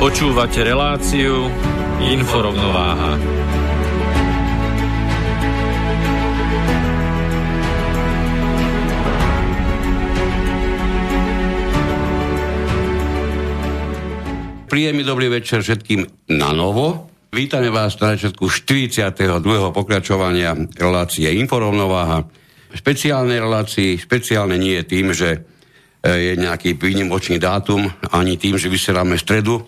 Počúvate reláciu Inforovnováha. Príjemný dobrý večer všetkým na novo. Vítame vás na začiatku 42. pokračovania relácie Inforovnováha. Špeciálnej relácii, špeciálne nie je tým, že e, je nejaký výnimočný dátum, ani tým, že vysielame stredu,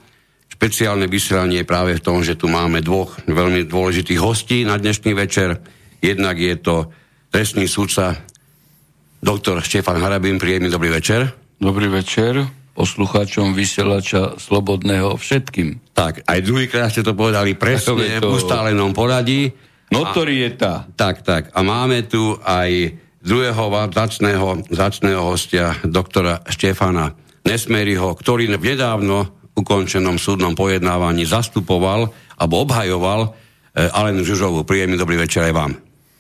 Špeciálne vysielanie je práve v tom, že tu máme dvoch veľmi dôležitých hostí na dnešný večer. Jednak je to trestný sudca doktor Štefan Harabín. Príjemný dobrý večer. Dobrý večer poslucháčom vysielača Slobodného všetkým. Tak, aj druhýkrát ste to povedali presne to... v ustálenom poradí. Notorieta. A, tak, tak. A máme tu aj druhého zacného, zacného hostia, doktora Štefana Nesmeriho, ktorý nedávno ukončenom súdnom pojednávaní zastupoval alebo obhajoval e, Alenu Žužovú. Príjemný dobrý večer aj vám.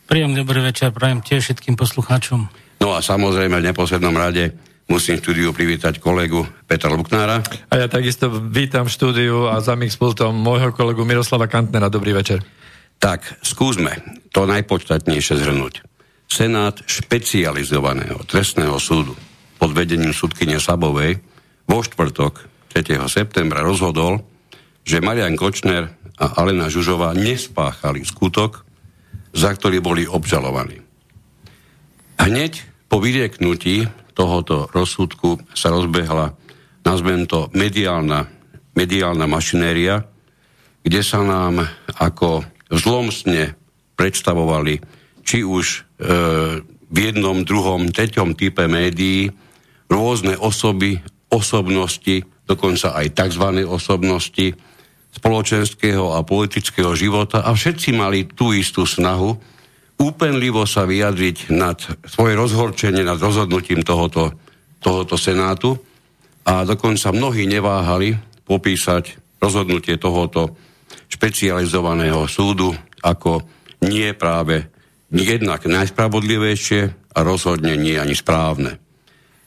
Príjemný dobrý večer, prajem tiež všetkým poslucháčom. No a samozrejme v neposlednom rade musím v štúdiu privítať kolegu Petra Luknára. A ja takisto vítam v štúdiu a za pultom môjho kolegu Miroslava Kantnera. Dobrý večer. Tak, skúsme to najpodstatnejšie zhrnúť. Senát špecializovaného trestného súdu pod vedením súdkyne Sabovej vo štvrtok 3. septembra rozhodol, že Marian Kočner a Alena Žužová nespáchali skutok, za ktorý boli obžalovaní. Hneď po vyrieknutí tohoto rozsudku sa rozbehla, nazvem to, mediálna, mediálna mašinéria, kde sa nám ako zlomstne predstavovali či už e, v jednom, druhom, treťom type médií rôzne osoby, osobnosti, dokonca aj tzv. osobnosti spoločenského a politického života a všetci mali tú istú snahu úpenlivo sa vyjadriť nad svoje rozhorčenie nad rozhodnutím tohoto, tohoto Senátu a dokonca mnohí neváhali popísať rozhodnutie tohoto špecializovaného súdu ako nie práve jednak najspravodlivejšie a rozhodne nie ani správne.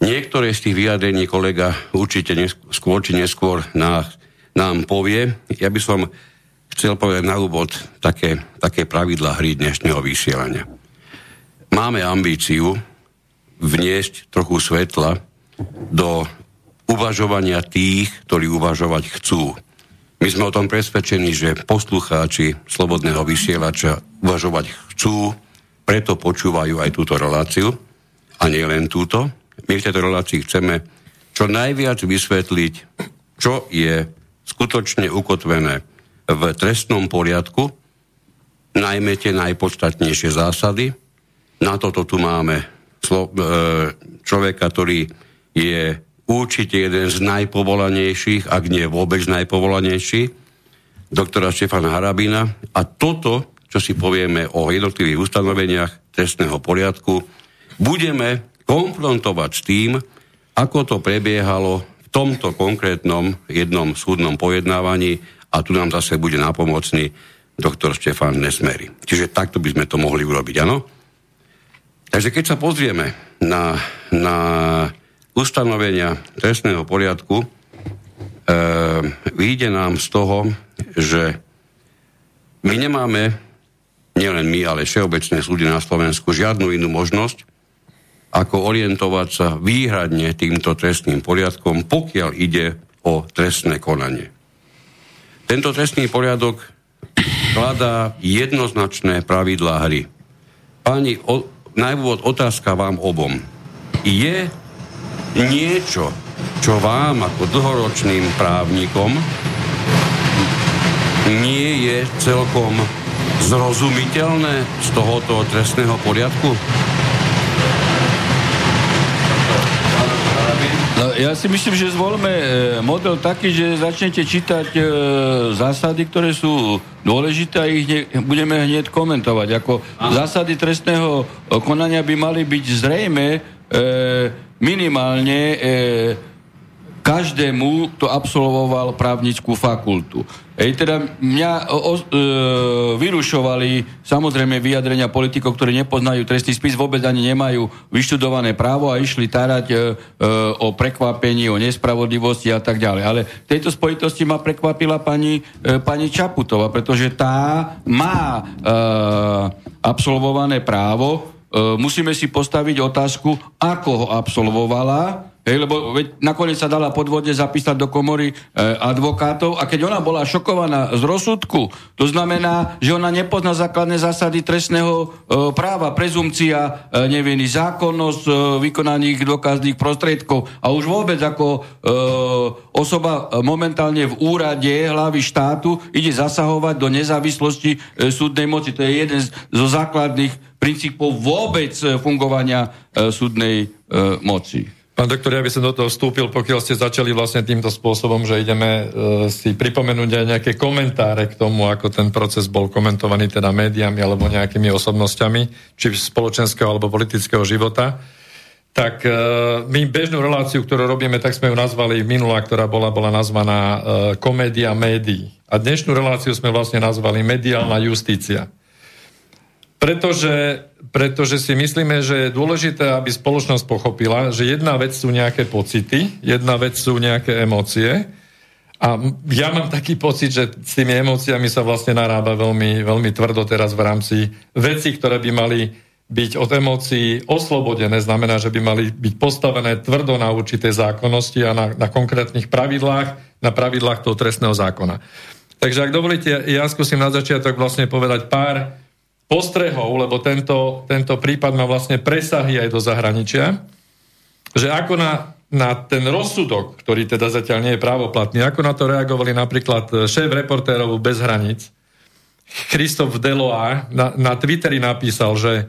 Niektoré z tých vyjadrení kolega určite skôr či neskôr nás, nám povie. Ja by som chcel povedať na úvod také, také pravidla hry dnešného vysielania. Máme ambíciu vniesť trochu svetla do uvažovania tých, ktorí uvažovať chcú. My sme o tom presvedčení, že poslucháči Slobodného vysielača uvažovať chcú, preto počúvajú aj túto reláciu a nie len túto, my v tejto relácii chceme čo najviac vysvetliť, čo je skutočne ukotvené v trestnom poriadku, najmä tie najpodstatnejšie zásady. Na toto tu máme e, človeka, ktorý je určite jeden z najpovolanejších, ak nie vôbec najpovolanejší, doktora Štefana Harabina. A toto, čo si povieme o jednotlivých ustanoveniach trestného poriadku, budeme konfrontovať s tým, ako to prebiehalo v tomto konkrétnom jednom súdnom pojednávaní a tu nám zase bude napomocný doktor Štefan Nesmery. Čiže takto by sme to mohli urobiť, áno? Takže keď sa pozrieme na, na ustanovenia trestného poriadku, e, vyjde nám z toho, že my nemáme, nielen my, ale všeobecné súdy na Slovensku, žiadnu inú možnosť, ako orientovať sa výhradne týmto trestným poriadkom, pokiaľ ide o trestné konanie. Tento trestný poriadok kladá jednoznačné pravidlá hry. Páni, o, na úvod otázka vám obom. Je niečo, čo vám ako dlhoročným právnikom nie je celkom zrozumiteľné z tohoto trestného poriadku? No, ja si myslím, že zvolme e, model taký, že začnete čítať e, zásady, ktoré sú dôležité a ich ne, budeme hneď komentovať. Ako zásady trestného e, konania by mali byť zrejme e, minimálne e, každému, kto absolvoval právnickú fakultu. Ej, teda mňa o, e, vyrušovali samozrejme vyjadrenia politikov, ktorí nepoznajú trestný spis, vôbec ani nemajú vyštudované právo a išli tarať e, e, o prekvapení, o nespravodlivosti a tak ďalej. Ale v tejto spojitosti ma prekvapila pani, e, pani Čaputová, pretože tá má e, absolvované právo, e, musíme si postaviť otázku, ako ho absolvovala, Hej, lebo veď nakoniec sa dala podvode zapísať do komory e, advokátov a keď ona bola šokovaná z rozsudku, to znamená, že ona nepozná základné zásady trestného e, práva, prezumcia e, neviny, zákonnosť e, vykonaných dôkazných prostriedkov a už vôbec ako e, osoba momentálne v úrade hlavy štátu ide zasahovať do nezávislosti e, súdnej moci. To je jeden z, zo základných princípov vôbec fungovania e, súdnej e, moci. Pán doktor, ja by som do toho vstúpil, pokiaľ ste začali vlastne týmto spôsobom, že ideme e, si pripomenúť aj nejaké komentáre k tomu, ako ten proces bol komentovaný teda médiami alebo nejakými osobnosťami, či spoločenského alebo politického života. Tak e, my bežnú reláciu, ktorú robíme, tak sme ju nazvali minulá, ktorá bola, bola nazvaná e, Komédia médií. A dnešnú reláciu sme vlastne nazvali Mediálna justícia. Pretože, pretože si myslíme, že je dôležité, aby spoločnosť pochopila, že jedna vec sú nejaké pocity, jedna vec sú nejaké emócie a ja mám taký pocit, že s tými emóciami sa vlastne narába veľmi, veľmi tvrdo teraz v rámci veci, ktoré by mali byť od emócií oslobodené, znamená, že by mali byť postavené tvrdo na určitej zákonnosti a na, na konkrétnych pravidlách, na pravidlách toho trestného zákona. Takže ak dovolíte, ja skúsim na začiatok vlastne povedať pár postrehov, lebo tento, tento prípad má vlastne presahy aj do zahraničia, že ako na, na ten rozsudok, ktorý teda zatiaľ nie je právoplatný, ako na to reagovali napríklad šéf reportérov bez hraníc, Christoph Deloa na, na Twitteri napísal, že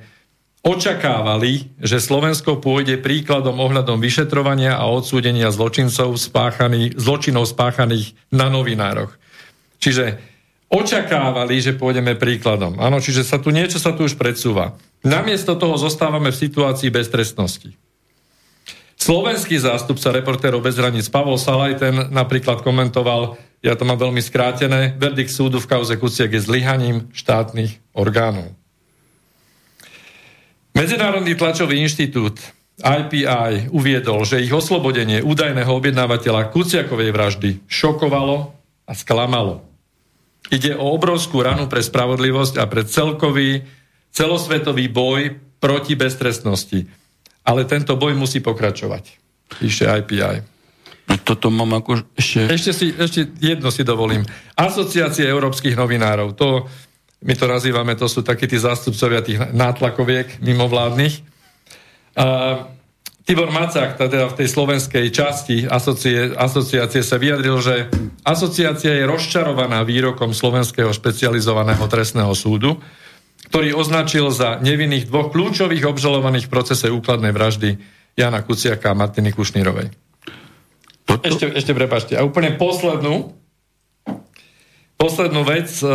očakávali, že Slovensko pôjde príkladom ohľadom vyšetrovania a odsúdenia zločincov spáchaných, zločinov spáchaných na novinároch. Čiže očakávali, že pôjdeme príkladom. Áno, čiže sa tu niečo sa tu už predsúva. Namiesto toho zostávame v situácii beztrestnosti. Slovenský zástupca reportérov bez hraníc Pavol Salaj ten napríklad komentoval, ja to mám veľmi skrátené, verdikt súdu v kauze Kuciak je zlyhaním štátnych orgánov. Medzinárodný tlačový inštitút IPI uviedol, že ich oslobodenie údajného objednávateľa Kuciakovej vraždy šokovalo a sklamalo. Ide o obrovskú ranu pre spravodlivosť a pre celkový celosvetový boj proti beztrestnosti. Ale tento boj musí pokračovať. Píše IPI. No toto mám ako ešte... Ešte, si, ešte jedno si dovolím. Asociácie európskych novinárov. To, my to nazývame, to sú takí tí zástupcovia tých nátlakoviek mimovládnych. Uh, Tibor Macák, teda v tej slovenskej časti asocie, asociácie sa vyjadril, že asociácia je rozčarovaná výrokom Slovenského špecializovaného trestného súdu, ktorý označil za nevinných dvoch kľúčových obžalovaných v procese úkladnej vraždy Jana Kuciaka a Martiny Kušnírovej. Toto... Ešte, ešte prepašte. A úplne poslednú, poslednú vec, e,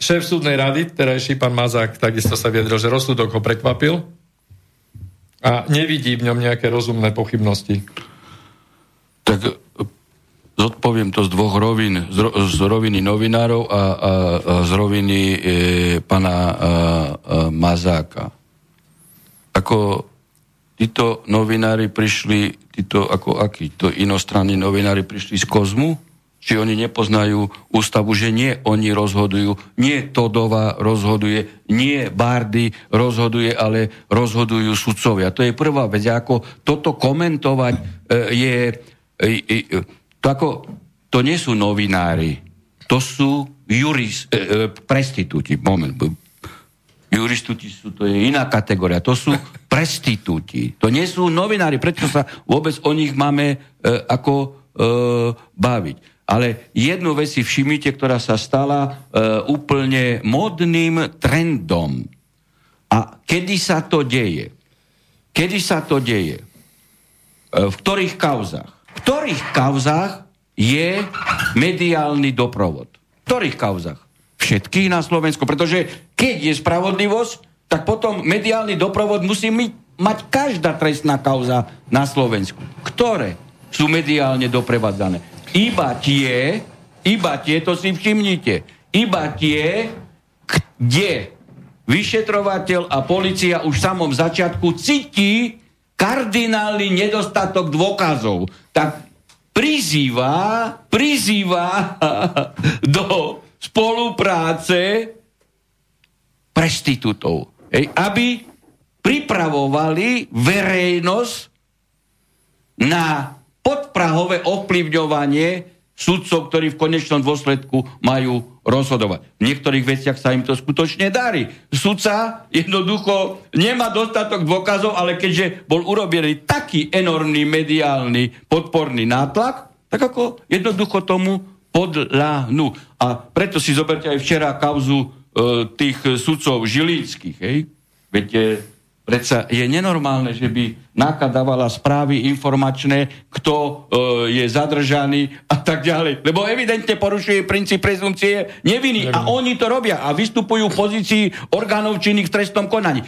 šéf súdnej rady, terajší pán Mazák, takisto sa vyjadril, že rozsudok ho prekvapil, a nevidí v ňom nejaké rozumné pochybnosti. Tak e, zodpoviem to z dvoch rovín. Z, z roviny novinárov a, a, a z roviny e, pana a, a, Mazáka. Ako títo novinári prišli, títo, ako akí, to inostranní novinári prišli z kozmu? Či oni nepoznajú ústavu, že nie oni rozhodujú, nie Todova rozhoduje, nie Bardy rozhoduje, ale rozhodujú sudcovia. To je prvá vec. Ako toto komentovať e, je... E, e, to, ako, to nie sú novinári. to sú juris, e, prestitúti. Moment. Juristuti sú, to je iná kategória. To sú prestitúti. To nie sú novinári, prečo sa vôbec o nich máme e, ako e, baviť. Ale jednu vec si všimnite, ktorá sa stala e, úplne modným trendom. A kedy sa to deje? Kedy sa to deje? E, v ktorých kauzách? V ktorých kauzách je mediálny doprovod? V ktorých kauzách? Všetkých na Slovensku. Pretože keď je spravodlivosť, tak potom mediálny doprovod musí mať každá trestná kauza na Slovensku. Ktoré sú mediálne doprevádzané? Iba tie, iba tie, to si všimnite, iba tie, kde vyšetrovateľ a policia už v samom začiatku cíti kardinálny nedostatok dôkazov. Tak prizýva, prizýva do spolupráce prestitútov. Hej, aby pripravovali verejnosť na podprahové ovplyvňovanie sudcov, ktorí v konečnom dôsledku majú rozhodovať. V niektorých veciach sa im to skutočne darí. Sudca jednoducho nemá dostatok dôkazov, ale keďže bol urobený taký enormný mediálny podporný nátlak, tak ako jednoducho tomu podľahnú. A preto si zoberte aj včera kauzu e, tých sudcov žilínskych. Hej? Veď Predsa je nenormálne, že by NAKA dávala správy informačné, kto e, je zadržaný a tak ďalej. Lebo evidentne porušuje princíp prezumcie neviny. A oni to robia a vystupujú v pozícii orgánov činných v trestnom konaní.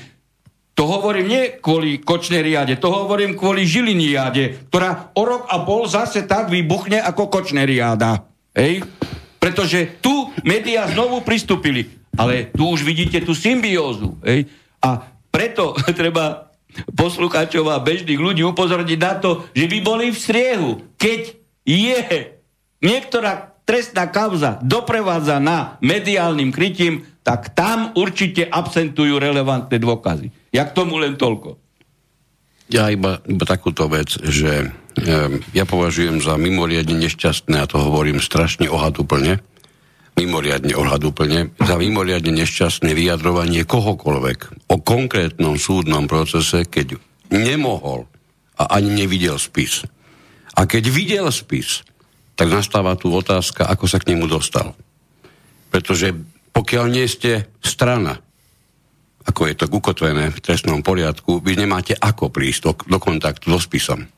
To hovorím nie kvôli kočnej riade, to hovorím kvôli žilini riade, ktorá o rok a pol zase tak vybuchne ako kočnej riada. Hej? Pretože tu médiá znovu pristúpili. Ale tu už vidíte tú symbiózu. Hej? A preto treba poslucháčov a bežných ľudí upozorniť na to, že by boli v striehu. Keď je niektorá trestná kauza doprevádza na mediálnym krytím, tak tam určite absentujú relevantné dôkazy. Ja k tomu len toľko. Ja iba, iba takúto vec, že e, ja považujem za mimoriadne nešťastné, a to hovorím strašne ohadúplne, mimoriadne ohľadúplne, za mimoriadne nešťastné vyjadrovanie kohokoľvek o konkrétnom súdnom procese, keď nemohol a ani nevidel spis. A keď videl spis, tak nastáva tu otázka, ako sa k nemu dostal. Pretože pokiaľ nie ste strana, ako je to ukotvené v trestnom poriadku, vy nemáte ako prísť do, do kontaktu so spisom.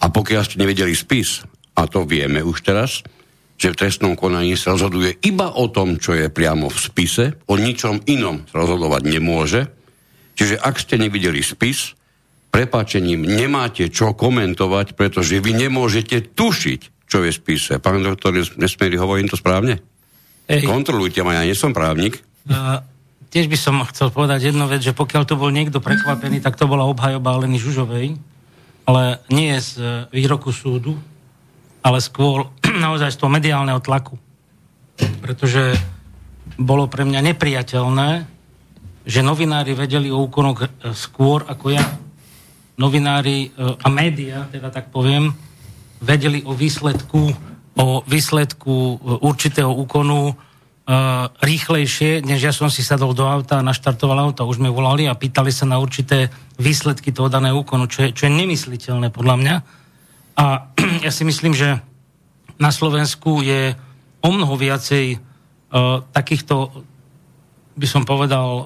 A pokiaľ ste nevedeli spis, a to vieme už teraz, že v trestnom konaní sa rozhoduje iba o tom, čo je priamo v spise, o ničom inom rozhodovať nemôže. Čiže ak ste nevideli spis, prepáčením nemáte čo komentovať, pretože vy nemôžete tušiť, čo je v spise. Pán doktor, nesmieli, hovorím to správne? Ej. Kontrolujte ma, ja nie som právnik. Uh, tiež by som chcel povedať jednu vec, že pokiaľ tu bol niekto prekvapený, tak to bola obhajoba Leny Žužovej, ale nie z e, výroku súdu, ale skôr naozaj z toho mediálneho tlaku. Pretože bolo pre mňa nepriateľné, že novinári vedeli o úkonoch e, skôr ako ja. Novinári e, a média, teda tak poviem, vedeli o výsledku, o výsledku e, určitého úkonu rýchlejšie, než ja som si sadol do auta a naštartoval auto. Už mi volali a pýtali sa na určité výsledky toho daného úkonu, čo je, čo je nemysliteľné podľa mňa. A ja si myslím, že na Slovensku je o mnoho viacej uh, takýchto, by som povedal, uh,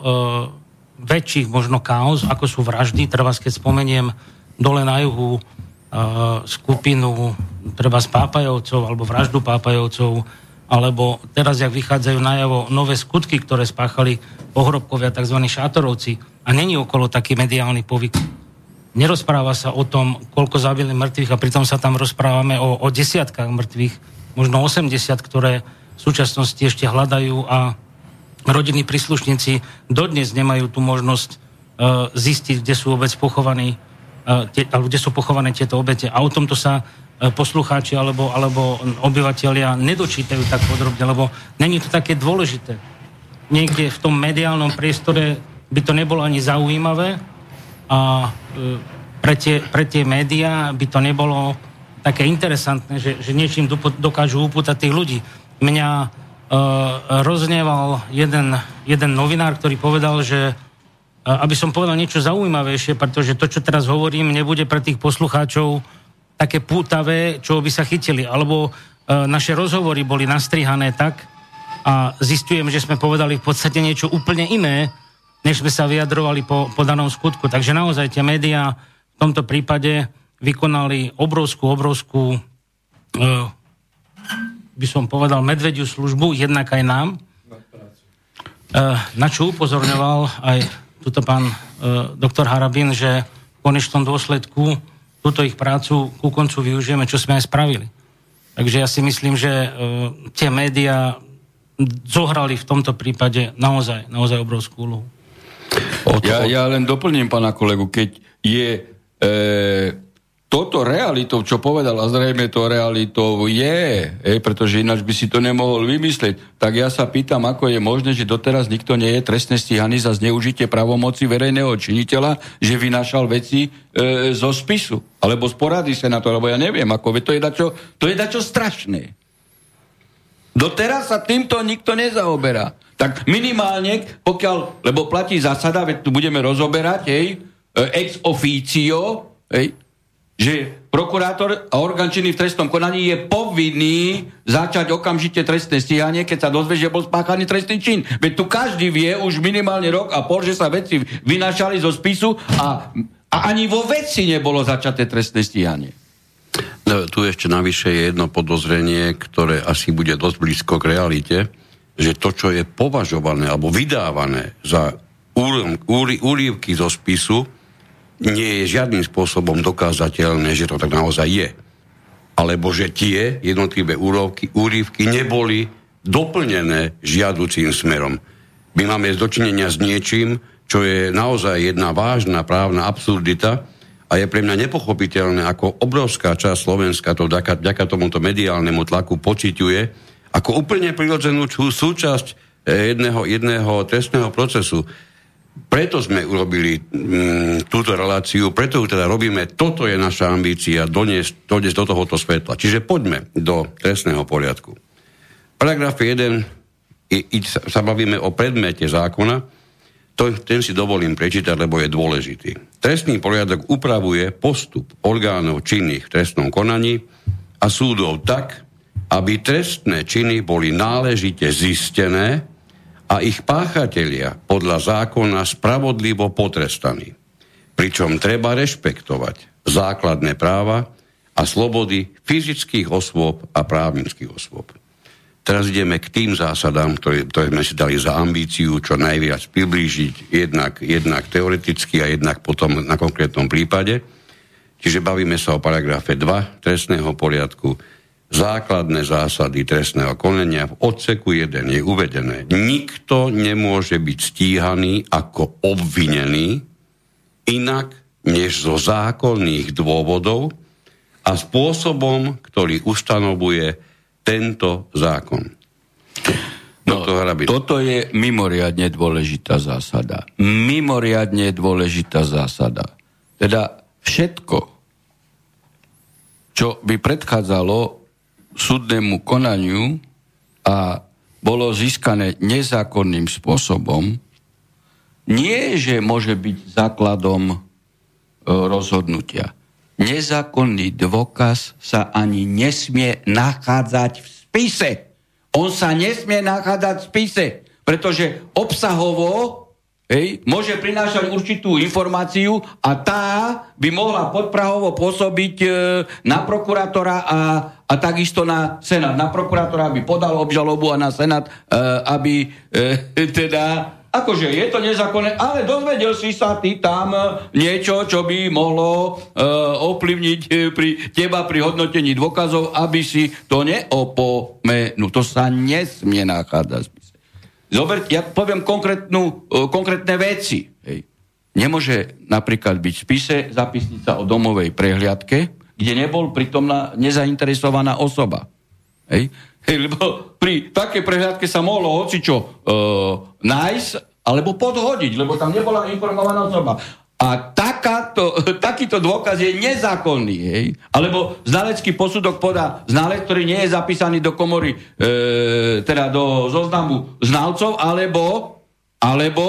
väčších možno kaos, ako sú vraždy. Treba, keď spomeniem dole na juhu uh, skupinu treba z Pápajovcov alebo vraždu Pápajovcov, alebo teraz, jak vychádzajú najavo nové skutky, ktoré spáchali pohrobkovia, tzv. šátorovci, a není okolo taký mediálny povyk nerozpráva sa o tom, koľko zabili mŕtvych a pritom sa tam rozprávame o, o desiatkách mŕtvych, možno 80, ktoré v súčasnosti ešte hľadajú a rodinní príslušníci dodnes nemajú tú možnosť uh, zistiť, kde sú vôbec pochovaní, uh, tie, alebo kde sú pochované tieto obete. A o tomto sa uh, poslucháči alebo, alebo obyvateľia nedočítajú tak podrobne, lebo není to také dôležité. Niekde v tom mediálnom priestore by to nebolo ani zaujímavé, a e, pre tie, pre tie médiá by to nebolo také interesantné, že, že niečím dokážu upútať tých ľudí. Mňa rozneval jeden, jeden novinár, ktorý povedal, že aby som povedal niečo zaujímavejšie, pretože to, čo teraz hovorím, nebude pre tých poslucháčov také pútavé, čo by sa chytili. Alebo naše rozhovory boli nastrihané tak a zistujem, že sme povedali v podstate niečo úplne iné, než sme sa vyjadrovali po, po danom skutku. Takže naozaj tie médiá v tomto prípade vykonali obrovskú, obrovskú, e, by som povedal, medvediu službu, jednak aj nám, e, na čo upozorňoval aj tuto pán e, doktor Harabin, že v konečnom dôsledku túto ich prácu ku koncu využijeme, čo sme aj spravili. Takže ja si myslím, že e, tie médiá zohrali v tomto prípade naozaj, naozaj obrovskú úlohu. Ja, ja len doplním pána kolegu, keď je e, toto realitou, čo povedal, a zrejme to realitou je, e, pretože ináč by si to nemohol vymyslieť, tak ja sa pýtam, ako je možné, že doteraz nikto nie je trestne stíhaný za zneužitie pravomoci verejného činiteľa, že vynášal veci e, zo spisu, alebo sa na to, lebo ja neviem, ako to je dačo, to je dačo strašné. Doteraz sa týmto nikto nezaoberá. Tak minimálne, pokiaľ, lebo platí zásada, veď tu budeme rozoberať, hej, e, ex officio, hej, že prokurátor a orgán činný v trestnom konaní je povinný začať okamžite trestné stíhanie, keď sa dozvie, že bol spáchaný trestný čin. Veď tu každý vie už minimálne rok a pol, že sa veci vynašali zo spisu a, a ani vo veci nebolo začaté trestné stíhanie. No, tu ešte navyše je jedno podozrenie, ktoré asi bude dosť blízko k realite že to, čo je považované alebo vydávané za úrivky zo spisu, nie je žiadnym spôsobom dokázateľné, že to tak naozaj je. Alebo že tie jednotlivé úrovky, úrivky neboli doplnené žiaducím smerom. My máme dočinenia s niečím, čo je naozaj jedna vážna právna absurdita a je pre mňa nepochopiteľné, ako obrovská časť Slovenska to vďaka, vďaka tomuto mediálnemu tlaku pociťuje, ako úplne prirodzenú súčasť eh, jedného, jedného trestného procesu. Preto sme urobili mm, túto reláciu, preto ju teda robíme, toto je naša ambícia doniesť, doniesť do tohoto svetla. Čiže poďme do trestného poriadku. Paragraf 1, i, i, sa bavíme o predmete zákona, to, ten si dovolím prečítať, lebo je dôležitý. Trestný poriadok upravuje postup orgánov činných v trestnom konaní a súdov tak, aby trestné činy boli náležite zistené a ich páchatelia podľa zákona spravodlivo potrestaní. Pričom treba rešpektovať základné práva a slobody fyzických osôb a právnických osôb. Teraz ideme k tým zásadám, ktoré, ktoré sme si dali za ambíciu čo najviac priblížiť jednak, jednak teoreticky a jednak potom na konkrétnom prípade. Čiže bavíme sa o paragrafe 2 trestného poriadku, základné zásady trestného konenia v odseku 1 je uvedené. Nikto nemôže byť stíhaný ako obvinený inak než zo zákonných dôvodov a spôsobom, ktorý ustanovuje tento zákon. No, toto je mimoriadne dôležitá zásada. Mimoriadne dôležitá zásada. Teda všetko, čo by predchádzalo súdnemu konaniu a bolo získané nezákonným spôsobom, nie, že môže byť základom e, rozhodnutia. Nezákonný dôkaz sa ani nesmie nachádzať v spise. On sa nesmie nachádzať v spise, pretože obsahovo hej, môže prinášať určitú informáciu a tá by mohla podprahovo pôsobiť e, na prokurátora a, a takisto na senát. Na prokurátora by podal obžalobu a na senát, e, aby e, teda Akože je to nezákonné, ale dozvedel si sa ty tam niečo, čo by mohlo e, ovplyvniť e, pri teba pri hodnotení dôkazov, aby si to neopomenul. To sa nesmie nachádzať Zober, ja poviem konkrétnu, uh, konkrétne veci. Hej. Nemôže napríklad byť v spise zapisnica o domovej prehliadke, kde nebol pritomná nezainteresovaná osoba. Hej. Hej, lebo pri takej prehliadke sa mohlo hocičo uh, nájsť alebo podhodiť, lebo tam nebola informovaná osoba. A tak takáto, takýto dôkaz je nezákonný. Hej? Alebo znalecký posudok podá znalec, ktorý nie je zapísaný do komory, e, teda do zoznamu znalcov, alebo, alebo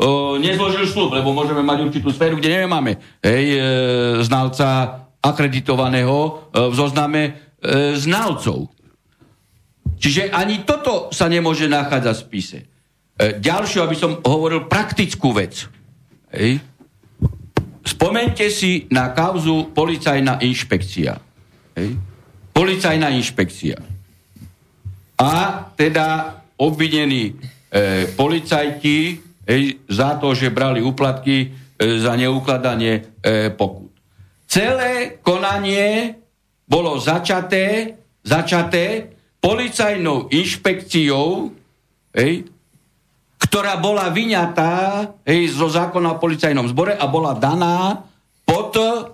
e, nezložil slub, lebo môžeme mať určitú sféru, kde nemáme hej, e, znalca akreditovaného e, v zozname e, znalcov. Čiže ani toto sa nemôže nachádzať v spise. E, ďalšiu, aby som hovoril praktickú vec. Hej. Spomente si na kauzu policajná inšpekcia. Hej. Policajná inšpekcia. A teda obvinení e, policajti hej, za to, že brali úplatky e, za neukladanie e, pokut. Celé konanie bolo začaté, začaté policajnou inšpekciou, hej, ktorá bola vyňatá hej, zo zákona o policajnom zbore a bola daná pod uh,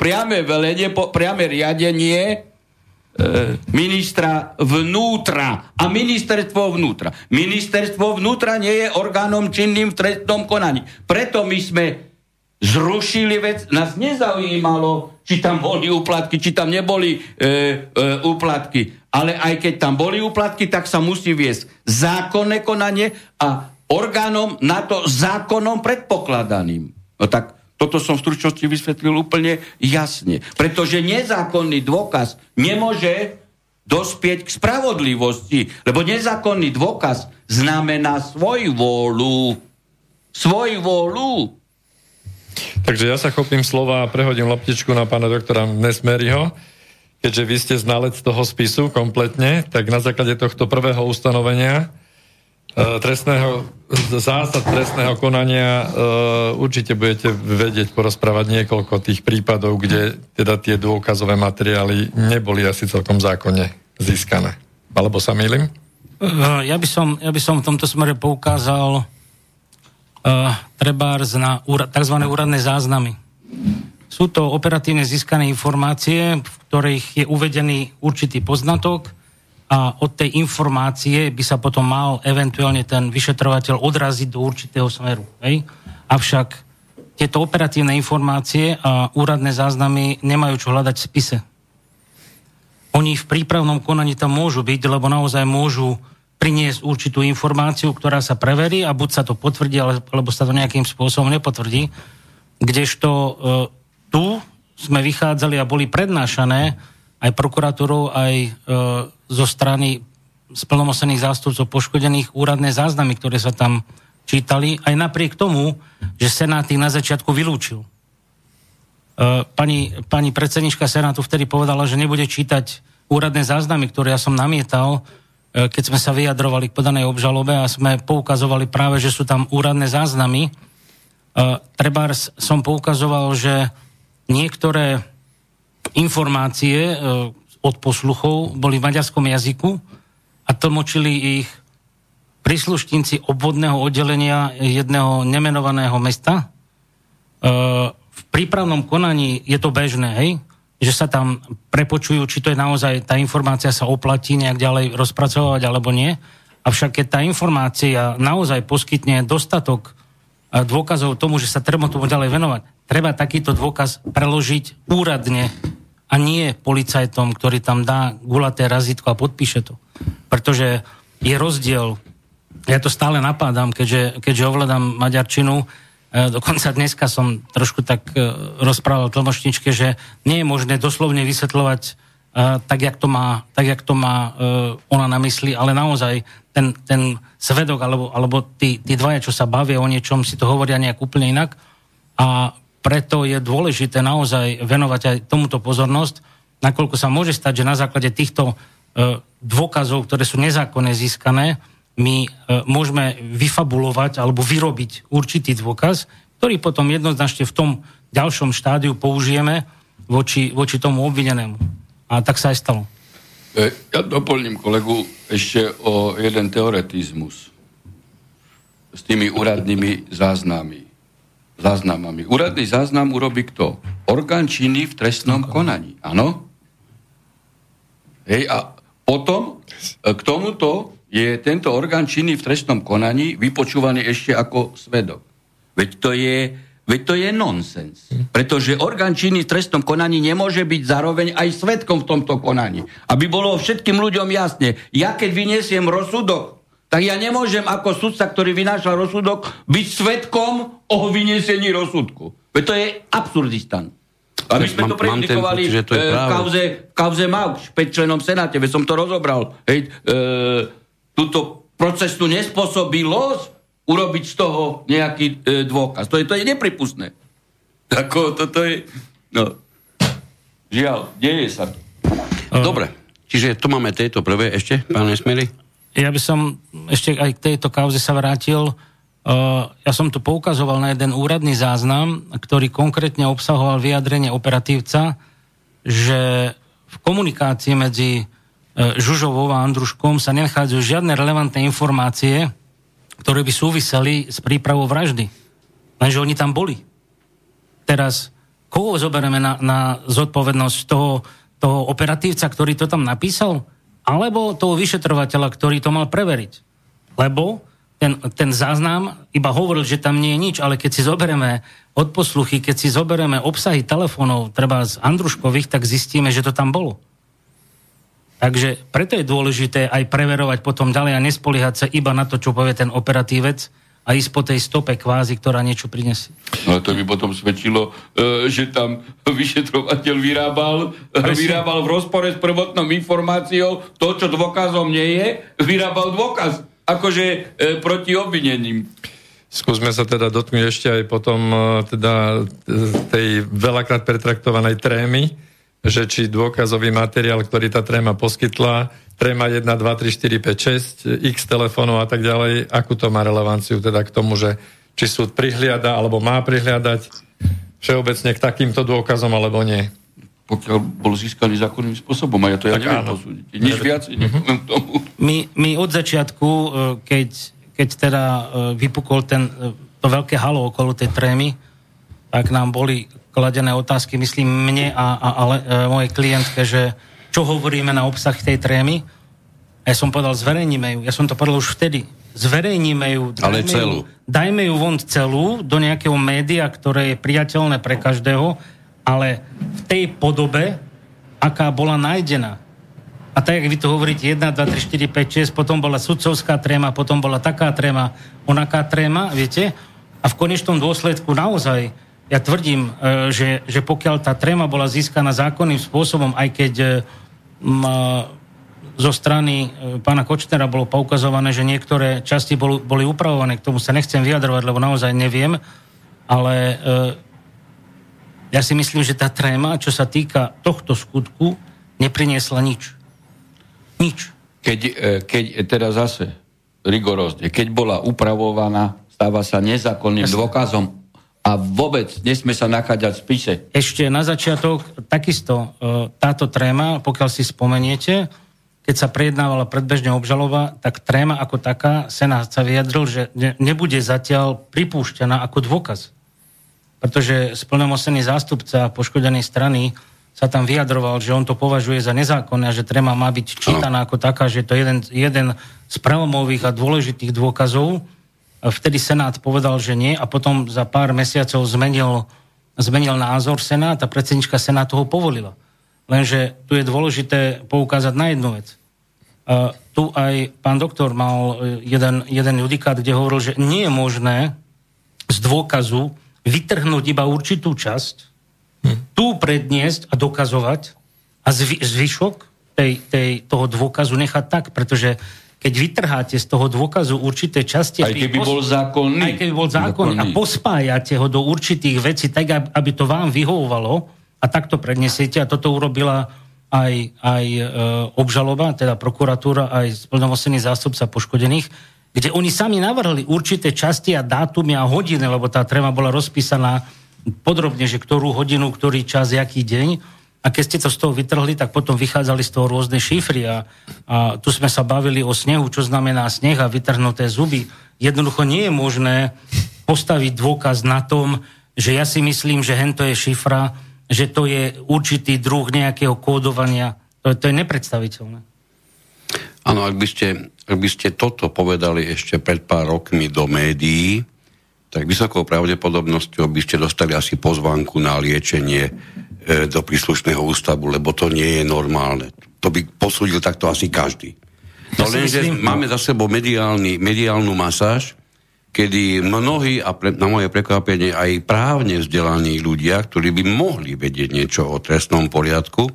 priame velenie, po, priame riadenie uh, ministra vnútra a ministerstvo vnútra. Ministerstvo vnútra nie je orgánom činným v trestnom konaní. Preto my sme zrušili vec, nás nezaujímalo, či tam boli úplatky, či tam neboli e, e, úplatky ale aj keď tam boli úplatky, tak sa musí viesť zákonné konanie a orgánom na to zákonom predpokladaným. No tak toto som v stručnosti vysvetlil úplne jasne. Pretože nezákonný dôkaz nemôže dospieť k spravodlivosti, lebo nezákonný dôkaz znamená svoj vôľu. Svoj vôľu. Takže ja sa chopím slova a prehodím loptičku na pána doktora Nesmeriho keďže vy ste znalec toho spisu kompletne, tak na základe tohto prvého ustanovenia e, trestného, zásad trestného konania e, určite budete vedieť porozprávať niekoľko tých prípadov, kde teda tie dôkazové materiály neboli asi celkom zákonne získané. Alebo sa milím? E, ja by som, ja by som v tomto smere poukázal uh, trebárs na úra, tzv. úradné záznamy. Sú to operatívne získané informácie, v ktorých je uvedený určitý poznatok a od tej informácie by sa potom mal eventuálne ten vyšetrovateľ odraziť do určitého smeru. Hej? Avšak tieto operatívne informácie a úradné záznamy nemajú čo hľadať v spise. Oni v prípravnom konaní tam môžu byť, lebo naozaj môžu priniesť určitú informáciu, ktorá sa preverí a buď sa to potvrdí, alebo sa to nejakým spôsobom nepotvrdí. Kdežto e, tu sme vychádzali a boli prednášané aj prokuratúrou, aj e, zo strany splnomosených zástupcov poškodených úradné záznamy, ktoré sa tam čítali, aj napriek tomu, že Senát ich na začiatku vylúčil. E, pani, pani predsednička Senátu vtedy povedala, že nebude čítať úradné záznamy, ktoré ja som namietal, e, keď sme sa vyjadrovali k podanej obžalobe a sme poukazovali práve, že sú tam úradné záznamy. E, trebárs som poukazoval, že niektoré informácie e, od posluchov boli v maďarskom jazyku a tlmočili ich príslušníci obvodného oddelenia jedného nemenovaného mesta. E, v prípravnom konaní je to bežné, hej? že sa tam prepočujú, či to je naozaj, tá informácia sa oplatí nejak ďalej rozpracovať alebo nie. Avšak keď tá informácia naozaj poskytne dostatok dôkazov tomu, že sa treba tomu ďalej venovať, treba takýto dôkaz preložiť úradne a nie policajtom, ktorý tam dá gulaté razítko a podpíše to. Pretože je rozdiel, ja to stále napádam, keďže, keďže ovládam maďarčinu, e, dokonca dneska som trošku tak e, rozprával tlmočničke, že nie je možné doslovne vysvetľovať e, tak, jak to má, tak, jak to má ona na mysli, ale naozaj ten, ten svedok alebo, alebo tí, tí dvaja, čo sa bavia o niečom, si to hovoria nejak úplne inak a preto je dôležité naozaj venovať aj tomuto pozornosť, nakoľko sa môže stať, že na základe týchto e, dôkazov, ktoré sú nezákonne získané, my e, môžeme vyfabulovať alebo vyrobiť určitý dôkaz, ktorý potom jednoznačne v tom ďalšom štádiu použijeme voči, voči tomu obvinenému. A tak sa aj stalo. E, ja doplním kolegu ešte o jeden teoretizmus s tými úradnými záznamy záznamami. Úradný záznam urobí kto? Orgán činný v trestnom konaní. Áno? Hej, a potom e, k tomuto je tento orgán činný v trestnom konaní vypočúvaný ešte ako svedok. Veď to je Veď to je nonsens. Pretože orgán činný v trestnom konaní nemôže byť zároveň aj svetkom v tomto konaní. Aby bolo všetkým ľuďom jasne, ja keď vyniesiem rozsudok, tak ja nemôžem ako sudca, ktorý vynáša rozsudok, byť svetkom o vyniesení rozsudku. Veď to je absurdistan. A my sme to predikovali v kauze, v kauze Mauč, 5 členom Senáte, veď som to rozobral. Hej, e, túto procesnú nespôsobilosť urobiť z toho nejaký e, dôkaz. To je, to je nepripustné. Tako, toto je... No. Žiaľ, deje sa to. Dobre, čiže tu máme tejto prvé ešte, pán Nesmeli? Ja by som ešte aj k tejto kauze sa vrátil. Uh, ja som tu poukazoval na jeden úradný záznam, ktorý konkrétne obsahoval vyjadrenie operatívca, že v komunikácii medzi uh, Žužovou a Andruškom sa nenachádzajú žiadne relevantné informácie, ktoré by súviseli s prípravou vraždy. Lenže oni tam boli. Teraz, koho zoberieme na, na zodpovednosť toho, toho operatívca, ktorý to tam napísal? Alebo toho vyšetrovateľa, ktorý to mal preveriť? Lebo ten, ten záznam iba hovoril, že tam nie je nič, ale keď si zoberieme odposluchy, keď si zoberieme obsahy telefónov, treba z Andruškových, tak zistíme, že to tam bolo. Takže preto je dôležité aj preverovať potom ďalej a nespoliehať sa iba na to, čo povie ten operatívec a ísť po tej stope kvázi, ktorá niečo prinesie. No to by potom svedčilo, e, že tam vyšetrovateľ vyrábal, e, vyrábal v rozpore s prvotnou informáciou to, čo dôkazom nie je, vyrábal dôkaz akože e, proti obvinením. Skúsme sa teda dotknúť ešte aj potom teda tej veľakrát pretraktovanej trémy, že či dôkazový materiál, ktorý tá tréma poskytla, tréma 1, 2, 3, 4, 5, 6, x telefónov a tak ďalej, akú to má relevanciu teda k tomu, že či súd prihliada alebo má prihliadať všeobecne k takýmto dôkazom alebo nie. Pokiaľ bol získaný zákonným spôsobom, a ja to ja tak neviem áno. posúdiť. Nič viac mm-hmm. tomu. My, my od začiatku, e, keď, keď teda e, vypukol ten, e, to veľké halo okolo tej trémy, tak nám boli kladené otázky, myslím mne a, a, a e, mojej klientke, že čo hovoríme na obsah tej trémy. A ja som povedal, zverejníme ju. Ja som to povedal už vtedy. Zverejníme ju. Ale celú. Ju, dajme ju von celú do nejakého média, ktoré je priateľné pre každého, ale v tej podobe, aká bola nájdená. A tak, jak vy to hovoríte, 1, 2, 3, 4, 5, 6, potom bola sudcovská tréma, potom bola taká tréma, onaká tréma, viete? A v konečnom dôsledku naozaj ja tvrdím, e, že, že pokiaľ tá tréma bola získaná zákonným spôsobom, aj keď e, m, zo strany e, pána Kočnera bolo poukazované, že niektoré časti boli, boli upravované, k tomu sa nechcem vyjadrovať, lebo naozaj neviem, ale e, ja si myslím, že tá tréma, čo sa týka tohto skutku, nepriniesla nič. Nič. Keď, keď teda zase rigorózne, keď bola upravovaná, stáva sa nezákonným dôkazom a vôbec nesme sa nachádzať v spise. Ešte na začiatok, takisto e, táto tréma, pokiaľ si spomeniete, keď sa prejednávala predbežne obžaloba, tak tréma ako taká, Senát sa vyjadril, že nebude zatiaľ pripúšťaná ako dôkaz. Pretože splnomosený zástupca poškodenej strany sa tam vyjadroval, že on to považuje za nezákonné a že tréma má byť čítaná ako taká, že to je jeden, jeden z prelomových a dôležitých dôkazov, Vtedy Senát povedal, že nie a potom za pár mesiacov zmenil, zmenil názor Senát a predsednička Senátu ho povolila. Lenže tu je dôležité poukázať na jednu vec. Uh, tu aj pán doktor mal e, jeden, jeden judikát, kde hovoril, že nie je možné z dôkazu vytrhnúť iba určitú časť, hm. tu predniesť a dokazovať a zvy, zvyšok tej, tej, toho dôkazu nechať tak, pretože keď vytrháte z toho dôkazu určité časti... Aj keby pos... bol zákonný. Aj keby bol zákonný, zákonný. a pospájate ho do určitých vecí tak, aby to vám vyhovovalo a takto prednesiete a toto urobila aj, aj e, obžaloba, teda prokuratúra, aj splnomosený zástupca poškodených, kde oni sami navrhli určité časti a dátumy a hodiny, lebo tá tréma bola rozpísaná podrobne, že ktorú hodinu, ktorý čas, jaký deň a keď ste to z toho vytrhli, tak potom vychádzali z toho rôzne šifry a, a tu sme sa bavili o snehu, čo znamená sneh a vytrhnuté zuby. Jednoducho nie je možné postaviť dôkaz na tom, že ja si myslím, že hento je šifra, že to je určitý druh nejakého kódovania. To, to je nepredstaviteľné. Áno, ak ak by ste toto povedali ešte pred pár rokmi do médií, tak vysokou pravdepodobnosťou by ste dostali asi pozvánku na liečenie do príslušného ústavu, lebo to nie je normálne. To by posúdil takto asi každý. No lenže máme za sebou mediálny, mediálnu masáž, kedy mnohí, a pre, na moje prekvapenie aj právne vzdelaní ľudia, ktorí by mohli vedieť niečo o trestnom poriadku,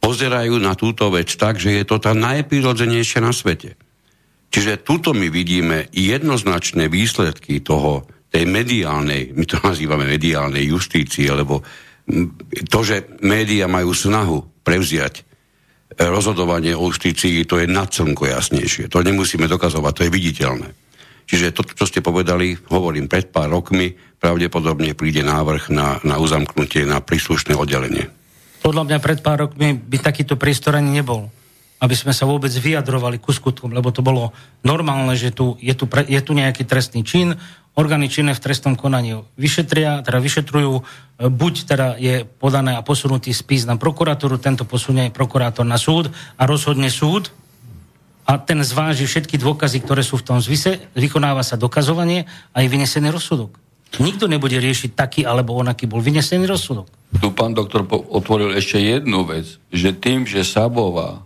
pozerajú na túto vec tak, že je to tá najprirodzenejšia na svete. Čiže tuto my vidíme jednoznačné výsledky toho, tej mediálnej, my to nazývame mediálnej justície, lebo to, že médiá majú snahu prevziať e, rozhodovanie o justícii, to je nad slnko jasnejšie. To nemusíme dokazovať, to je viditeľné. Čiže to, čo ste povedali, hovorím, pred pár rokmi pravdepodobne príde návrh na, na uzamknutie na príslušné oddelenie. Podľa mňa pred pár rokmi by takýto priestor ani nebol. Aby sme sa vôbec vyjadrovali ku skutkom, lebo to bolo normálne, že tu, je, tu je tu nejaký trestný čin, orgány činné v trestnom konaní vyšetria, teda vyšetrujú, e, buď teda je podané a posunutý spis na prokuratúru, tento posunie prokurátor na súd a rozhodne súd a ten zváži všetky dôkazy, ktoré sú v tom zvise, vykonáva sa dokazovanie a je vynesený rozsudok. Nikto nebude riešiť taký alebo onaký bol vynesený rozsudok. Tu pán doktor otvoril ešte jednu vec, že tým, že Sabová,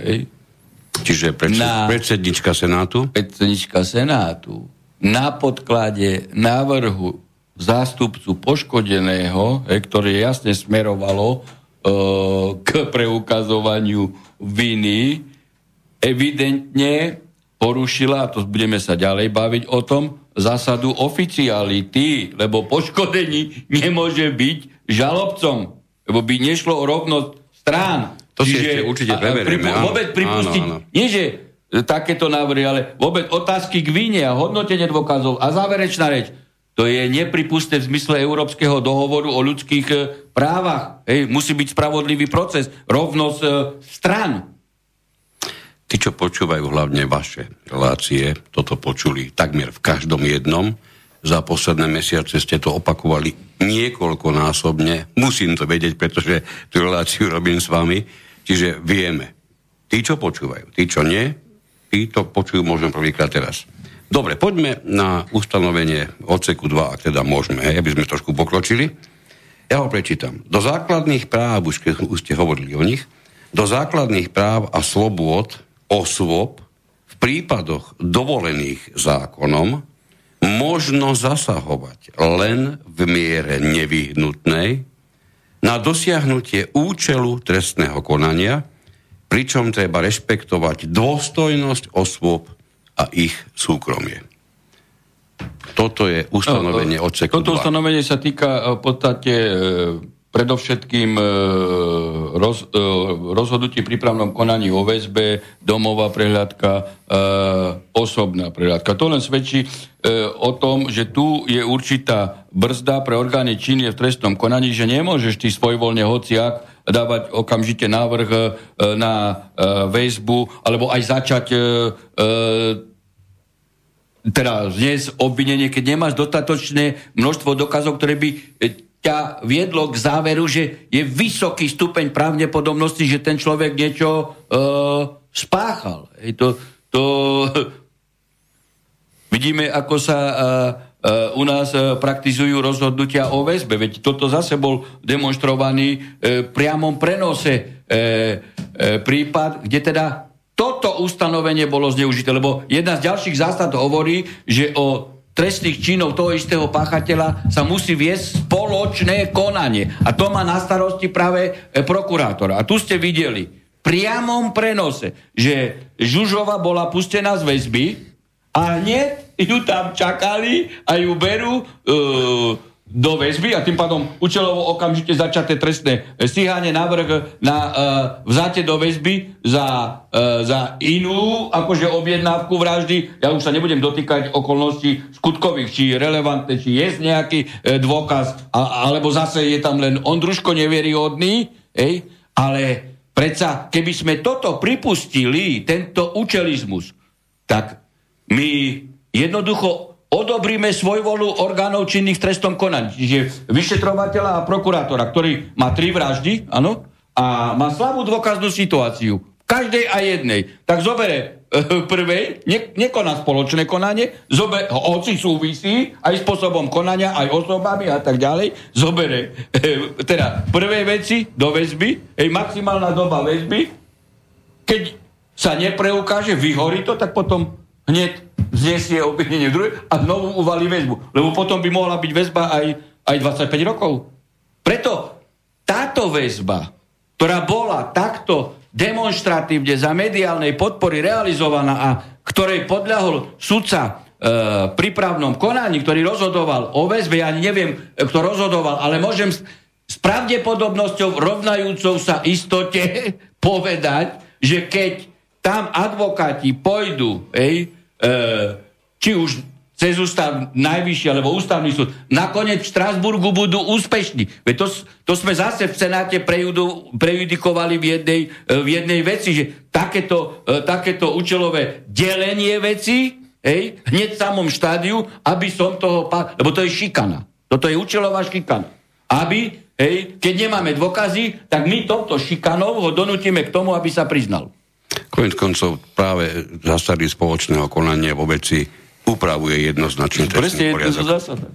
hej, Čiže predsed, Na- predsednička Senátu? Predsednička Senátu, na podklade návrhu zástupcu poškodeného, hej, ktoré jasne smerovalo e, k preukazovaniu viny, evidentne porušila, a to budeme sa ďalej baviť o tom, zásadu oficiality, lebo poškodený nemôže byť žalobcom, lebo by nešlo o rovnosť strán. To si ešte určite preberieme, pripu- áno. Vôbec pripustiť, Áno, áno. nie že takéto návrhy, ale vôbec otázky k víne a hodnotenie dôkazov a záverečná reč. To je nepripustné v zmysle Európskeho dohovoru o ľudských e, právach. Hej, musí byť spravodlivý proces, rovnosť e, stran. Tí, čo počúvajú hlavne vaše relácie, toto počuli takmer v každom jednom. Za posledné mesiace ste to opakovali niekoľkonásobne. Musím to vedieť, pretože tú reláciu robím s vami. Čiže vieme. Tí, čo počúvajú, tí, čo nie, tí to počujú možno prvýkrát teraz. Dobre, poďme na ustanovenie odseku 2, ak teda môžeme, hej, aby sme trošku pokročili. Ja ho prečítam. Do základných práv, už, keď už ste hovorili o nich, do základných práv a slobôd osôb v prípadoch dovolených zákonom možno zasahovať len v miere nevyhnutnej na dosiahnutie účelu trestného konania, pričom treba rešpektovať dôstojnosť osôb a ich súkromie. Toto je ustanovenie No, odseku Toto 2. ustanovenie sa týka e, v podstate e, predovšetkým e, roz, e, rozhodnutí pri konaní o väzbe, domová prehľadka, e, osobná prehľadka. To len svedčí o tom, že tu je určitá brzda pre orgány činné v trestnom konaní, že nemôžeš ty svojvoľne hociak dávať okamžite návrh na väzbu, alebo aj začať teda dnes obvinenie, keď nemáš dostatočné množstvo dokazov, ktoré by ťa viedlo k záveru, že je vysoký stupeň pravdepodobnosti, že ten človek niečo e, spáchal. Hej, to, to vidíme, ako sa e, e, u nás e, praktizujú rozhodnutia o väzbe. Veď toto zase bol demonstrovaný e, priamom prenose e, e, prípad, kde teda toto ustanovenie bolo zneužité, lebo jedna z ďalších zásad hovorí, že o trestných činov toho istého páchateľa sa musí viesť spoločné konanie. A to má na starosti práve e, prokurátor. A tu ste videli priamom prenose, že Žužova bola pustená z väzby a hneď ju tam čakali a ju berú e, do väzby a tým pádom účelovo okamžite začaté trestné stíhanie, návrh na e, vzatie do väzby za, e, za inú akože objednávku vraždy. Ja už sa nebudem dotýkať okolností skutkových, či relevantné, či je nejaký e, dôkaz, a, alebo zase je tam len Ondruško nevieryhodný, ej? ale predsa, keby sme toto pripustili, tento učelizmus, tak my jednoducho odobríme svojvolu orgánov činných v trestnom konaní. Čiže vyšetrovateľa a prokurátora, ktorý má tri vraždy, áno, a má slabú dôkaznú situáciu. Každej a jednej. Tak zobere e, prvej, ne, nekoná spoločné konanie, zober, hoci súvisí, aj spôsobom konania, aj osobami a tak ďalej, zobere e, teda prvé veci do väzby, ej, maximálna doba väzby, keď sa nepreukáže, vyhorí to, tak potom hneď znesie obvinenie druhé a znovu uvalí väzbu. Lebo potom by mohla byť väzba aj, aj 25 rokov. Preto táto väzba, ktorá bola takto demonstratívne za mediálnej podpory realizovaná a ktorej podľahol sudca e, prípravnom konaní, ktorý rozhodoval o väzbe, ja neviem, kto rozhodoval, ale môžem s, s pravdepodobnosťou rovnajúcou sa istote povedať, že keď tam advokáti pôjdu, ej, e, či už cez ústav najvyšší alebo ústavný súd, nakoniec v Štrásburgu budú úspešní. Veď to, to sme zase v Senáte prejudu, prejudikovali v jednej, e, v jednej veci, že takéto, e, takéto účelové delenie veci, hej, hneď v samom štádiu, aby som toho... Lebo to je šikana. Toto je účelová šikana. Aby, hej, keď nemáme dôkazy, tak my touto šikanou ho donútime k tomu, aby sa priznal. Koniec koncov práve zásady spoločného konania vo veci upravuje jednoznačne trestný poriadok. Zásada.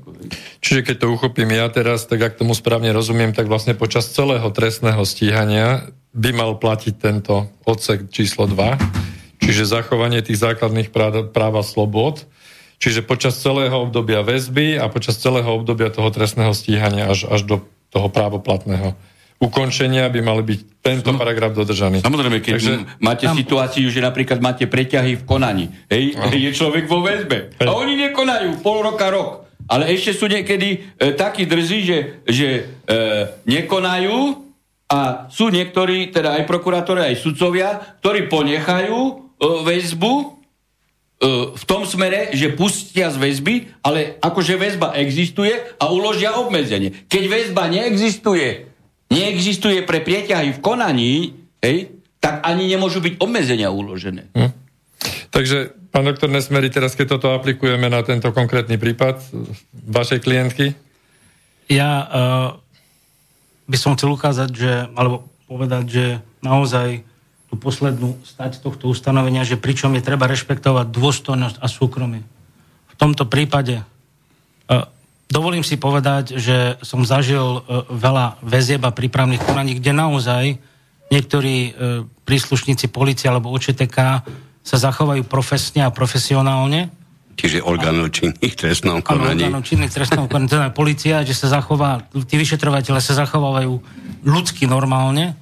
Čiže keď to uchopím ja teraz, tak ak tomu správne rozumiem, tak vlastne počas celého trestného stíhania by mal platiť tento odsek číslo 2, čiže zachovanie tých základných práv, práv a slobod, čiže počas celého obdobia väzby a počas celého obdobia toho trestného stíhania až, až do toho právoplatného ukončenia by mali byť tento no, paragraf dodržaný. Samozrejme, keď Takže, máte tam... situáciu, že napríklad máte preťahy v konaní, hej, no. je človek vo väzbe hej. a oni nekonajú pol roka, rok. Ale ešte sú niekedy e, takí drzí, že, že e, nekonajú a sú niektorí, teda aj prokurátori, aj sudcovia, ktorí ponechajú e, väzbu e, v tom smere, že pustia z väzby, ale akože väzba existuje a uložia obmedzenie. Keď väzba neexistuje, neexistuje pre prieťahy v konaní, hej, tak ani nemôžu byť obmedzenia uložené. Hm. Takže, pán doktor Nesmery, teraz keď toto aplikujeme na tento konkrétny prípad vašej klientky? Ja uh, by som chcel ukázať, že, alebo povedať, že naozaj tú poslednú stať tohto ustanovenia, že pričom je treba rešpektovať dôstojnosť a súkromie. V tomto prípade uh, Dovolím si povedať, že som zažil e, veľa väzieb a prípravných konaní, kde naozaj niektorí e, príslušníci policie alebo OČTK sa zachovajú profesne a profesionálne. Čiže orgánov činných trestnom konaní. Orgánov činných trestnom konaní, teda policia, že sa zachová, tí vyšetrovateľe sa zachovávajú ľudsky normálne,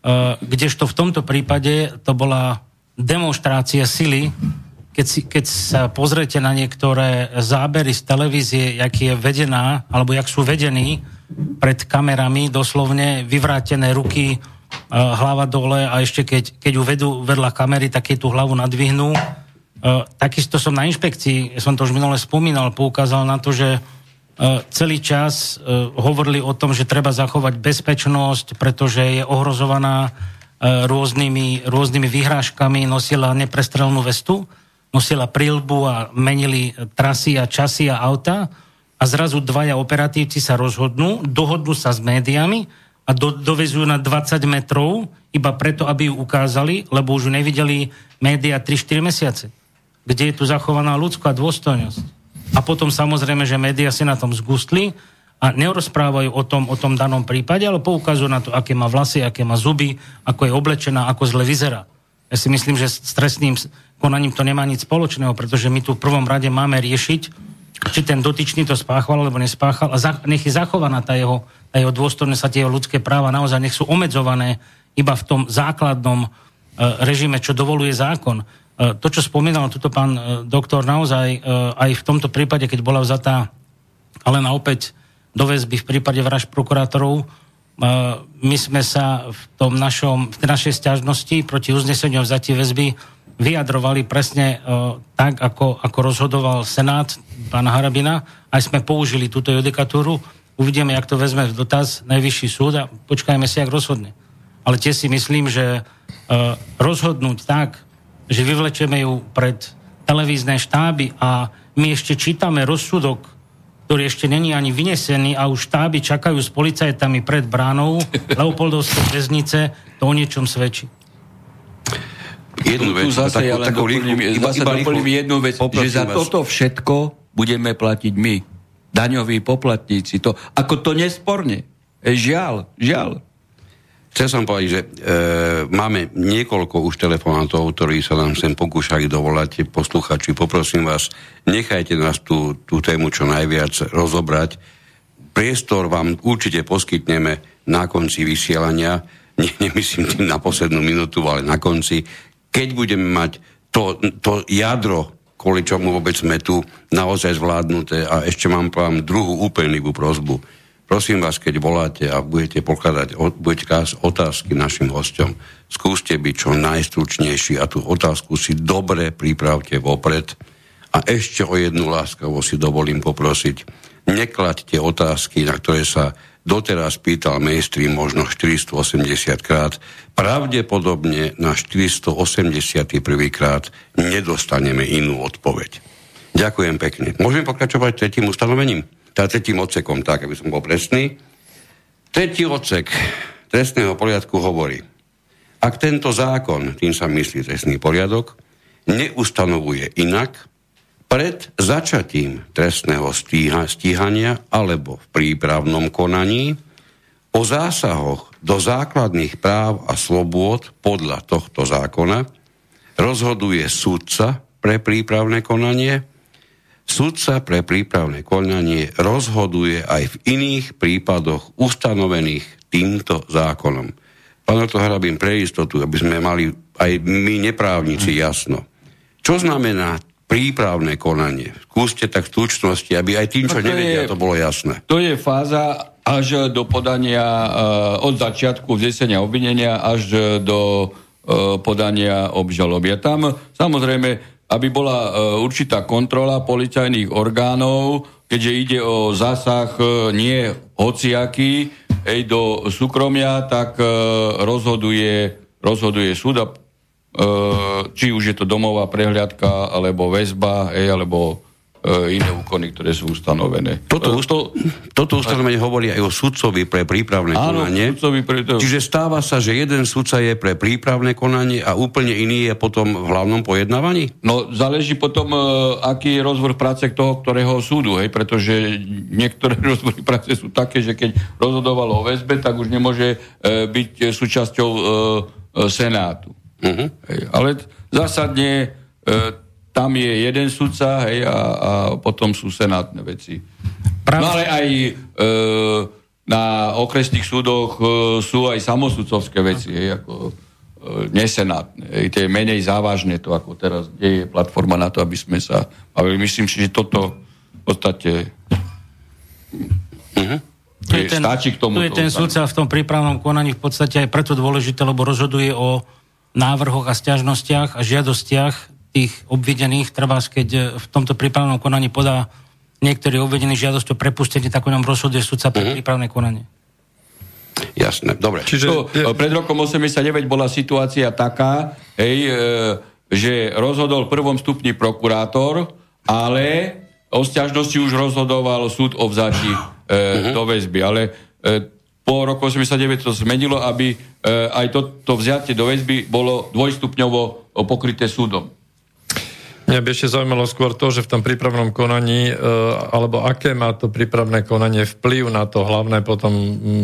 e, kdežto v tomto prípade to bola demonstrácia sily, keď, si, keď sa pozriete na niektoré zábery z televízie, jak je vedená, alebo jak sú vedení pred kamerami, doslovne vyvrátené ruky, e, hlava dole a ešte keď, keď ju vedú vedľa kamery, tak keď tú hlavu nadvihnú. E, takisto som na inšpekcii, som to už minule spomínal, poukázal na to, že e, celý čas hovorili o tom, že treba zachovať bezpečnosť, pretože je ohrozovaná rôznymi, rôznymi vyhrážkami, nosila neprestrelnú vestu nosila prilbu a menili trasy a časy a auta a zrazu dvaja operatívci sa rozhodnú, dohodnú sa s médiami a do, dovezujú na 20 metrov iba preto, aby ju ukázali, lebo už nevideli média 3-4 mesiace. Kde je tu zachovaná ľudská dôstojnosť. A potom samozrejme, že média si na tom zgustli a nerozprávajú o tom, o tom danom prípade, ale poukazujú na to, aké má vlasy, aké má zuby, ako je oblečená, ako zle vyzerá. Ja si myslím, že s trestným konaním to nemá nič spoločného, pretože my tu v prvom rade máme riešiť, či ten dotyčný to spáchal alebo nespáchal a nech je zachovaná tá jeho, tá jeho dôstojnosť a tie jeho ľudské práva naozaj nech sú obmedzované iba v tom základnom e, režime, čo dovoluje zákon. E, to, čo spomínal tuto pán e, doktor, naozaj aj v tomto prípade, keď bola vzatá ale na opäť do väzby v prípade vražd prokurátorov, my sme sa v, tom našom, v našej stiažnosti proti uzneseniu vzatie väzby vyjadrovali presne uh, tak, ako, ako rozhodoval Senát pána Harabina. Aj sme použili túto judikatúru. Uvidíme, jak to vezme v dotaz Najvyšší súd a počkajme si, jak rozhodne. Ale tiež si myslím, že uh, rozhodnúť tak, že vyvlečeme ju pred televízne štáby a my ešte čítame rozsudok, ktorý ešte není ani vynesený a už štáby čakajú s policajtami pred bránou Leopoldovskej väznice, to o niečom svedčí. Jednu vec, zase takú- ja len takú doplním, rýchlu- iba- iba doplním rýchlu. jednu vec, že za vás. toto všetko budeme platiť my, daňoví poplatníci. To, ako to nesporne. Žiaľ, žiaľ. Chcel som povedať, že e, máme niekoľko už telefonátov, ktorí sa nám sem pokúšali dovolať. Posluchači, poprosím vás, nechajte nás tú, tú tému čo najviac rozobrať. Priestor vám určite poskytneme na konci vysielania, ne, nemyslím tým na poslednú minútu, ale na konci, keď budeme mať to, to jadro, kvôli čomu vôbec sme tu, naozaj zvládnuté. A ešte mám vám druhú úplnivú prozbu. Prosím vás, keď voláte a budete pokladať, budete otázky našim hostom, skúste byť čo najstručnejší a tú otázku si dobre pripravte vopred. A ešte o jednu láskavo si dovolím poprosiť. Neklaďte otázky, na ktoré sa doteraz pýtal mainstream možno 480 krát. Pravdepodobne na 481 krát nedostaneme inú odpoveď. Ďakujem pekne. Môžem pokračovať tretím ustanovením? Teda tretím odsekom, tak, aby som bol presný. Tretí odsek trestného poriadku hovorí, ak tento zákon, tým sa myslí trestný poriadok, neustanovuje inak, pred začatím trestného stíha, stíhania alebo v prípravnom konaní o zásahoch do základných práv a slobôd podľa tohto zákona rozhoduje sudca pre prípravné konanie, Sudca pre prípravné konanie rozhoduje aj v iných prípadoch ustanovených týmto zákonom. Pán to hrabím pre istotu, aby sme mali aj my neprávnici jasno. Čo znamená prípravné konanie? Skúste tak v stručnosti, aby aj tým, čo No to nevedia, je- to bolo jasné. To je fáza až do podania uh, od začiatku vznesenia obvinenia až do uh, podania obžaloby. A tam samozrejme, aby bola uh, určitá kontrola policajných orgánov, keďže ide o zásah uh, nie hociaký, ej, do súkromia, tak uh, rozhoduje, rozhoduje súd či už je to domová prehliadka, alebo väzba, ej, alebo iné úkony, ktoré sú ustanovené. Toto, usto- toto ustanovenie hovorí aj o sudcovi pre prípravné Áno, konanie. sudcovi pre to. Čiže stáva sa, že jeden sudca je pre prípravné konanie a úplne iný je potom v hlavnom pojednávaní? No záleží potom, e, aký je rozvrh práce toho, ktorého súdu, hej, pretože niektoré rozvrhy práce sú také, že keď rozhodovalo o väzbe, tak už nemôže e, byť súčasťou e, e, Senátu. Uh-huh. Hej, ale zásadne e, tam je jeden sudca hej, a, a potom sú senátne veci. Prav- No ale aj e, na okresných súdoch e, sú aj samosudcovské veci, hej, ako e, nesenátne. Hej, to je menej závažné to, ako teraz kde je platforma na to, aby sme sa bavili. Myslím si, že toto v podstate Tu je je, ten, stačí k tomu. tu je ten sudca v tom prípravnom konaní v podstate aj preto dôležité, lebo rozhoduje o návrhoch a stiažnostiach a žiadostiach tých obvidených, treba keď e, v tomto prípravnom konaní podá niektorý obvidený žiadosť o prepustenie, tak o ňom rozhoduje sudca pre prípravné konanie. Jasné, dobre. Čiže To, je, Pred rokom 89 bola situácia taká, hej, e, že rozhodol v prvom stupni prokurátor, ale o stiažnosti už rozhodoval súd o vzati e, do väzby. Ale e, po roku 89 to zmenilo, aby e, aj to, to vzatie do väzby bolo dvojstupňovo pokryté súdom. Mňa by ešte zaujímalo skôr to, že v tom prípravnom konaní, e, alebo aké má to prípravné konanie vplyv na to hlavné potom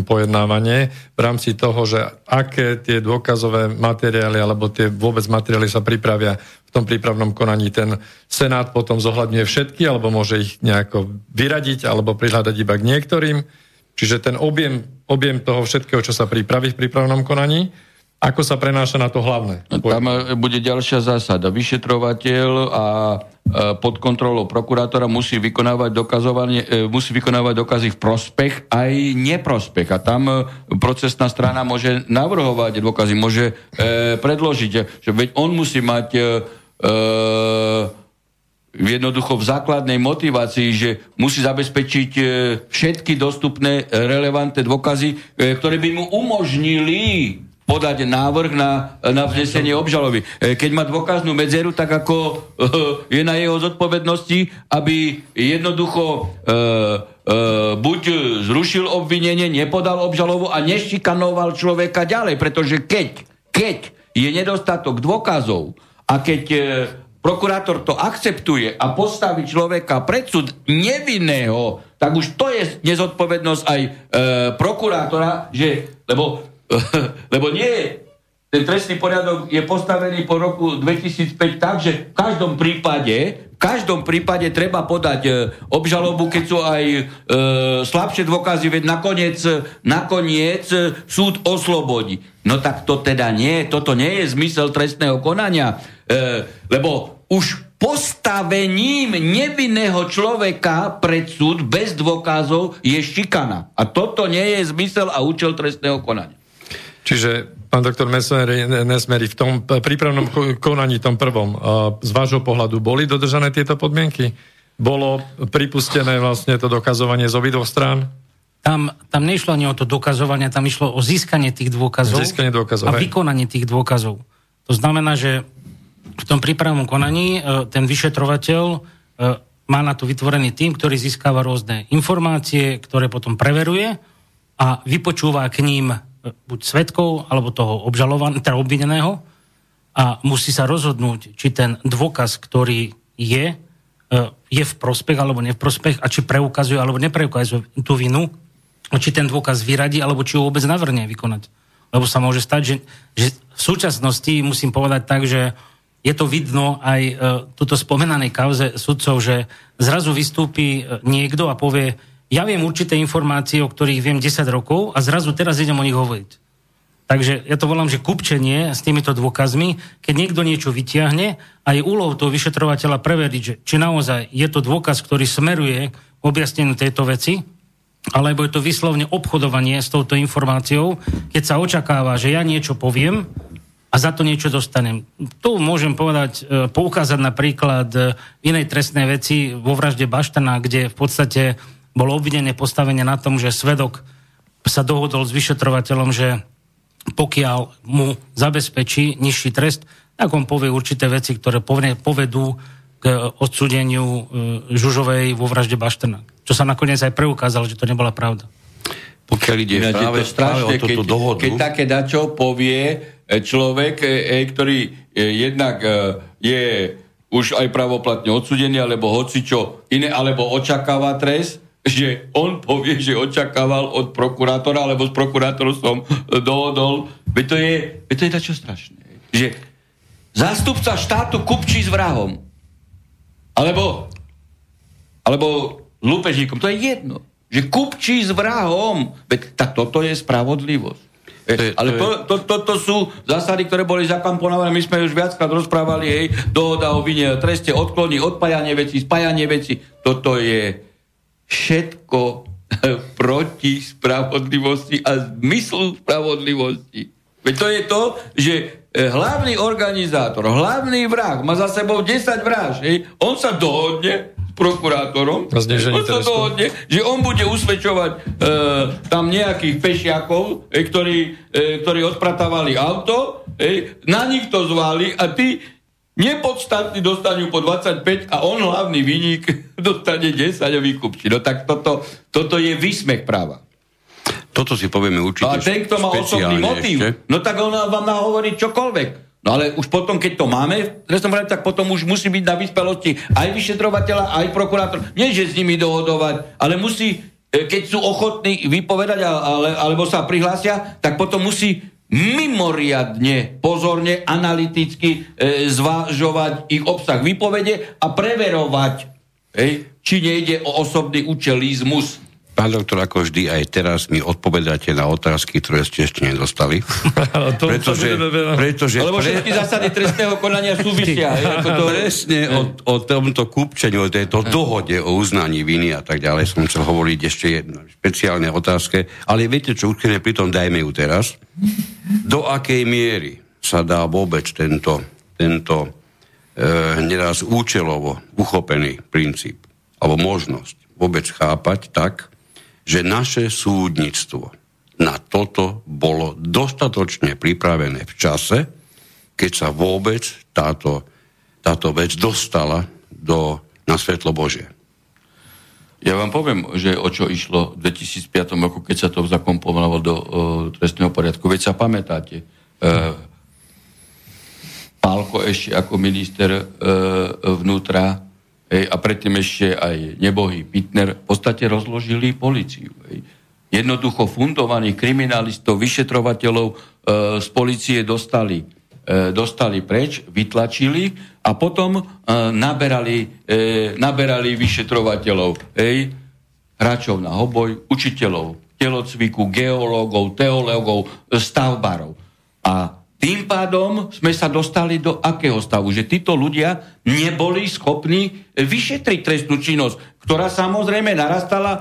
pojednávanie v rámci toho, že aké tie dôkazové materiály alebo tie vôbec materiály sa pripravia v tom prípravnom konaní. Ten Senát potom zohľadňuje všetky, alebo môže ich nejako vyradiť, alebo prihľadať iba k niektorým. Čiže ten objem, objem toho všetkého, čo sa pripraví v prípravnom konaní, ako sa prenáša na to hlavné. Tam e, bude ďalšia zásada. Vyšetrovateľ a e, pod kontrolou prokurátora musí vykonávať, e, musí vykonávať dokazy v prospech aj neprospech. A tam procesná strana môže navrhovať dôkazy, môže predložiť. Že veď on musí mať jednoducho v základnej motivácii, že musí zabezpečiť všetky dostupné relevantné dôkazy, ktoré by mu umožnili podať návrh na, na vznesenie obžaloby. E, Keď má dôkaznú medzeru, tak ako e, je na jeho zodpovednosti, aby jednoducho e, buď zrušil obvinenie, nepodal obžalobu a nešikanoval človeka ďalej, pretože keď, keď je nedostatok dôkazov a keď e, prokurátor to akceptuje a postaví človeka pred súd nevinného, tak už to je nezodpovednosť aj e, prokurátora, že, lebo, lebo nie ten trestný poriadok je postavený po roku 2005 tak, že v každom prípade, v každom prípade treba podať e, obžalobu, keď sú aj e, slabšie dôkazy, veď nakoniec, nakoniec e, súd oslobodí. No tak to teda nie, toto nie je zmysel trestného konania, e, lebo už postavením nevinného človeka pred súd bez dôkazov je šikana. A toto nie je zmysel a účel trestného konania. Čiže, pán doktor Nesmeri, v tom prípravnom konaní, tom prvom, z vášho pohľadu, boli dodržané tieto podmienky? Bolo pripustené vlastne to dokazovanie z obidvoch strán? Tam, tam nešlo ani o to dokazovanie, tam išlo o získanie tých dôkazov, získanie dôkazov a hej. vykonanie tých dôkazov. To znamená, že v tom prípravnom konaní e, ten vyšetrovateľ e, má na to vytvorený tým, ktorý získava rôzne informácie, ktoré potom preveruje a vypočúva k ním buď svetkov, alebo toho obžalovaného, teda obvineného a musí sa rozhodnúť, či ten dôkaz, ktorý je, e, je v prospech alebo ne v prospech a či preukazuje alebo nepreukazuje tú vinu, či ten dôkaz vyradí alebo či ho vôbec navrne vykonať. Lebo sa môže stať, že, že v súčasnosti musím povedať tak, že je to vidno aj e, tuto spomenanej kauze sudcov, že zrazu vystúpi e, niekto a povie, ja viem určité informácie, o ktorých viem 10 rokov a zrazu teraz idem o nich hovoriť. Takže ja to volám, že kupčenie s týmito dôkazmi, keď niekto niečo vytiahne a je úlohou toho vyšetrovateľa preveriť, že či naozaj je to dôkaz, ktorý smeruje k objasneniu tejto veci, alebo je to vyslovne obchodovanie s touto informáciou, keď sa očakáva, že ja niečo poviem a za to niečo dostanem. Tu môžem povedať, e, poukázať napríklad e, inej trestnej veci vo vražde Baštana, kde v podstate bolo obvinené postavenie na tom, že svedok sa dohodol s vyšetrovateľom, že pokiaľ mu zabezpečí nižší trest, tak on povie určité veci, ktoré povedú k odsúdeniu e, Žužovej vo vražde Baštrna. Čo sa nakoniec aj preukázalo, že to nebola pravda. Pokiaľ ide Ináč práve, to strašne, práve o túto keď, dohodu... keď také dačo povie e, človek, e, ktorý jednak je už aj pravoplatne odsudený, alebo hocičo iné, alebo očakáva trest, že on povie, že očakával od prokurátora, alebo s prokurátorom som dohodol. Veď to je, veď to je dačo strašné. Že zástupca štátu kupčí s vrahom. Alebo, alebo lúpežníkom. To je jedno. Že kupčí s vrahom. Veď tak toto je spravodlivosť. To je, Ale to, to, to, to sú zásady, ktoré boli zakamponované, my sme už viackrát rozprávali, hej, dohoda o vine, treste, odklony, odpájanie veci, spájanie veci. Toto je všetko proti spravodlivosti a zmyslu spravodlivosti. Veď to je to, že e, hlavný organizátor, hlavný vrah má za sebou 10 vraž. Hej? On sa dohodne s prokurátorom, on sa dohodne, že on bude usvedčovať e, tam nejakých pešiakov, e, ktorí, e, ktorí odpratávali auto, e, na nich to zvali a ty Nepodstatný dostanú po 25 a on hlavný vynik dostane 10 a vykupčí. No tak toto, toto je výsmech práva. Toto si povieme určite A ten, kto má osobný motív, ešte. no tak on vám má hovoriť čokoľvek. No ale už potom, keď to máme, tak potom už musí byť na vyspelosti aj vyšetrovateľa, aj prokurátor. Nie, že s nimi dohodovať, ale musí, e, keď sú ochotní vypovedať ale, alebo sa prihlásia, tak potom musí mimoriadne pozorne, analyticky e, zvažovať ich obsah výpovede a preverovať, hej, či nejde o osobný účelizmus. Pán doktor, ako vždy, aj teraz mi odpovedáte na otázky, ktoré ste ešte nedostali. to, pretože, pretože, Lebo všetky pre... zásady trestného konania súvisia. ako to... Presne o, o tomto kúpčeniu, o tejto dohode o uznaní viny a tak ďalej som chcel hovoriť ešte jedno špeciálne otázke. Ale viete čo, už pri tom dajme ju teraz. Do akej miery sa dá vôbec tento, tento e, neraz účelovo uchopený princíp alebo možnosť vôbec chápať tak, že naše súdnictvo na toto bolo dostatočne pripravené v čase, keď sa vôbec táto, táto vec dostala do, na svetlo Bože. Ja vám poviem, že o čo išlo v 2005 roku, keď sa to zakomponovalo do uh, trestného poriadku. Veď sa pamätáte, uh, Pálko ešte ako minister e, vnútra hej, a predtým ešte aj nebohý Pitner v podstate rozložili policiu. Hej. Jednoducho fundovaných kriminalistov, vyšetrovateľov e, z policie dostali, e, dostali preč, vytlačili a potom e, naberali, e, naberali vyšetrovateľov, hej, hráčov na hoboj, učiteľov, telocviku, geológov, teológov, stavbarov. A tým pádom sme sa dostali do akého stavu? Že títo ľudia neboli schopní vyšetriť trestnú činnosť, ktorá samozrejme narastala e,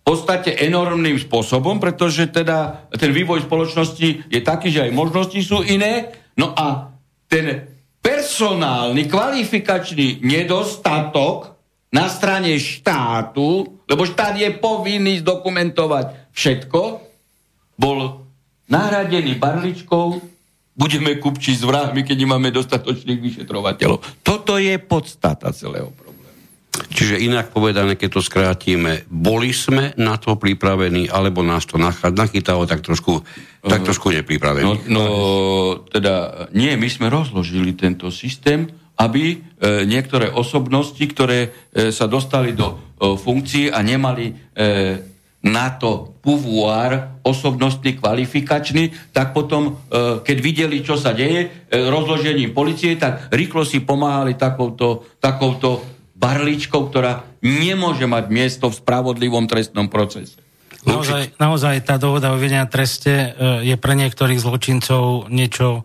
v podstate enormným spôsobom, pretože teda ten vývoj spoločnosti je taký, že aj možnosti sú iné. No a ten personálny, kvalifikačný nedostatok na strane štátu, lebo štát je povinný zdokumentovať všetko, bol nahradený barličkou, budeme kupčiť s vrahmi, keď nemáme dostatočných vyšetrovateľov. Toto je podstata celého problému. Čiže inak povedané, keď to skrátime, boli sme na to pripravení, alebo nás to nachytalo tak trošku, tak trošku nepripravení? No, no, teda nie, my sme rozložili tento systém, aby e, niektoré osobnosti, ktoré e, sa dostali do e, funkcií a nemali e, na to pouvoir osobnostný, kvalifikačný, tak potom, e, keď videli, čo sa deje e, rozložením policie, tak rýchlo si pomáhali takouto, takouto barličkou, ktorá nemôže mať miesto v spravodlivom trestnom procese. Naozaj, naozaj tá dohoda o vydania treste e, je pre niektorých zločincov niečo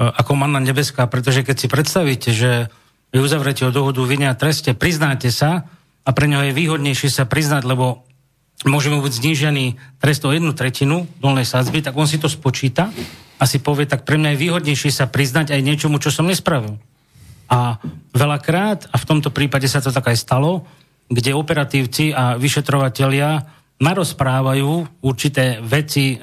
ako manna nebeská, pretože keď si predstavíte, že vy uzavrete o dohodu o vydania treste, priznáte sa a pre neho je výhodnejšie sa priznať, lebo môže mu byť znížený trest o jednu tretinu dolnej sadzby, tak on si to spočíta a si povie, tak pre mňa je výhodnejšie sa priznať aj niečomu, čo som nespravil. A veľakrát, a v tomto prípade sa to tak aj stalo, kde operatívci a vyšetrovatelia narozprávajú určité veci e,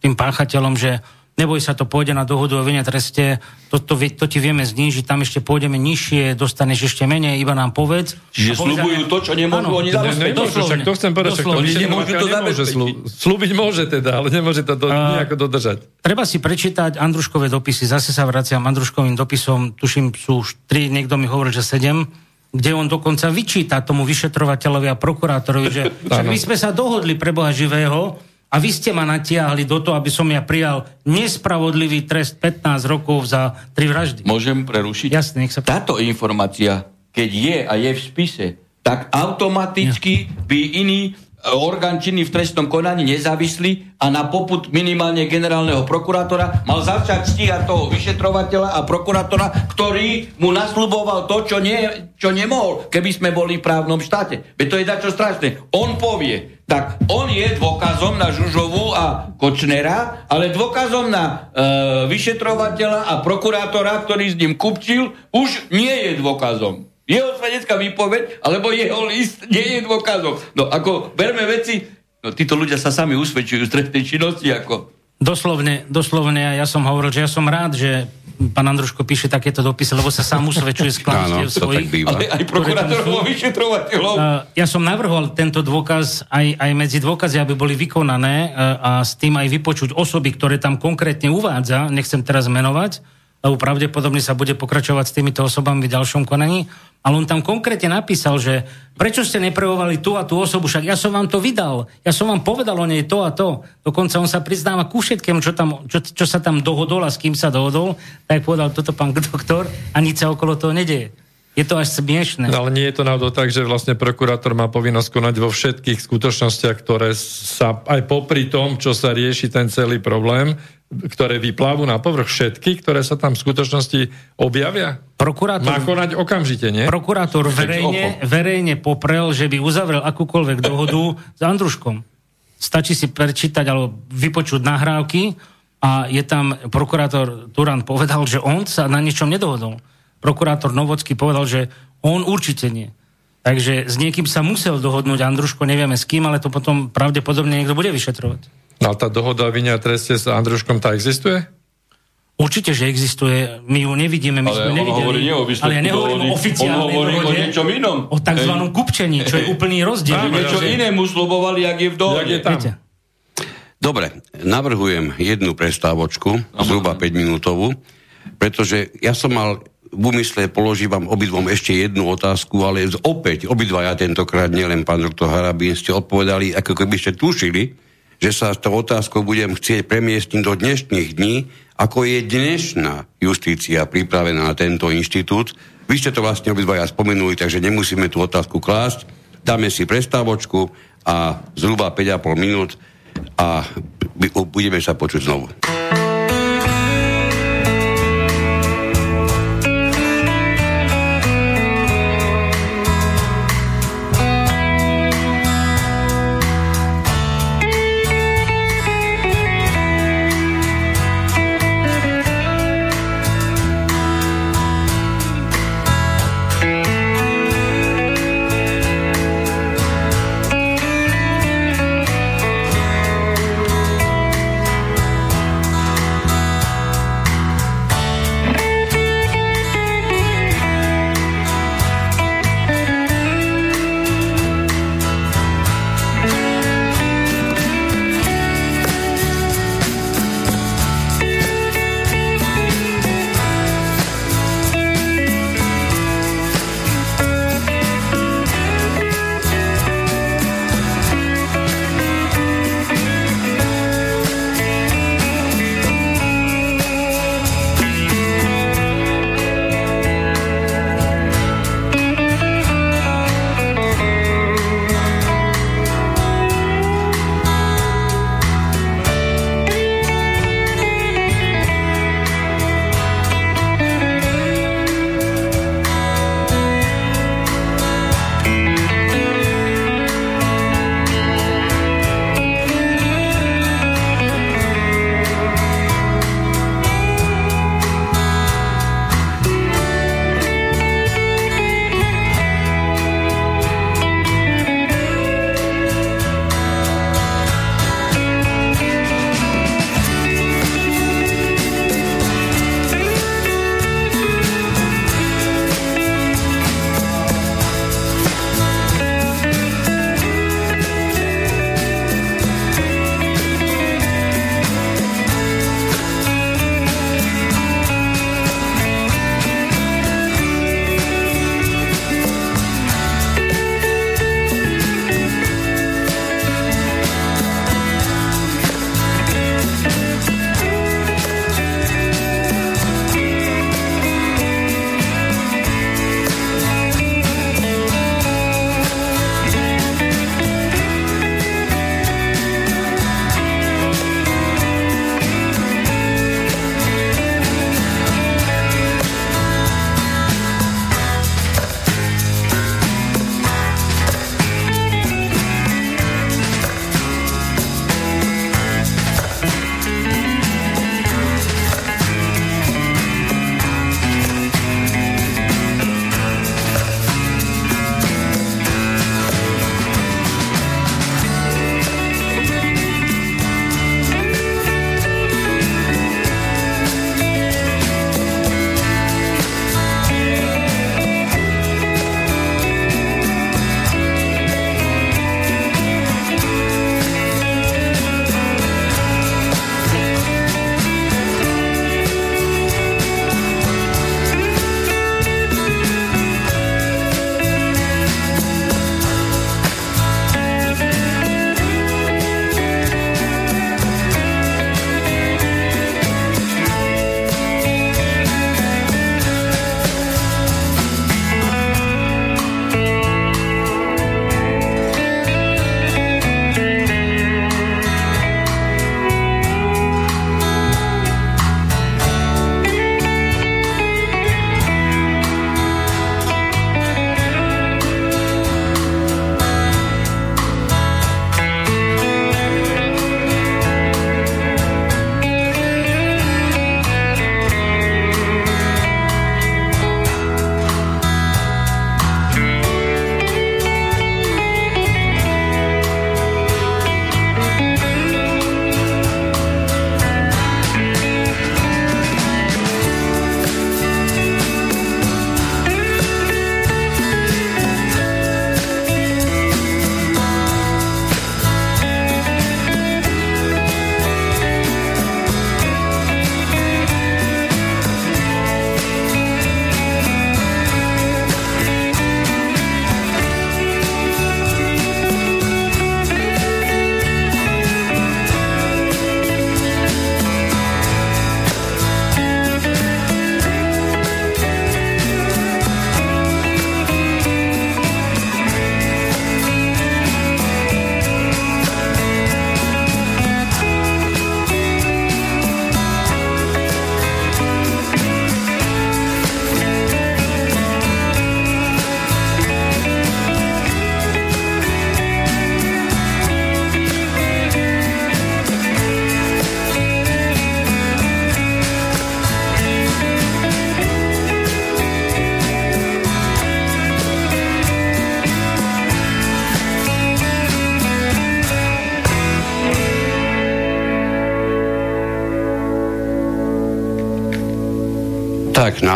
tým páchateľom, že neboj sa, to pôjde na dohodu o vine treste, to, to, to ti vieme znížiť, tam ešte pôjdeme nižšie, dostaneš ešte menej, iba nám povedz. Čiže slúbujú to, čo nemôžu áno, oni zabezpečiť. Nemôžu, však to chcem povedať, však to oni nemôžu to nemôže slúbiť môže teda, ale nemôže to do, nejako dodržať. Treba si prečítať Andruškové dopisy, zase sa vraciam Andruškovým dopisom, tuším sú už tri, niekto mi hovoril, že sedem, kde on dokonca vyčíta tomu vyšetrovateľovi a prokurátorovi, že my sme sa dohodli pre Boha živého, a vy ste ma natiahli do toho, aby som ja prijal nespravodlivý trest 15 rokov za tri vraždy. Môžem prerušiť? Jasne, nech sa... Táto informácia, keď je a je v spise, tak automaticky ja. by iný orgán činný v trestnom konaní nezávislý a na poput minimálne generálneho prokurátora mal začať stíhať toho vyšetrovateľa a prokurátora, ktorý mu nasľuboval to, čo, nie, čo nemohol, keby sme boli v právnom štáte. Veď to je dačo strašné. On povie, tak on je dôkazom na Žužovu a Kočnera, ale dôkazom na e, vyšetrovateľa a prokurátora, ktorý s ním kupčil, už nie je dôkazom. Jeho svedecká výpoveď, alebo jeho list nie je dôkazom. No ako berme veci, no títo ľudia sa sami usvedčujú z trestnej činnosti, ako... Doslovne, doslovne, ja som hovoril, že ja som rád, že pán Andruško píše takéto dopisy, lebo sa sám usvedčuje z klamstiev svojich. Ale aj prokurátorov vyšetrovateľov. Ja som navrhol tento dôkaz aj, aj medzi dôkazy, aby boli vykonané a s tým aj vypočuť osoby, ktoré tam konkrétne uvádza, nechcem teraz menovať, lebo pravdepodobne sa bude pokračovať s týmito osobami v ďalšom konaní, ale on tam konkrétne napísal, že prečo ste neprevovali tú a tú osobu, však ja som vám to vydal, ja som vám povedal o nej to a to. Dokonca on sa priznáva ku všetkému, čo, tam, čo, čo sa tam dohodol a s kým sa dohodol, tak povedal toto pán doktor a nič sa okolo toho nedeje. Je to až smiešne. No, ale nie je to náhodou tak, že vlastne prokurátor má povinnosť konať vo všetkých skutočnostiach, ktoré sa aj popri tom, čo sa rieši ten celý problém, ktoré vyplávu na povrch všetky, ktoré sa tam v skutočnosti objavia? Prokurátor, má konať okamžite, nie? Prokurátor verejne, verejne poprel, že by uzavrel akúkoľvek dohodu s Andruškom. Stačí si prečítať alebo vypočuť nahrávky a je tam prokurátor Turan povedal, že on sa na ničom nedohodol prokurátor Novocký povedal, že on určite nie. Takže s niekým sa musel dohodnúť Andruško, nevieme s kým, ale to potom pravdepodobne niekto bude vyšetrovať. No tá dohoda o vinia treste s Andruškom, tá existuje? Určite, že existuje. My ju nevidíme, my ale sme nevideli. Hovorí nie o ale ja nehovorím o oficiálnej on hovorí dohode, o niečom inom. O tzv. kupčení, čo je úplný rozdiel. Niečo iné mu slobovali, jak je v dohode. Je tam. Viete? Dobre, navrhujem jednu prestávočku, zhruba 5 minútovú, pretože ja som mal v úmysle položím vám obidvom ešte jednu otázku, ale opäť obidvaja tentokrát, nielen pán doktor Harabín, ste odpovedali, ako keby ste tušili, že sa s tou otázkou budem chcieť premiestniť do dnešných dní, ako je dnešná justícia pripravená na tento inštitút. Vy ste to vlastne obidvaja spomenuli, takže nemusíme tú otázku klásť. Dáme si prestávočku a zhruba 5,5 minút a budeme sa počuť znovu.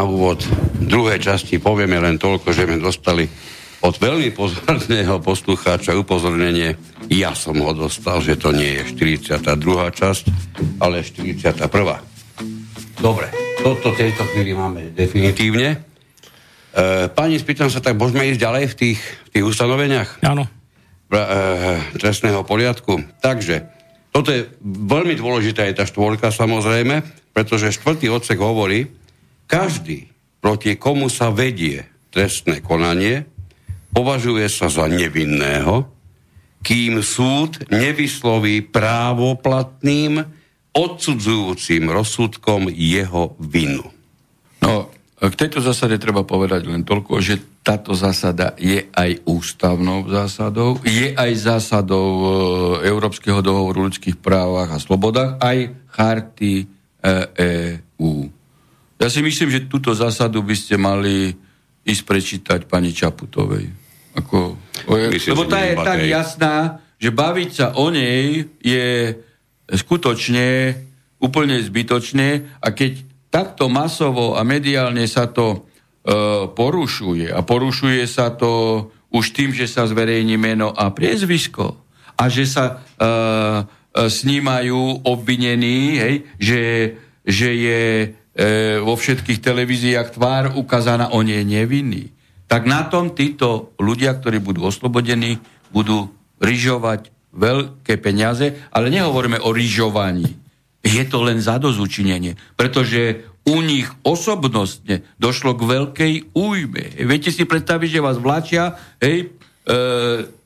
Na úvod druhej časti povieme len toľko, že sme dostali od veľmi pozorného poslucháča upozornenie. Ja som ho dostal, že to nie je 42. časť, ale 41. Dobre, toto tejto chvíli máme definitívne. E, pani, spýtam sa, tak môžeme ísť ďalej v tých, v tých ustanoveniach? Áno. E, trestného poriadku. Takže, toto je veľmi dôležitá je tá štvorka samozrejme, pretože štvrtý odsek hovorí, každý, proti komu sa vedie trestné konanie, považuje sa za nevinného, kým súd nevysloví právoplatným odsudzujúcim rozsudkom jeho vinu. No, k tejto zásade treba povedať len toľko, že táto zásada je aj ústavnou zásadou, je aj zásadou e, Európskeho dohovoru o ľudských právach a slobodách, aj charty EÚ. Ja si myslím, že túto zásadu by ste mali ísť prečítať pani Čaputovej. Ako, myslím, lebo tá je tak jasná, že baviť sa o nej je skutočne úplne zbytočné a keď takto masovo a mediálne sa to e, porušuje a porušuje sa to už tým, že sa zverejní meno a priezvisko a že sa e, e, snímajú obvinení, hej, že, že je vo všetkých televíziách tvár ukázaná, on je nevinný. Tak na tom títo ľudia, ktorí budú oslobodení, budú ryžovať veľké peniaze, ale nehovoríme o ryžovaní. Je to len zadozučinenie, pretože u nich osobnostne došlo k veľkej újme. Viete si predstaviť, že vás vlačia hej, e,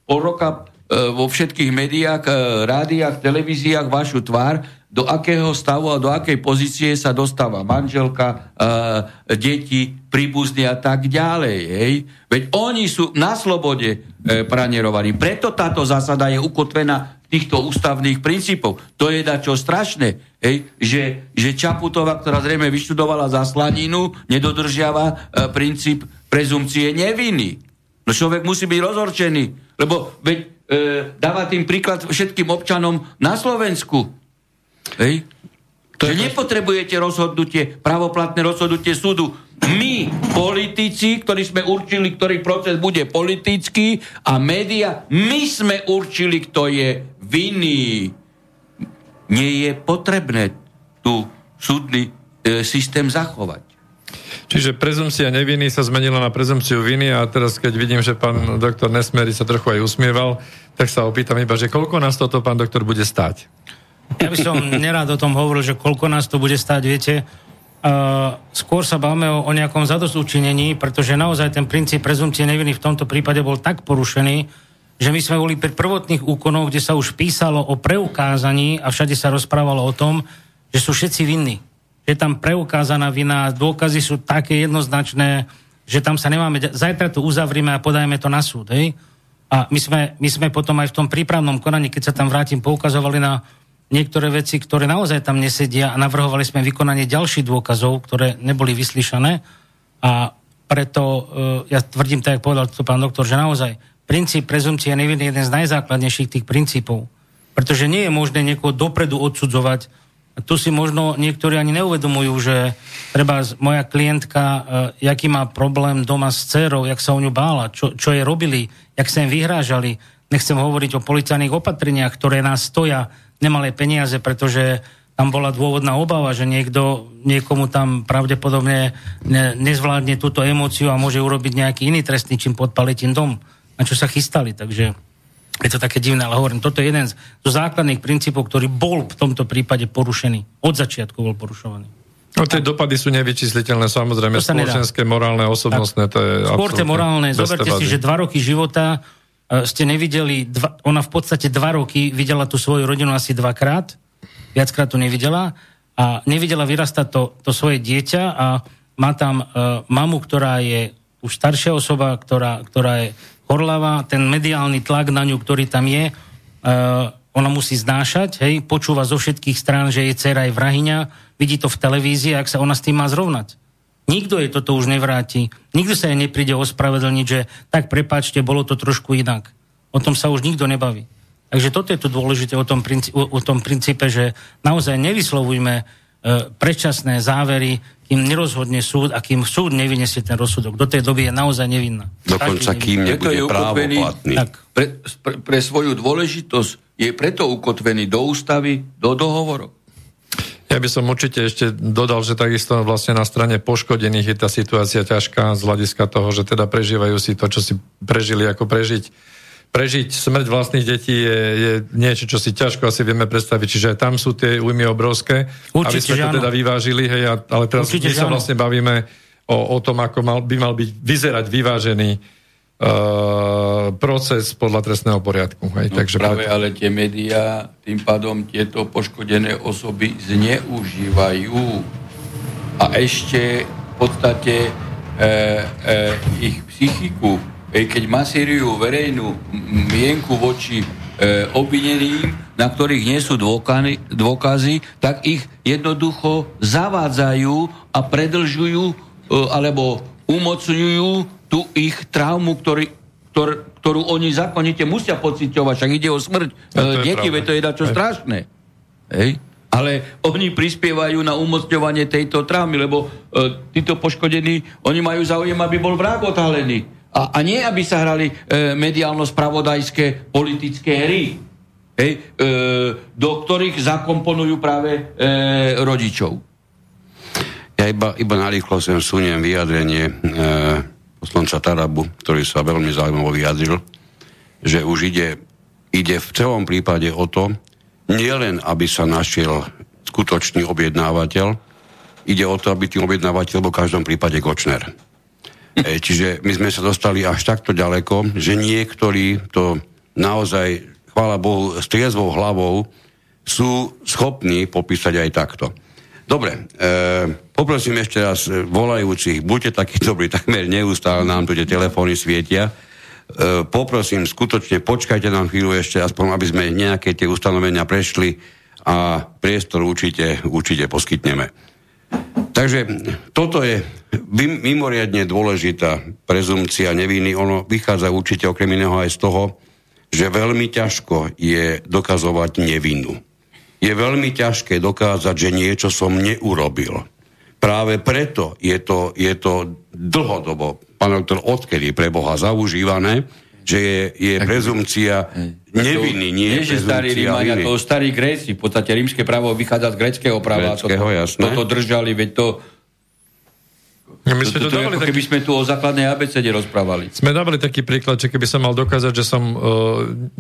pol roka e, vo všetkých médiách, e, rádiách, televíziách vašu tvár do akého stavu a do akej pozície sa dostáva manželka, e, deti, príbuzní a tak ďalej. Hej? Veď oni sú na slobode e, pranierovaní. Preto táto zásada je ukotvená v týchto ústavných princípov. To je dačo strašné, hej? Že, že Čaputová, ktorá zrejme vyštudovala za slaninu, nedodržiava e, princíp prezumcie neviny. No človek musí byť rozhorčený, lebo veď e, dáva tým príklad všetkým občanom na Slovensku. Hej? To že nepotrebujete rozhodnutie, pravoplatné rozhodnutie súdu. My, politici, ktorí sme určili, ktorý proces bude politický a média, my sme určili, kto je vinný. Nie je potrebné tu súdny e, systém zachovať. Čiže prezumcia neviny sa zmenila na prezumciu viny a teraz, keď vidím, že pán doktor Nesmery sa trochu aj usmieval, tak sa opýtam iba, že koľko nás toto pán doktor bude stať? Ja by som nerád o tom hovoril, že koľko nás to bude stáť, viete. Uh, skôr sa bavíme o, o nejakom zadosúčinení, pretože naozaj ten princíp prezumcie neviny v tomto prípade bol tak porušený, že my sme boli pri prvotných úkonoch, kde sa už písalo o preukázaní a všade sa rozprávalo o tom, že sú všetci vinní. Že tam preukázaná vina, dôkazy sú také jednoznačné, že tam sa nemáme... Zajtra to uzavrieme a podajme to na súd. Hej? A my sme, my sme potom aj v tom prípravnom konaní, keď sa tam vrátim, poukazovali na niektoré veci, ktoré naozaj tam nesedia a navrhovali sme vykonanie ďalších dôkazov, ktoré neboli vyslyšané a preto uh, ja tvrdím, tak ako povedal to pán doktor, že naozaj princíp prezumcie neviny je jeden z najzákladnejších tých princípov. Pretože nie je možné niekoho dopredu odsudzovať. Tu si možno niektorí ani neuvedomujú, že treba moja klientka, uh, jaký má problém doma s dcerou, jak sa o ňu bála, čo, čo je robili, jak sa im vyhrážali. Nechcem hovoriť o policajných opatreniach, ktoré nás stoja nemalé peniaze, pretože tam bola dôvodná obava, že niekto, niekomu tam pravdepodobne ne, nezvládne túto emóciu a môže urobiť nejaký iný trestný čin, podpaliť im dom, na čo sa chystali. Takže je to také divné, ale hovorím, toto je jeden z, zo základných princípov, ktorý bol v tomto prípade porušený. Od začiatku bol porušovaný. No tie dopady sú nevyčísliteľné, samozrejme, spoločenské, morálne, osobnostné, to je Skôr morálne, zoberte si, že dva roky života ste nevideli, dva, ona v podstate dva roky videla tú svoju rodinu asi dvakrát, viackrát to nevidela a nevidela vyrastať to, to svoje dieťa a má tam uh, mamu, ktorá je už staršia osoba, ktorá, ktorá je horlavá, ten mediálny tlak na ňu, ktorý tam je, uh, ona musí znášať, hej, počúva zo všetkých strán, že jej dcera je vrahyňa, vidí to v televízii, ak sa ona s tým má zrovnať. Nikto jej toto už nevráti. Nikto sa jej nepríde ospravedlniť, že tak prepáčte, bolo to trošku inak. O tom sa už nikto nebaví. Takže toto je to dôležité o tom, princípe, o, o tom princípe, že naozaj nevyslovujme uh, predčasné závery, kým nerozhodne súd a kým súd nevyniesie ten rozsudok. Do tej doby je naozaj nevinná. Dokonca kým nebude právoplatný. Tak. Pre, pre, pre svoju dôležitosť je preto ukotvený do ústavy, do dohovorov. Ja by som určite ešte dodal, že takisto vlastne na strane poškodených je tá situácia ťažká z hľadiska toho, že teda prežívajú si to, čo si prežili, ako prežiť. Prežiť smrť vlastných detí je, je niečo, čo si ťažko asi vieme predstaviť. Čiže aj tam sú tie újmy obrovské. Určite, aby sme to teda vyvážili, hej, ale teraz Určite, my sa vlastne bavíme o, o tom, ako mal, by mal byť vyzerať vyvážený Uh, proces podľa trestného poriadku. Hej, no, takže práve preto... ale tie médiá tým pádom tieto poškodené osoby zneužívajú a ešte v podstate e, e, ich psychiku, e, keď masíriujú verejnú mienku voči e, obvineným, na ktorých nie sú dôkazy, dôkazy, tak ich jednoducho zavádzajú a predlžujú e, alebo umocňujú tú ich traumu, ktorý, ktor, ktorú oni zákonite musia pociťovať, však ide o smrť e, detí, veď to je dačo strašné. Hej? Ale oni prispievajú na umocňovanie tejto traumy, lebo e, títo poškodení, oni majú záujem, aby bol vrah odhalený. A, a nie, aby sa hrali e, mediálno-spravodajské politické hry, hej, e, do ktorých zakomponujú práve e, rodičov. Ja iba, iba narýchlo sem suniem vyjadrenie e, poslanca Tarabu, ktorý sa veľmi zaujímavo vyjadril, že už ide, ide v celom prípade o to, nielen aby sa našiel skutočný objednávateľ, ide o to, aby tým objednávateľ bol v každom prípade Kočner. E, čiže my sme sa dostali až takto ďaleko, že niektorí to naozaj, chvála Bohu, s triezvou hlavou sú schopní popísať aj takto. Dobre, e, poprosím ešte raz e, volajúcich, buďte takí dobrí, takmer neustále nám tu tie telefóny svietia. E, poprosím, skutočne počkajte nám chvíľu ešte, aspoň aby sme nejaké tie ustanovenia prešli a priestor určite, určite poskytneme. Takže toto je mimoriadne dôležitá prezumcia neviny. Ono vychádza určite okrem iného aj z toho, že veľmi ťažko je dokazovať nevinu je veľmi ťažké dokázať, že niečo som neurobil. Práve preto je to, je to dlhodobo, pán doktor, odkedy pre Boha zaužívané, že je, je prezumcia neviny, nie, nie že starí Rímania, to starí Gréci, v podstate rímske právo vychádza z greckého práva. Gréckého, toto, jasné. toto držali, veď to my sme to, to, to keby sme tu o základnej abecede rozprávali. Sme dávali taký príklad, že keby som mal dokázať, že som uh,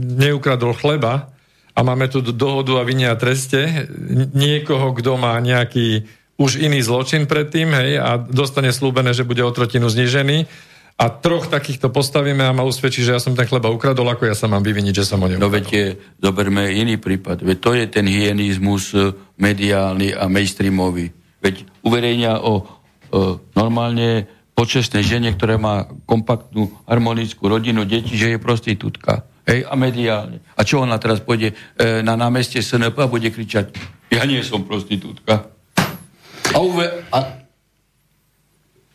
neukradol chleba, a máme tu dohodu a vinia treste niekoho, kto má nejaký už iný zločin predtým, hej, a dostane slúbené, že bude o trotinu znižený a troch takýchto postavíme a ma usvedčí, že ja som ten chleba ukradol, ako ja sa mám vyviniť, že som ho neukradol. No veď zoberme iný prípad. Veď to je ten hyenizmus e, mediálny a mainstreamový. Veď uverejnia o, o normálne počestnej žene, ktorá má kompaktnú harmonickú rodinu, deti, že je prostitútka. Hej, a mediálne. A čo ona teraz pôjde e, na námestie SNP a bude kričať, ja nie som prostitútka. A, uve, a,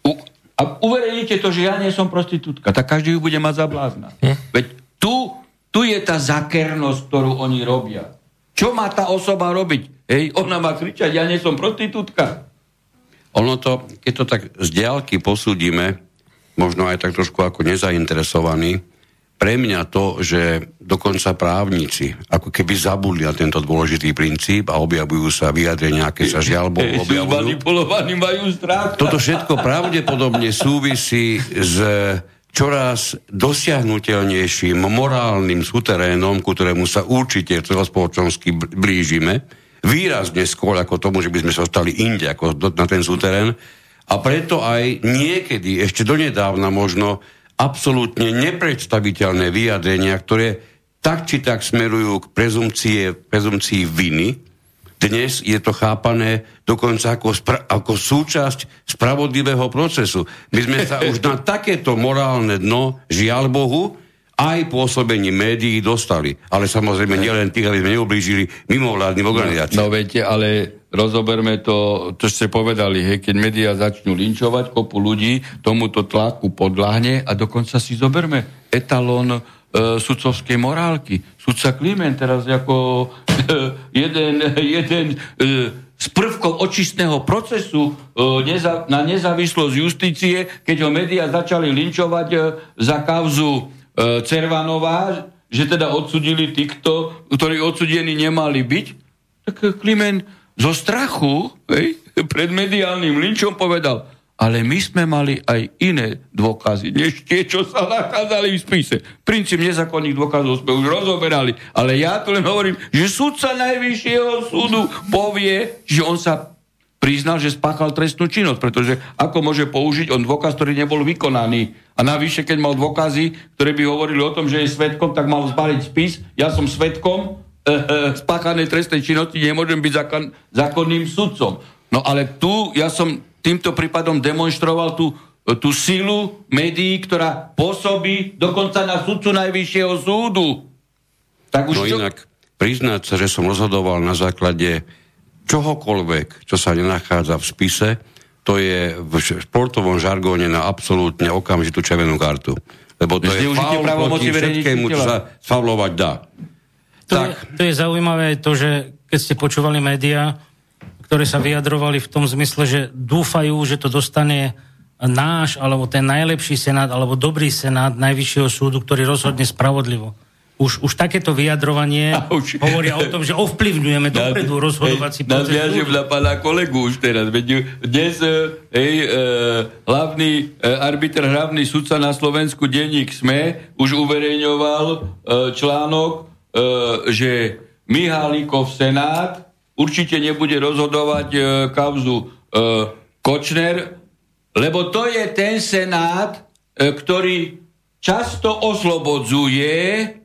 u, a uverejnite to, že ja nie som prostitútka, tak každý ju bude mať za blázna. Hm? Veď tu, tu je tá zakernosť, ktorú oni robia. Čo má tá osoba robiť? Hej, ona má kričať, ja nie som prostitútka. Ono to, keď to tak z diálky posúdime, možno aj tak trošku ako nezainteresovaný, pre mňa to, že dokonca právnici ako keby zabudli na tento dôležitý princíp a objavujú sa vyjadrenia, aké sa žiaľ Bohu objavujú. Manipulovaní majú strach. Toto všetko pravdepodobne súvisí s čoraz dosiahnutelnejším morálnym suterénom, ku ktorému sa určite celospoločensky blížime, výrazne skôr ako tomu, že by sme sa ostali inde ako na ten suterén. A preto aj niekedy, ešte donedávna možno, absolútne nepredstaviteľné vyjadrenia, ktoré tak či tak smerujú k prezumcie, prezumcii viny. Dnes je to chápané dokonca ako, spra- ako súčasť spravodlivého procesu. My sme sa už na takéto morálne dno, žiaľ Bohu, aj pôsobením médií dostali. Ale samozrejme nielen tých, aby sme neublížili mimovládnym organizáciám. No, no viete, ale rozoberme to, to ste povedali, hej, keď médiá začnú linčovať kopu ľudí, tomuto tlaku podľahne a dokonca si zoberme etalón e, sudcovskej morálky. Sudca Kliment teraz ako e, jeden, jeden e, s prvkom očistného procesu e, na nezávislosť justície, keď ho médiá začali linčovať e, za kauzu Cervanová, že teda odsudili týchto, ktorí odsudení nemali byť, tak e, Klimen zo strachu hej, pred mediálnym linčom povedal, ale my sme mali aj iné dôkazy, než tie, čo sa nachádzali v spise. Princíp nezákonných dôkazov sme už rozoberali, ale ja tu len hovorím, že sudca Najvyššieho súdu povie, že on sa priznal, že spáchal trestnú činnosť, pretože ako môže použiť on dôkaz, ktorý nebol vykonaný. A navyše, keď mal dôkazy, ktoré by hovorili o tom, že je svetkom, tak mal zbaliť spis. Ja som svetkom e, e, spáchanej trestnej činnosti, nemôžem byť zákon, zákonným sudcom. No ale tu ja som týmto prípadom demonstroval tú, tú silu médií, ktorá pôsobí dokonca na sudcu Najvyššieho súdu. Tak už no čo... inak, priznať sa, že som rozhodoval na základe čohokoľvek, čo sa nenachádza v spise, to je v športovom žargóne na absolútne okamžitú červenú kartu. Lebo to je faul proti všetkému, čo sa faulovať dá. To, tak. Je, to je zaujímavé to, že keď ste počúvali médiá, ktoré sa vyjadrovali v tom zmysle, že dúfajú, že to dostane náš, alebo ten najlepší senát, alebo dobrý senát Najvyššieho súdu, ktorý rozhodne spravodlivo. Už, už takéto vyjadrovanie už, hovoria o tom, že ovplyvňujeme dopredu rozhodovací proces. Nadviažem na pána kolegu už teraz. Veď dnes hej, e, hlavný e, arbiter, hlavný sudca na Slovensku, denník SME, už uverejňoval e, článok, e, že Mihálikov senát určite nebude rozhodovať e, kauzu e, Kočner, lebo to je ten senát, e, ktorý často oslobodzuje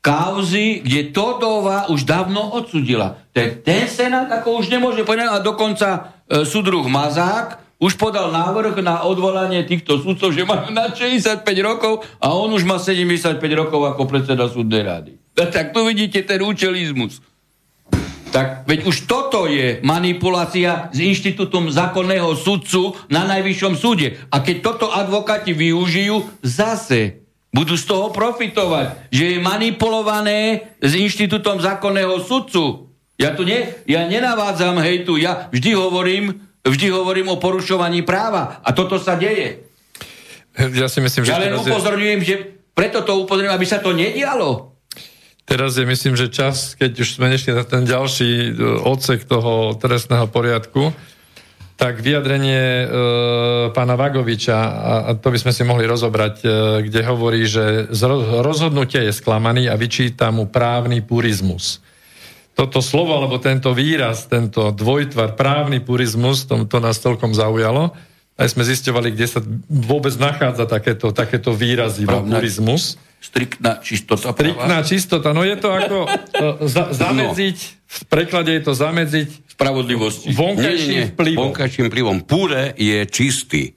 kauzy, kde Todova už dávno odsudila. Ten, ten senát ako už nemôže povedať, a dokonca e, súdruh Mazák už podal návrh na odvolanie týchto súdcov, že má na 65 rokov a on už má 75 rokov ako predseda súdnej rady. Tak tu vidíte ten účelizmus. Tak veď už toto je manipulácia s inštitútom zákonného sudcu na najvyššom súde. A keď toto advokáti využijú, zase budú z toho profitovať, že je manipulované s inštitútom zákonného sudcu. Ja tu ne, ja nenavádzam hejtu, ja vždy hovorím, vždy hovorím o porušovaní práva. A toto sa deje. Ja si myslím, že... Ja len upozorňujem, že preto to upozorňujem, aby sa to nedialo. Teraz je myslím, že čas, keď už sme nešli na ten ďalší e, odsek toho trestného poriadku, tak vyjadrenie e, pána Vagoviča, a, a to by sme si mohli rozobrať, e, kde hovorí, že z rozhodnutia je sklamaný a vyčíta mu právny purizmus. Toto slovo, alebo tento výraz, tento dvojtvar, právny purizmus, to, to nás celkom zaujalo. Aj sme zistovali, kde sa vôbec nachádza takéto, takéto výrazy, purizmus striktná čistota. Striktná čistota, no je to ako za, zamedziť, v preklade je to zamedziť spravodlivosti. Vonkajším vplyvom. Vonkajším vplyvom. Púre je čistý.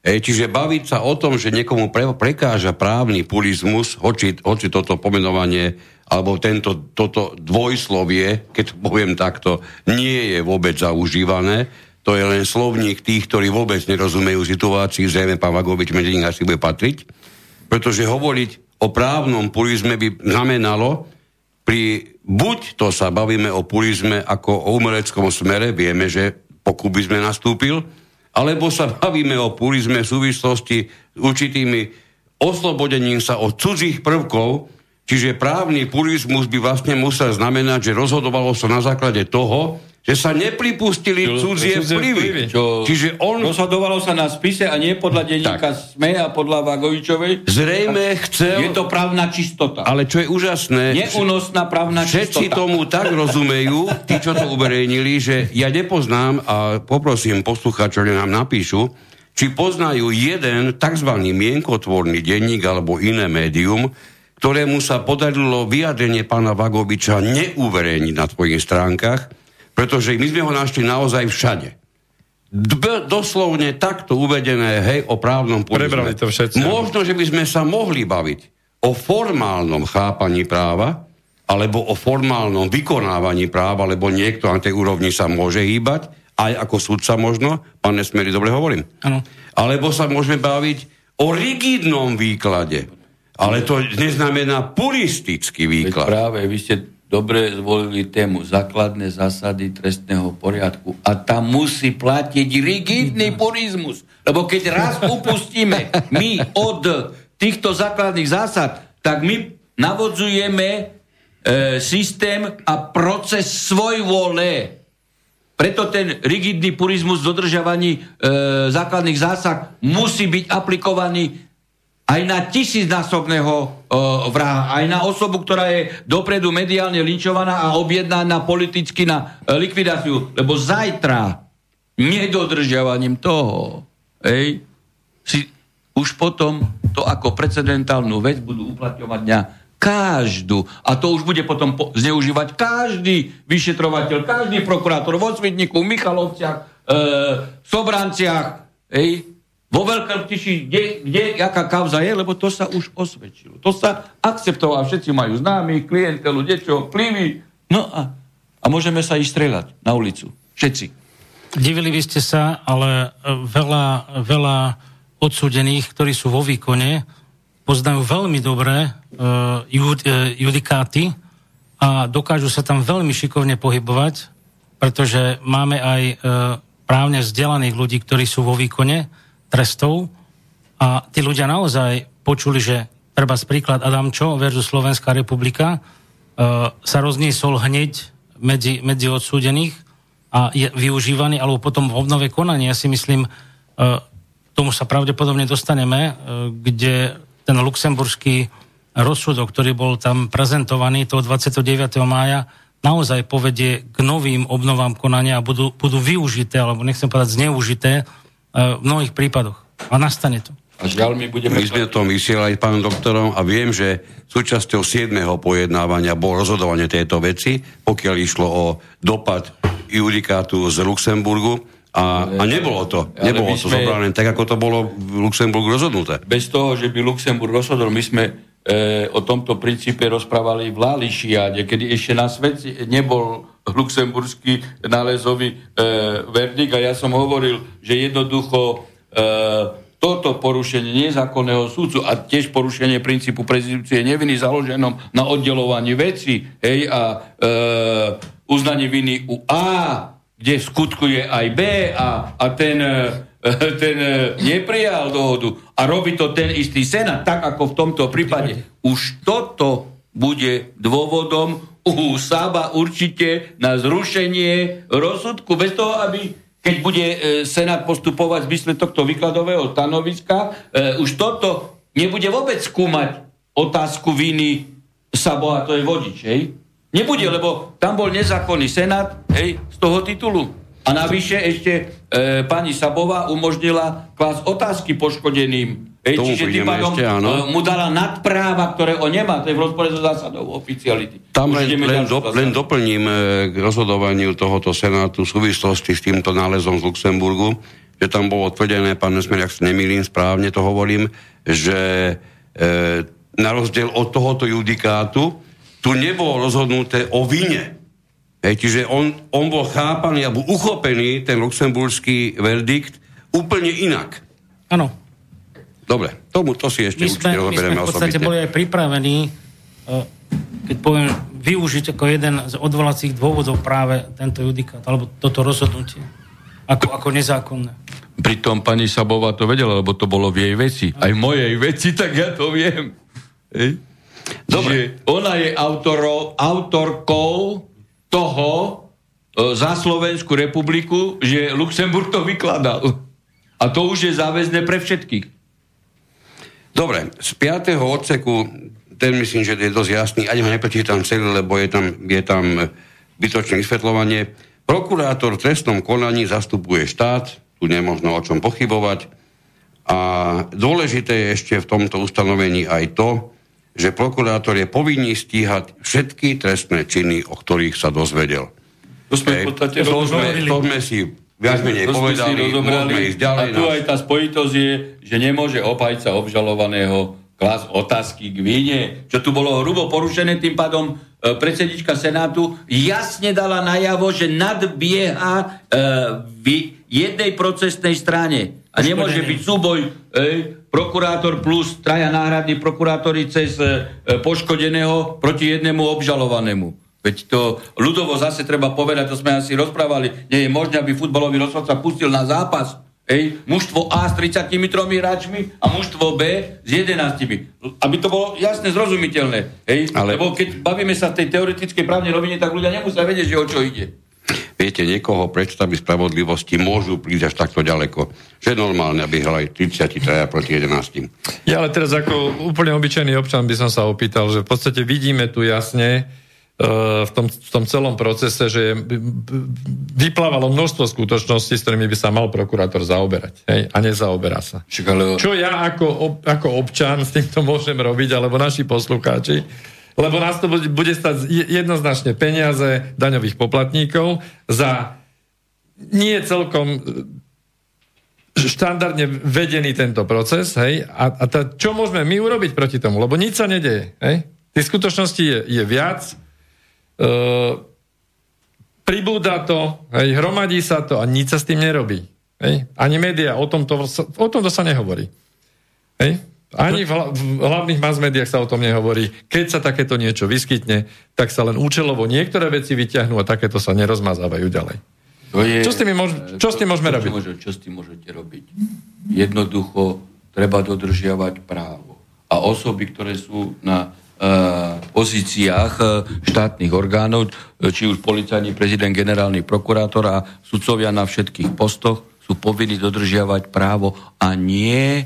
E, čiže baviť sa o tom, že niekomu pre, prekáža právny pulizmus, hoči, hoči toto pomenovanie alebo tento, toto dvojslovie, keď to poviem takto, nie je vôbec zaužívané, to je len slovník tých, ktorí vôbec nerozumejú situácii, zrejme pán Vagovič medzi nich asi bude patriť, pretože hovoriť o právnom pulizme by znamenalo, pri, buď to sa bavíme o pulizme ako o umeleckom smere, vieme, že by sme nastúpil, alebo sa bavíme o pulizme v súvislosti s určitými oslobodením sa od cudzích prvkov, čiže právny pulizmus by vlastne musel znamenať, že rozhodovalo sa na základe toho, že sa nepripustili čo, cudzie vplyvy. Čo, Čiže on... Rozhodovalo sa na spise a nie podľa denníka SME a podľa Vagovičovej. Zrejme chcel... Je to právna čistota. Ale čo je úžasné... Neúnosná právna všetci čistota. Všetci tomu tak rozumejú, tí, čo to uverejnili, že ja nepoznám a poprosím poslucháčov, že nám napíšu, či poznajú jeden tzv. mienkotvorný denník alebo iné médium, ktorému sa podarilo vyjadrenie pána Vagoviča neuverejniť na svojich stránkach, pretože my sme ho našli naozaj všade. D- doslovne takto uvedené, hej, o právnom Prebrali to všetci. Možno, že by sme sa mohli baviť o formálnom chápaní práva, alebo o formálnom vykonávaní práva, lebo niekto na tej úrovni sa môže hýbať, aj ako sudca možno, pán Nesmery, dobre hovorím. Ano. Alebo sa môžeme baviť o rigidnom výklade, ale to neznamená puristický výklad. Veď práve, vy ste dobre zvolili tému základné zásady trestného poriadku a tam musí platiť rigidný purizmus. Lebo keď raz upustíme my od týchto základných zásad, tak my navodzujeme e, systém a proces svoj vole. Preto ten rigidný purizmus v dodržiavaní e, základných zásad musí byť aplikovaný aj na tisícnásobného uh, vraha, aj na osobu, ktorá je dopredu mediálne linčovaná a objednaná politicky na uh, likvidáciu. Lebo zajtra nedodržiavaním toho hej, si už potom to ako precedentálnu vec budú uplatňovať na každú. A to už bude potom po- zneužívať každý vyšetrovateľ, každý prokurátor v Michalovciach, e, Sobranciach, hej, vo Veľkom Tiši, kde, kde, aká kauza je, lebo to sa už osvedčilo. To sa akceptovalo, všetci majú známy, klientelu, niečo, vplyvy. No a, a môžeme sa ísť strieľať na ulicu. Všetci. Divili by ste sa, ale e, veľa, veľa odsúdených, ktorí sú vo výkone, poznajú veľmi dobre uh, jud, uh, judikáty a dokážu sa tam veľmi šikovne pohybovať, pretože máme aj uh, právne vzdelaných ľudí, ktorí sú vo výkone trestov a tí ľudia naozaj počuli, že treba príklad Adamčo versus Slovenská republika uh, sa rozniesol hneď medzi, medzi odsúdených a je využívaný, alebo potom v obnove konania, ja si myslím, uh, tomu sa pravdepodobne dostaneme, uh, kde ten luxemburský rozsudok, ktorý bol tam prezentovaný toho 29. mája, naozaj povedie k novým obnovám konania a budú, budú využité, alebo nechcem povedať zneužité, v mnohých prípadoch. A nastane to. A žiaľ, my budeme... My sme to vysielali s pánom doktorom a viem, že súčasťou 7. pojednávania bol rozhodovanie tejto veci, pokiaľ išlo o dopad judikátu z Luxemburgu. A, a nebolo to. Nebolo to sme- zobrané tak, ako to bolo v Luxemburgu rozhodnuté. Bez toho, že by Luxemburg rozhodol, my sme e, o tomto princípe rozprávali v Lališiade, kedy ešte na svete nebol luxemburský nálezový e, verdikt a ja som hovoril, že jednoducho e, toto porušenie nezákonného súdcu a tiež porušenie princípu prezumcie neviny založenom na oddelovaní veci hej, a e, uznanie viny u A, kde v skutku je aj B a, a ten, e, ten e, neprijal dohodu a robí to ten istý senát, tak ako v tomto prípade. Už toto bude dôvodom u Sába určite na zrušenie rozsudku, bez toho, aby keď bude e, Senát postupovať v zmysle tohto výkladového stanoviska, e, už toto nebude vôbec skúmať otázku viny Sabo, a to je vodič, hej? Nebude, lebo tam bol nezákonný senát, hej, z toho titulu. A navyše ešte e, pani Sabová umožnila klas otázky poškodeným. Hej, Tomu čiže tým pádom ešte, áno. e, mu dala nadpráva, ktoré on nemá. To je v rozpore so zásadou oficiality. Tam Už len, len, do, zásadu. len doplním e, k rozhodovaniu tohoto Senátu v súvislosti s týmto nálezom z Luxemburgu, že tam bolo tvrdené, pán Nesmer, ak sa nemýlim správne, to hovorím, že e, na rozdiel od tohoto judikátu tu nebolo rozhodnuté o vine. Hej, čiže on, on bol chápaný alebo uchopený, ten luxemburský verdikt, úplne inak. Áno. Dobre, tomu to si ešte My určite sme, my sme v podstate osobitne. boli aj pripravení, eh, keď poviem, využiť ako jeden z odvolacích dôvodov práve tento judikát, alebo toto rozhodnutie, ako, ako nezákonné. Pritom pani Sabová to vedela, lebo to bolo v jej veci. Aj v mojej veci, tak ja to viem. Hej? Dobre. Že ona je autoro, autorkou toho e, za Slovenskú republiku, že Luxemburg to vykladal. A to už je záväzné pre všetkých. Dobre, z 5. odseku, ten myslím, že je dosť jasný, ani ho neprečítam celý, lebo je tam, je tam bytočné vysvetľovanie. Prokurátor v trestnom konaní zastupuje štát, tu nemožno o čom pochybovať. A dôležité je ešte v tomto ustanovení aj to, že prokurátor je povinný stíhať všetky trestné činy, o ktorých sa dozvedel. To sme Hej, v podstate to, sme, to sme si viac menej To povedali, môžeme ísť ďalej. A tu na- aj tá spojitosť je, že nemôže obhajca obžalovaného klas otázky k vine, čo tu bolo hrubo porušené, tým pádom e, predsednička Senátu jasne dala najavo, že nadbieha e, v jednej procesnej strane. A nemôže byť súboj e, prokurátor plus traja náhradní prokurátori cez e, poškodeného proti jednému obžalovanému. Veď to ľudovo zase treba povedať, to sme asi rozprávali, nie je možné, aby futbalový rozhodca pustil na zápas Hej, mužstvo A s 33 hráčmi a mužstvo B s 11. Aby to bolo jasne zrozumiteľné. Hej? Ale... Lebo keď bavíme sa v tej teoretickej právnej rovine, tak ľudia nemusia vedieť, že o čo ide. Viete, niekoho predstavy spravodlivosti môžu prísť až takto ďaleko. Že je normálne, aby hrali 33 proti 11. Ja ale teraz ako úplne obyčajný občan by som sa opýtal, že v podstate vidíme tu jasne, v tom, v tom celom procese, že vyplávalo množstvo skutočností, s ktorými by sa mal prokurátor zaoberať. Hej? A nezaoberá sa. ale... Čo ja ako, ako občan s týmto môžem robiť, alebo naši poslucháči, lebo nás to bude stať jednoznačne peniaze daňových poplatníkov za nie celkom štandardne vedený tento proces, hej, a, a tá, čo môžeme my urobiť proti tomu, lebo nič sa nedeje, hej. Tých skutočností je, je viac, pribúda to, hej, hromadí sa to a nič sa s tým nerobí. Hej? Ani médiá, o tomto, o tomto sa nehovorí. Hej? Ani v, hla, v hlavných mass médiách sa o tom nehovorí. Keď sa takéto niečo vyskytne, tak sa len účelovo niektoré veci vyťahnú a takéto sa nerozmazávajú ďalej. To je, čo, s tým môž, čo s tým môžeme robiť? Môže, čo s tým môžete robiť? Jednoducho treba dodržiavať právo. A osoby, ktoré sú na pozíciách eh, štátnych orgánov, či už policajný prezident, generálny prokurátor a sudcovia na všetkých postoch sú povinní dodržiavať právo a nie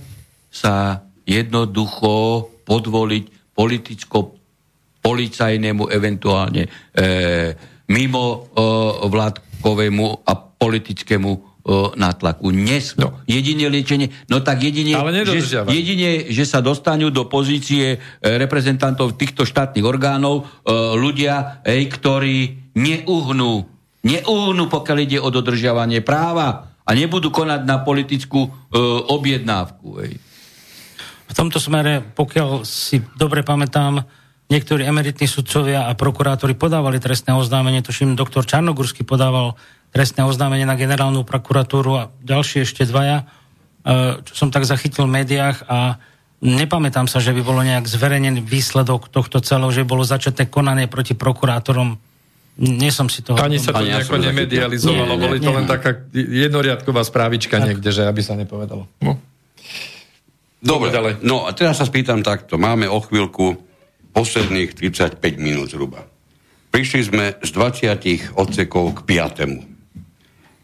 sa jednoducho podvoliť politicko policajnému, eventuálne e, mimo e, vládkovému a politickému nátlaku. Nes, no. Jedine liečenie, no tak jedine, že, jedine, že sa dostanú do pozície e, reprezentantov týchto štátnych orgánov e, ľudia, ej, ktorí neuhnú, neuhnú, pokiaľ ide o dodržiavanie práva a nebudú konať na politickú e, objednávku. Ej. V tomto smere, pokiaľ si dobre pamätám, niektorí emeritní sudcovia a prokurátori podávali trestné oznámenie, tuším, doktor Čarnogórsky podával trestné oznámenie na generálnu prokuratúru a ďalšie ešte dvaja, e, čo som tak zachytil v médiách a nepamätám sa, že by bolo nejak zverejnený výsledok tohto celého, že bolo začaté konanie proti prokurátorom. Nie som si toho... Ani sa to nejako nemedializovalo, boli to len taká jednoriadková správička tak. niekde, že aby sa nepovedalo. No. Dobre, Dobre no a teraz sa spýtam takto. Máme o chvíľku posledných 35 minút zhruba. Prišli sme z 20 odsekov k 5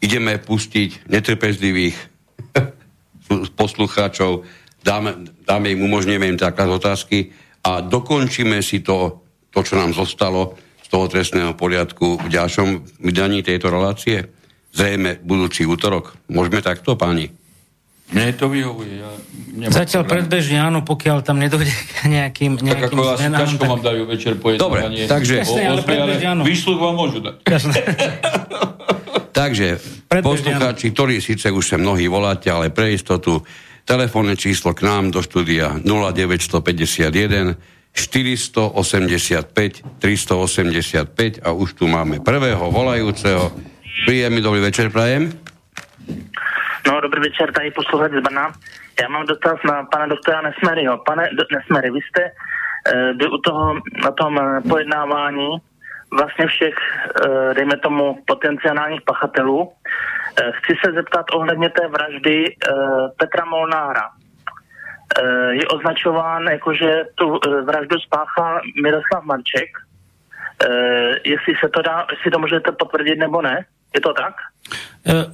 ideme pustiť netrpezlivých poslucháčov, dáme, dáme im, umožníme im také otázky a dokončíme si to, to, čo nám zostalo z toho trestného poriadku v ďalšom vydaní tejto relácie. Zrejme budúci útorok. Môžeme takto, páni? Mne to vyhovuje. Ja Zatiaľ predbežne áno, pokiaľ tam nedojde k nejakým, nejakým tak ako zmenám. Tak vám dajú večer Dobre, takže... Jasne, ale predbežne áno. Výsluh vám môžu dať. Takže poslucháči, ktorí síce už sa mnohí voláte, ale pre istotu telefónne číslo k nám do štúdia 0951 485 385 a už tu máme prvého volajúceho. Príjemný dobrý večer, prajem. No, dobrý večer, tady posluchač z Brna. Já mám dotaz na pana doktora Nesmeryho. Pane Nesmery, vy jste e, byl u toho, na tom eh, pojednávání vlastně všech, eh, dejme tomu, potenciálních pachatelů. Eh, chci se zeptat ohledně té vraždy eh, Petra Molnára. Je označován jako, že tu vraždu spáchá Miroslav Marček. Jestli se to dá, jestli to můžete potvrdit nebo ne? Je to tak?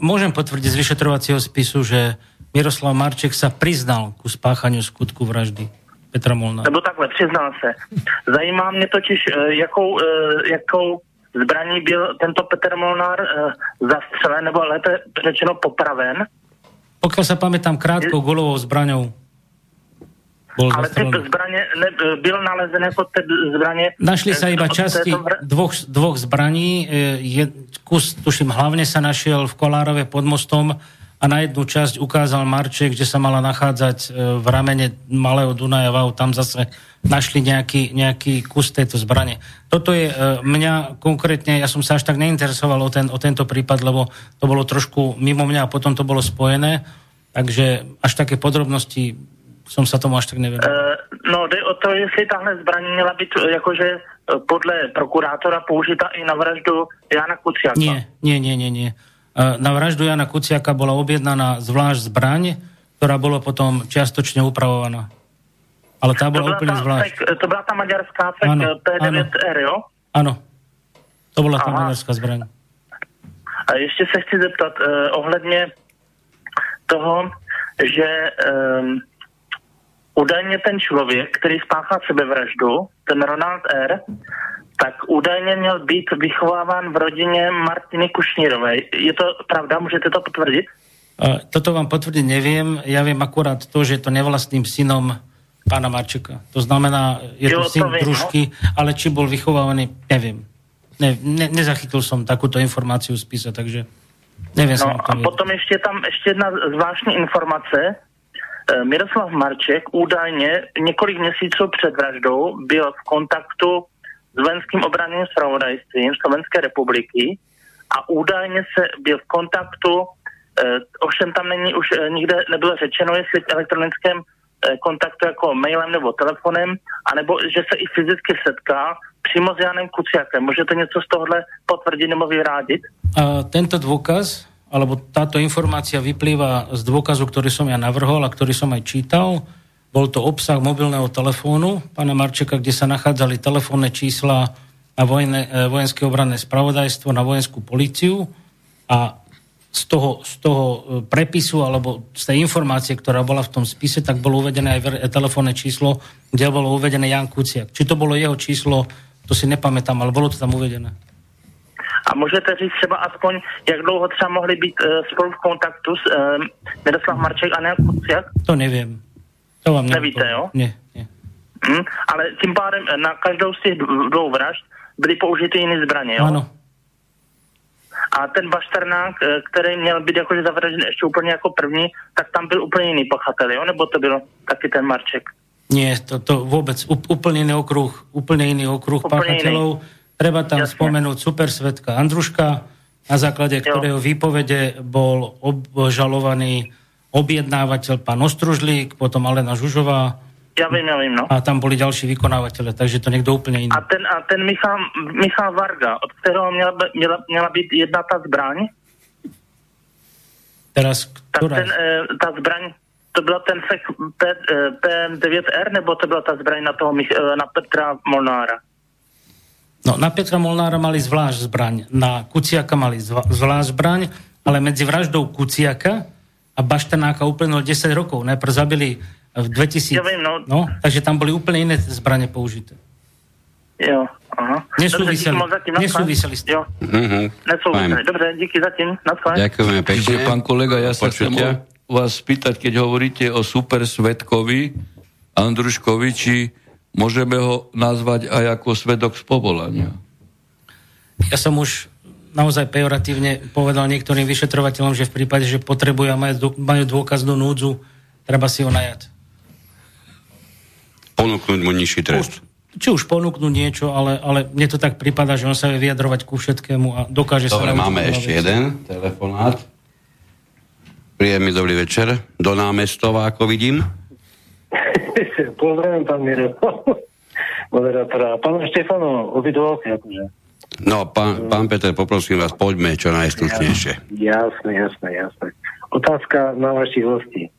Môžem potvrdiť z vyšetrovacieho spisu, že Miroslav Marček sa priznal ku spáchaniu skutku vraždy. Petra Molnára. Nebo takhle, přiznal se. Zajímá mě totiž, eh, jakou, eh, jakou zbraní byl tento Petr Molnár eh, zastřelen, nebo lépe řečeno popraven. Pokiaľ sa pamätám, krátkou gulovou zbraňou bol Ale typ zbraně ne, byl nalezen jako typ zbraně... Našli sa iba časti dvoch, dvoch zbraní. Je, kus, tuším, hlavne sa našiel v Kolárove pod mostom a na jednu časť ukázal Marček, že sa mala nachádzať e, v ramene Malého Dunaja Vau, tam zase našli nejaký, nejaký kus tejto zbrane. Toto je e, mňa konkrétne, ja som sa až tak neinteresoval o, ten, o tento prípad, lebo to bolo trošku mimo mňa a potom to bolo spojené, takže až také podrobnosti som sa tomu až tak nevedel. Uh, no, jde o to, jestli tahle zbraň měla být jakože podle prokurátora použita i na vraždu Jana Kuciaka. Nie, nie, nie, nie, nie. E, Na vraždu Jana Kuciaka bola objednaná zvlášť zbraň, ktorá bola potom čiastočne upravovaná. Ale tá To bola úplne ta, zvlášť. fake, to byla ta maďarská fake Ano, P9R, jo? Áno. To bola tá maďarská zbraň. A ještě se chci zeptat eh, ohledně toho, že um, údajně ten člověk, který spáchal sebevraždu, ten Ronald R., tak údajně měl být vychováván v rodině Martiny Kušnírové. Je to pravda? Můžete to potvrdit? A Toto vám potvrdiť neviem. Ja viem akurát to, že je to nevlastným synom pána Marčeka. To znamená, je Jo, to to syn no. družky, ale či bol vychovávaný, neviem. Ne, ne, nezachytil som takúto informáciu z spise, takže neviem No a to potom ještě tam ještě jedna zvláštní informace. Miroslav Marček údajně několik měsíců před vraždou byl v kontaktu s vojenským obranným spravodajstvím Slovenské republiky a údajně se byl v kontaktu, eh, ovšem tam není už eh, nikde nebylo řečeno, jestli v elektronickém eh, kontaktu jako mailem nebo telefonem, anebo že se i fyzicky setká přímo s Janem Kuciakem. Můžete něco z tohohle potvrdit nebo vyrádiť? A tento dôkaz, alebo táto informácia vyplýva z dôkazu, ktorý som ja navrhol a ktorý som aj čítal. Bol to obsah mobilného telefónu pána Marčeka, kde sa nachádzali telefónne čísla na vojne, e, vojenské obranné spravodajstvo, na vojenskú policiu a z toho, z toho e, prepisu alebo z tej informácie, ktorá bola v tom spise, tak bolo uvedené aj ver- telefónne číslo, kde bolo uvedené Jan Kuciak. Či to bolo jeho číslo, to si nepamätám, ale bolo to tam uvedené. A můžete říct třeba aspoň, jak dlouho třeba mohli být uh, spolu v kontaktu s uh, Miroslav Marček a Jan Kuciak? To neviem. To vám Nevíte, neodpoviem. jo? Nie, nie. Hm? Ale tím pádem eh, na každou z těch dv- dvou vražd byly použity jiné zbraně, jo? Áno. A ten Bašternák, eh, který měl být jakože zavražděn ještě úplně jako první, tak tam byl úplně jiný pachatel, jo? Nebo to byl taky ten Marček? Nie, to, to vôbec úp- úplne iný okruh, úplne iný okruh Úplne páchateľov. Treba tam Jasne. spomenúť supersvetka Andruška, na základe ktorého výpovede bol obžalovaný objednávateľ pán Ostružlík, potom Alena Žužová Já vím, já vím, no. a tam boli ďalší vykonávateľe, takže to niekto úplne iný. A ten, a ten Michal, Michal Varga, od kterého měla, měla, měla být jedna ta zbraň, Teraz, tak ktorá? ten, eh, ta zbraň, to byla ten fek P, eh, P9R, nebo to byla ta zbraň na toho eh, na Petra Molnára? No, na Petra Molnára mali zvlášť zbraň, na Kuciaka mali zvlášť zbraň, ale medzi vraždou Kuciaka a Baštenáka uplynulo 10 rokov. Najprv zabili v 2000. Ja viem, no. no. Takže tam boli úplne iné zbranie použité. Jo, aha. Nesúviseli. Nesúviseli s tým. Jo, Mhm. nesúviseli. Dobře, díky zatím, naschle. Ďakujeme pekne. Pán kolega, ja sa chcem Počutia. o- vás spýtať, keď hovoríte o super svetkovi Andruškovi, či môžeme ho nazvať aj ako svedok z povolania. Ja som už naozaj pejoratívne povedal niektorým vyšetrovateľom, že v prípade, že potrebujú a majú, majú dôkaznú núdzu, treba si ho najať. Ponúknuť mu nižší trest. Či už ponúknú niečo, ale, ale mne to tak prípada, že on sa vie vyjadrovať ku všetkému a dokáže Dobre, sa... naučiť máme ešte vecí. jeden telefonát. Príjemný dobrý večer. Do námestova, ako vidím. Pozdravím pán Miro. Moderátora. Pán Štefano, obidvoch, akože. No, pán, pán Peter, poprosím vás, poďme čo najstručnejšie. Jasné, jasné, jasné. Otázka na vašich hostí.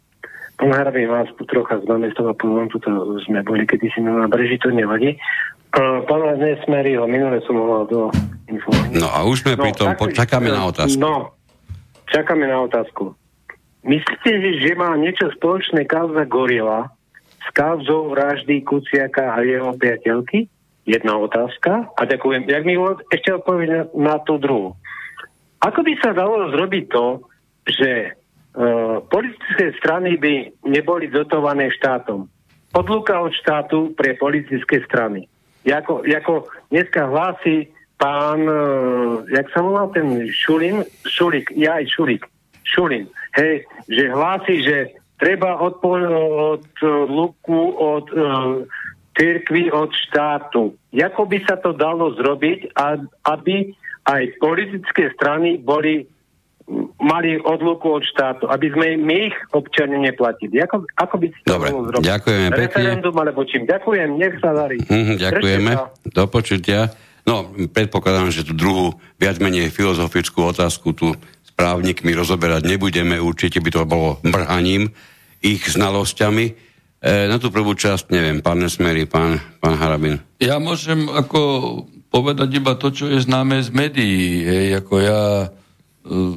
Pán vás tu trocha známe z toho pozvom, tuto sme boli kedysi na breži, to nevadí. Pána Nesmeryho, minule som volal do informácií. No a už sme pri tom, tak- čakáme na otázku. No, čakáme na otázku. Myslíte si, že má niečo spoločné kauza Gorila s kauzou vraždy Kuciaka a jeho priateľky? Jedna otázka. A ďakujem. Jak mi od- ešte odpovedť na, na tú druhú. Ako by sa dalo zrobiť to, že uh, politické strany by neboli dotované štátom? Odluka od štátu pre politické strany. Jako, jako dneska hlási pán, uh, jak sa volal ten Šulin? Šulik, ja aj Šulik. Šulin. Hej, že hlási, že treba odpo- od uh, luku od uh, cirkvi od štátu. Ako by sa to dalo zrobiť, aby aj politické strany boli mm, mali odluku od štátu, aby sme my ich občania neplatili. Ako, ako by si to Dobre, zrobiť? ďakujeme pekne. Referendum alebo čím? Ďakujem, nech sa darí. Mhm, ďakujeme. Sa. Do počutia. No, predpokladám, že tú druhú viac menej filozofickú otázku tu s právnikmi rozoberať nebudeme. Určite by to bolo mrhaním ich znalosťami. E, na tú prvú časť, neviem, pán Nesmery, pán, pán Harabin. Ja môžem ako povedať iba to, čo je známe z médií. Hej, ako ja uh,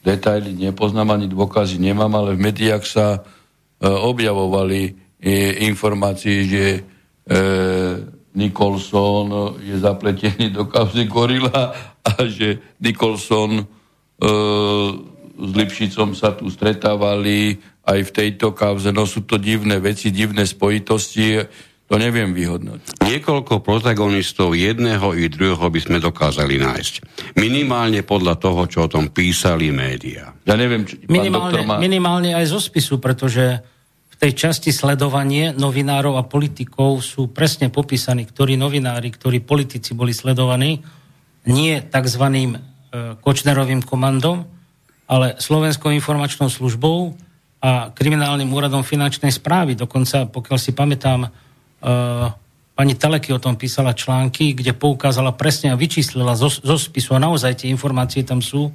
detaily nepoznám, ani dôkazy nemám, ale v médiách sa uh, objavovali e, informácie, že e, Nicholson je zapletený do kauzy Gorila a že Nicholson e, s Lipšicom sa tu stretávali aj v tejto kauze. No sú to divné veci, divné spojitosti, to neviem vyhodnotiť. Niekoľko protagonistov jedného i druhého by sme dokázali nájsť. Minimálne podľa toho, čo o tom písali médiá. Ja neviem, či Minimálne, má... minimálne aj zo spisu, pretože v tej časti sledovanie novinárov a politikov sú presne popísaní, ktorí novinári, ktorí politici boli sledovaní, nie tzv. e, Kočnerovým komandom, ale Slovenskou informačnou službou a kriminálnym úradom finančnej správy. Dokonca, pokiaľ si pamätám, e, pani Teleky o tom písala články, kde poukázala presne a vyčíslila zo, zo spisu a naozaj tie informácie tam sú,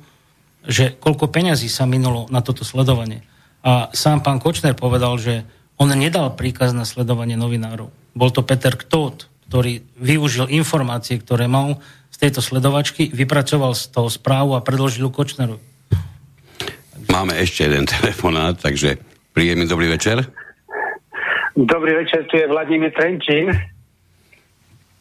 že koľko peňazí sa minulo na toto sledovanie. A sám pán Kočner povedal, že on nedal príkaz na sledovanie novinárov. Bol to Peter Ktot, ktorý využil informácie, ktoré mal z tejto sledovačky, vypracoval z toho správu a predložil ju Kočnerovi. Máme ešte jeden telefonát, takže príjemný dobrý večer. Dobrý večer, tu je Vladimír Trenčín.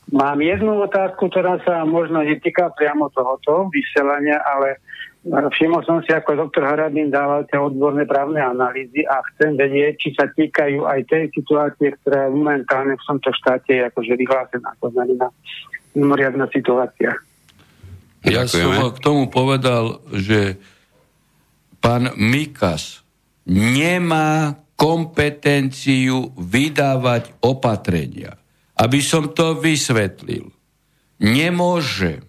Mám jednu otázku, ktorá sa možno netýka priamo tohoto vysielania, ale všimol som si, ako doktor Harabin dával tie odborné právne analýzy a chcem vedieť, či sa týkajú aj tej situácie, ktorá je momentálne v tomto štáte akože vyhlásená, to znamená mimoriadná situácia. Ja som k tomu povedal, že pán Mikas nemá kompetenciu vydávať opatrenia. Aby som to vysvetlil. Nemôže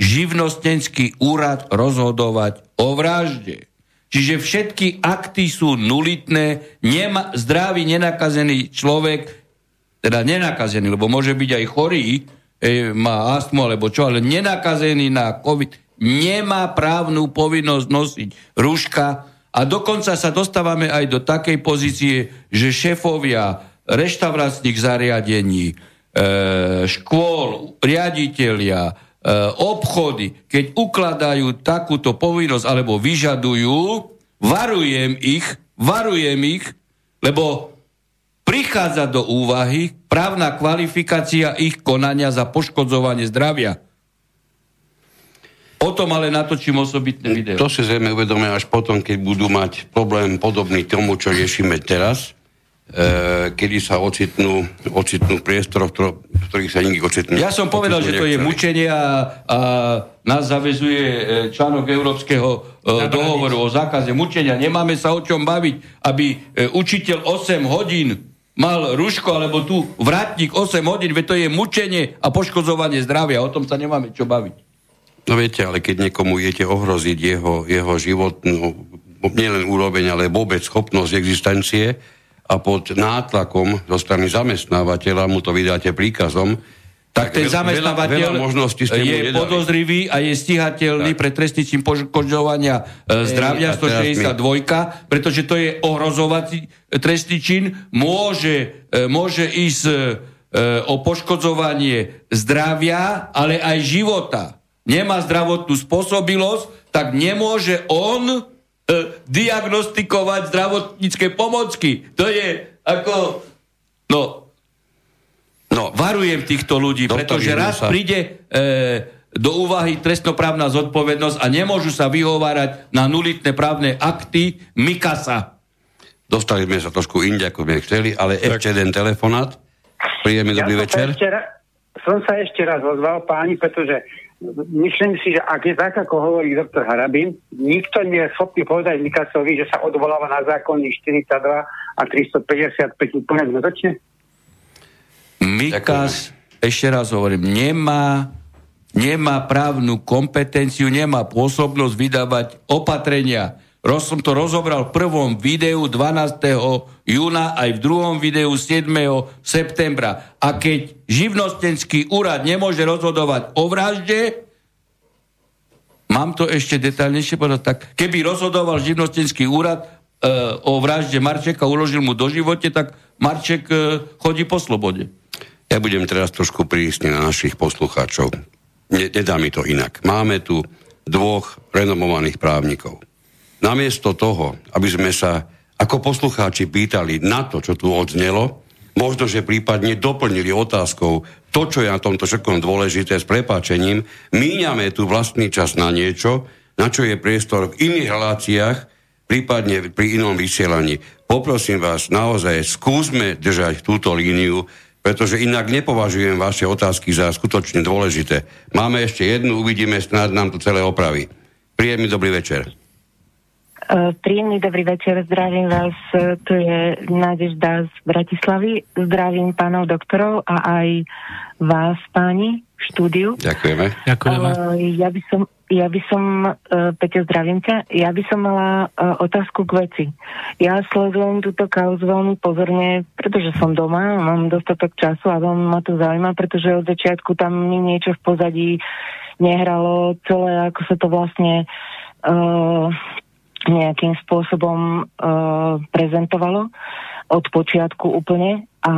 živnostenský úrad rozhodovať o vražde. Čiže všetky akty sú nulitné, nema, zdravý, nenakazený človek, teda nenakazený, lebo môže byť aj chorý, e, má astmu alebo čo, ale nenakazený na COVID, nemá právnu povinnosť nosiť rúška a dokonca sa dostávame aj do takej pozície, že šéfovia reštaurácnych zariadení, e, škôl, riaditeľia, e, obchody, keď ukladajú takúto povinnosť alebo vyžadujú, varujem ich, varujem ich, lebo prichádza do úvahy právna kvalifikácia ich konania za poškodzovanie zdravia. O tom ale natočím osobitné video. To si zrejme uvedome až potom, keď budú mať problém podobný tomu, čo riešime teraz, e, kedy sa ocitnú, ocitnú priestoroch, ktorý, v ktorých sa nikdy ocitnú. Ja som povedal, že to je mučenie a, a nás zavezuje e, článok Európskeho e, dohovoru o zákaze mučenia. Nemáme sa o čom baviť, aby e, učiteľ 8 hodín mal rúško, alebo tu vrátnik 8 hodín, veď to je mučenie a poškodzovanie zdravia. O tom sa nemáme čo baviť. No viete, ale keď niekomu idete ohroziť jeho, jeho životnú, nielen úroveň, ale vôbec schopnosť existencie a pod nátlakom zo strany zamestnávateľa mu to vydáte príkazom, Tak ten veľa- zamestnávateľ je podozrivý a je stíhateľný pre trestným poškodzovania e, zdravia a teraz 162, pretože to je ohrozovací e, trestný čin, môže, e, môže ísť e, o poškodzovanie zdravia, ale aj života. Nemá zdravotnú spôsobilosť, tak nemôže on e, diagnostikovať zdravotnícke pomocky. To je ako... No, No, Varujem týchto ľudí, Doktor pretože raz Jurisa. príde e, do úvahy trestnoprávna zodpovednosť a nemôžu sa vyhovárať na nulitné právne akty Mikasa. dostali sme sa trošku inde, ako sme chceli, ale ešte jeden telefonát. Príjemný dobrý som večer. Sa ešte, ra- som sa ešte raz ozval páni, pretože myslím si, že ak je tak, ako hovorí doktor Harabin, nikto nie je schopný povedať Mikasovi, že sa odvoláva na zákony 42 a 355 úplne zmetočne. Mikas, ešte raz hovorím, nemá nemá právnu kompetenciu, nemá pôsobnosť vydávať opatrenia. Roz som to rozobral v prvom videu 12. júna aj v druhom videu 7. septembra. A keď živnostenský úrad nemôže rozhodovať o vražde, mám to ešte detaľnejšie povedať, tak keby rozhodoval živnostenský úrad e, o vražde Marčeka, uložil mu do živote, tak Marček e, chodí po slobode. Ja budem teraz trošku prísne na našich poslucháčov. Ne, nedá mi to inak. Máme tu dvoch renomovaných právnikov namiesto toho, aby sme sa ako poslucháči pýtali na to, čo tu odznelo, možno, že prípadne doplnili otázkou to, čo je na tomto všetkom dôležité s prepáčením, míňame tu vlastný čas na niečo, na čo je priestor v iných reláciách, prípadne pri inom vysielaní. Poprosím vás, naozaj skúsme držať túto líniu, pretože inak nepovažujem vaše otázky za skutočne dôležité. Máme ešte jednu, uvidíme, snad nám to celé opraví. Príjemný dobrý večer. E, príjemný dobrý večer, zdravím vás, e, tu je Nadežda z Bratislavy, zdravím pánov doktorov a aj vás, páni, v štúdiu. Ďakujeme. Ďakujeme. Uh, ja by som, ja by som uh, Peťo, zdravím ťa, ja by som mala uh, otázku k veci. Ja sledujem túto kauzu veľmi pozorne, pretože som doma, mám dostatok času a veľmi ma to zaujíma, pretože od začiatku tam mi niečo v pozadí nehralo celé, ako sa to vlastne uh, nejakým spôsobom uh, prezentovalo od počiatku úplne a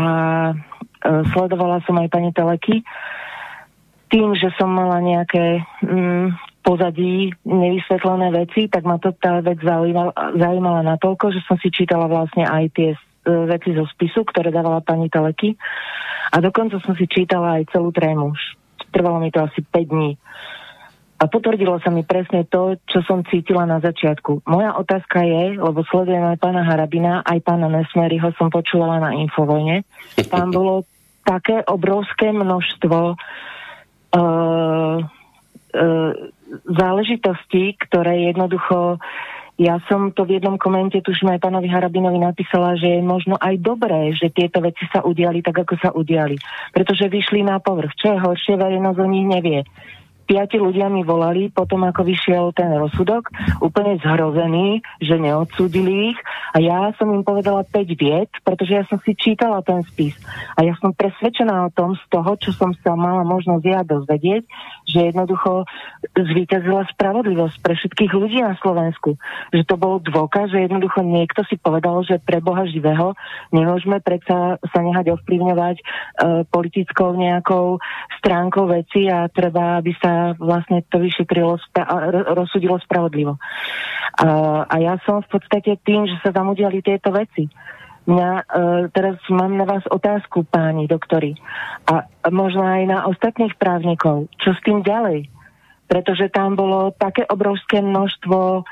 uh, sledovala som aj pani Teleky tým, že som mala nejaké um, pozadí nevysvetlené veci, tak ma to tá vec zaujímala, zaujímala natoľko, že som si čítala vlastne aj tie uh, veci zo spisu, ktoré dávala pani Teleky a dokonca som si čítala aj celú trému. Trvalo mi to asi 5 dní. A potvrdilo sa mi presne to, čo som cítila na začiatku. Moja otázka je, lebo sledujem aj pána Harabina, aj pána Nesmeryho som počúvala na Infovojne. Tam bolo také obrovské množstvo uh, uh, záležitostí, ktoré jednoducho ja som to v jednom komente, tuším aj pánovi Harabinovi napísala, že je možno aj dobré, že tieto veci sa udiali tak, ako sa udiali. Pretože vyšli na povrch. Čo je horšie, verejnosť o nich nevie piati ľudia mi volali potom, ako vyšiel ten rozsudok, úplne zhrození, že neodsúdili ich a ja som im povedala 5 vied, pretože ja som si čítala ten spis a ja som presvedčená o tom z toho, čo som sa mala možnosť ja dozvedieť, že jednoducho zvýťazila spravodlivosť pre všetkých ľudí na Slovensku. Že to bol dôkaz, že jednoducho niekto si povedal, že pre Boha živého nemôžeme predsa sa nehať ovplyvňovať e, politickou nejakou stránkou veci a treba, aby sa vlastne to vyšetrilo, rozsudilo spravodlivo. A, a ja som v podstate tým, že sa tam udiali tieto veci. Mňa, uh, teraz mám na vás otázku, páni doktori, a možno aj na ostatných právnikov. Čo s tým ďalej? Pretože tam bolo také obrovské množstvo uh,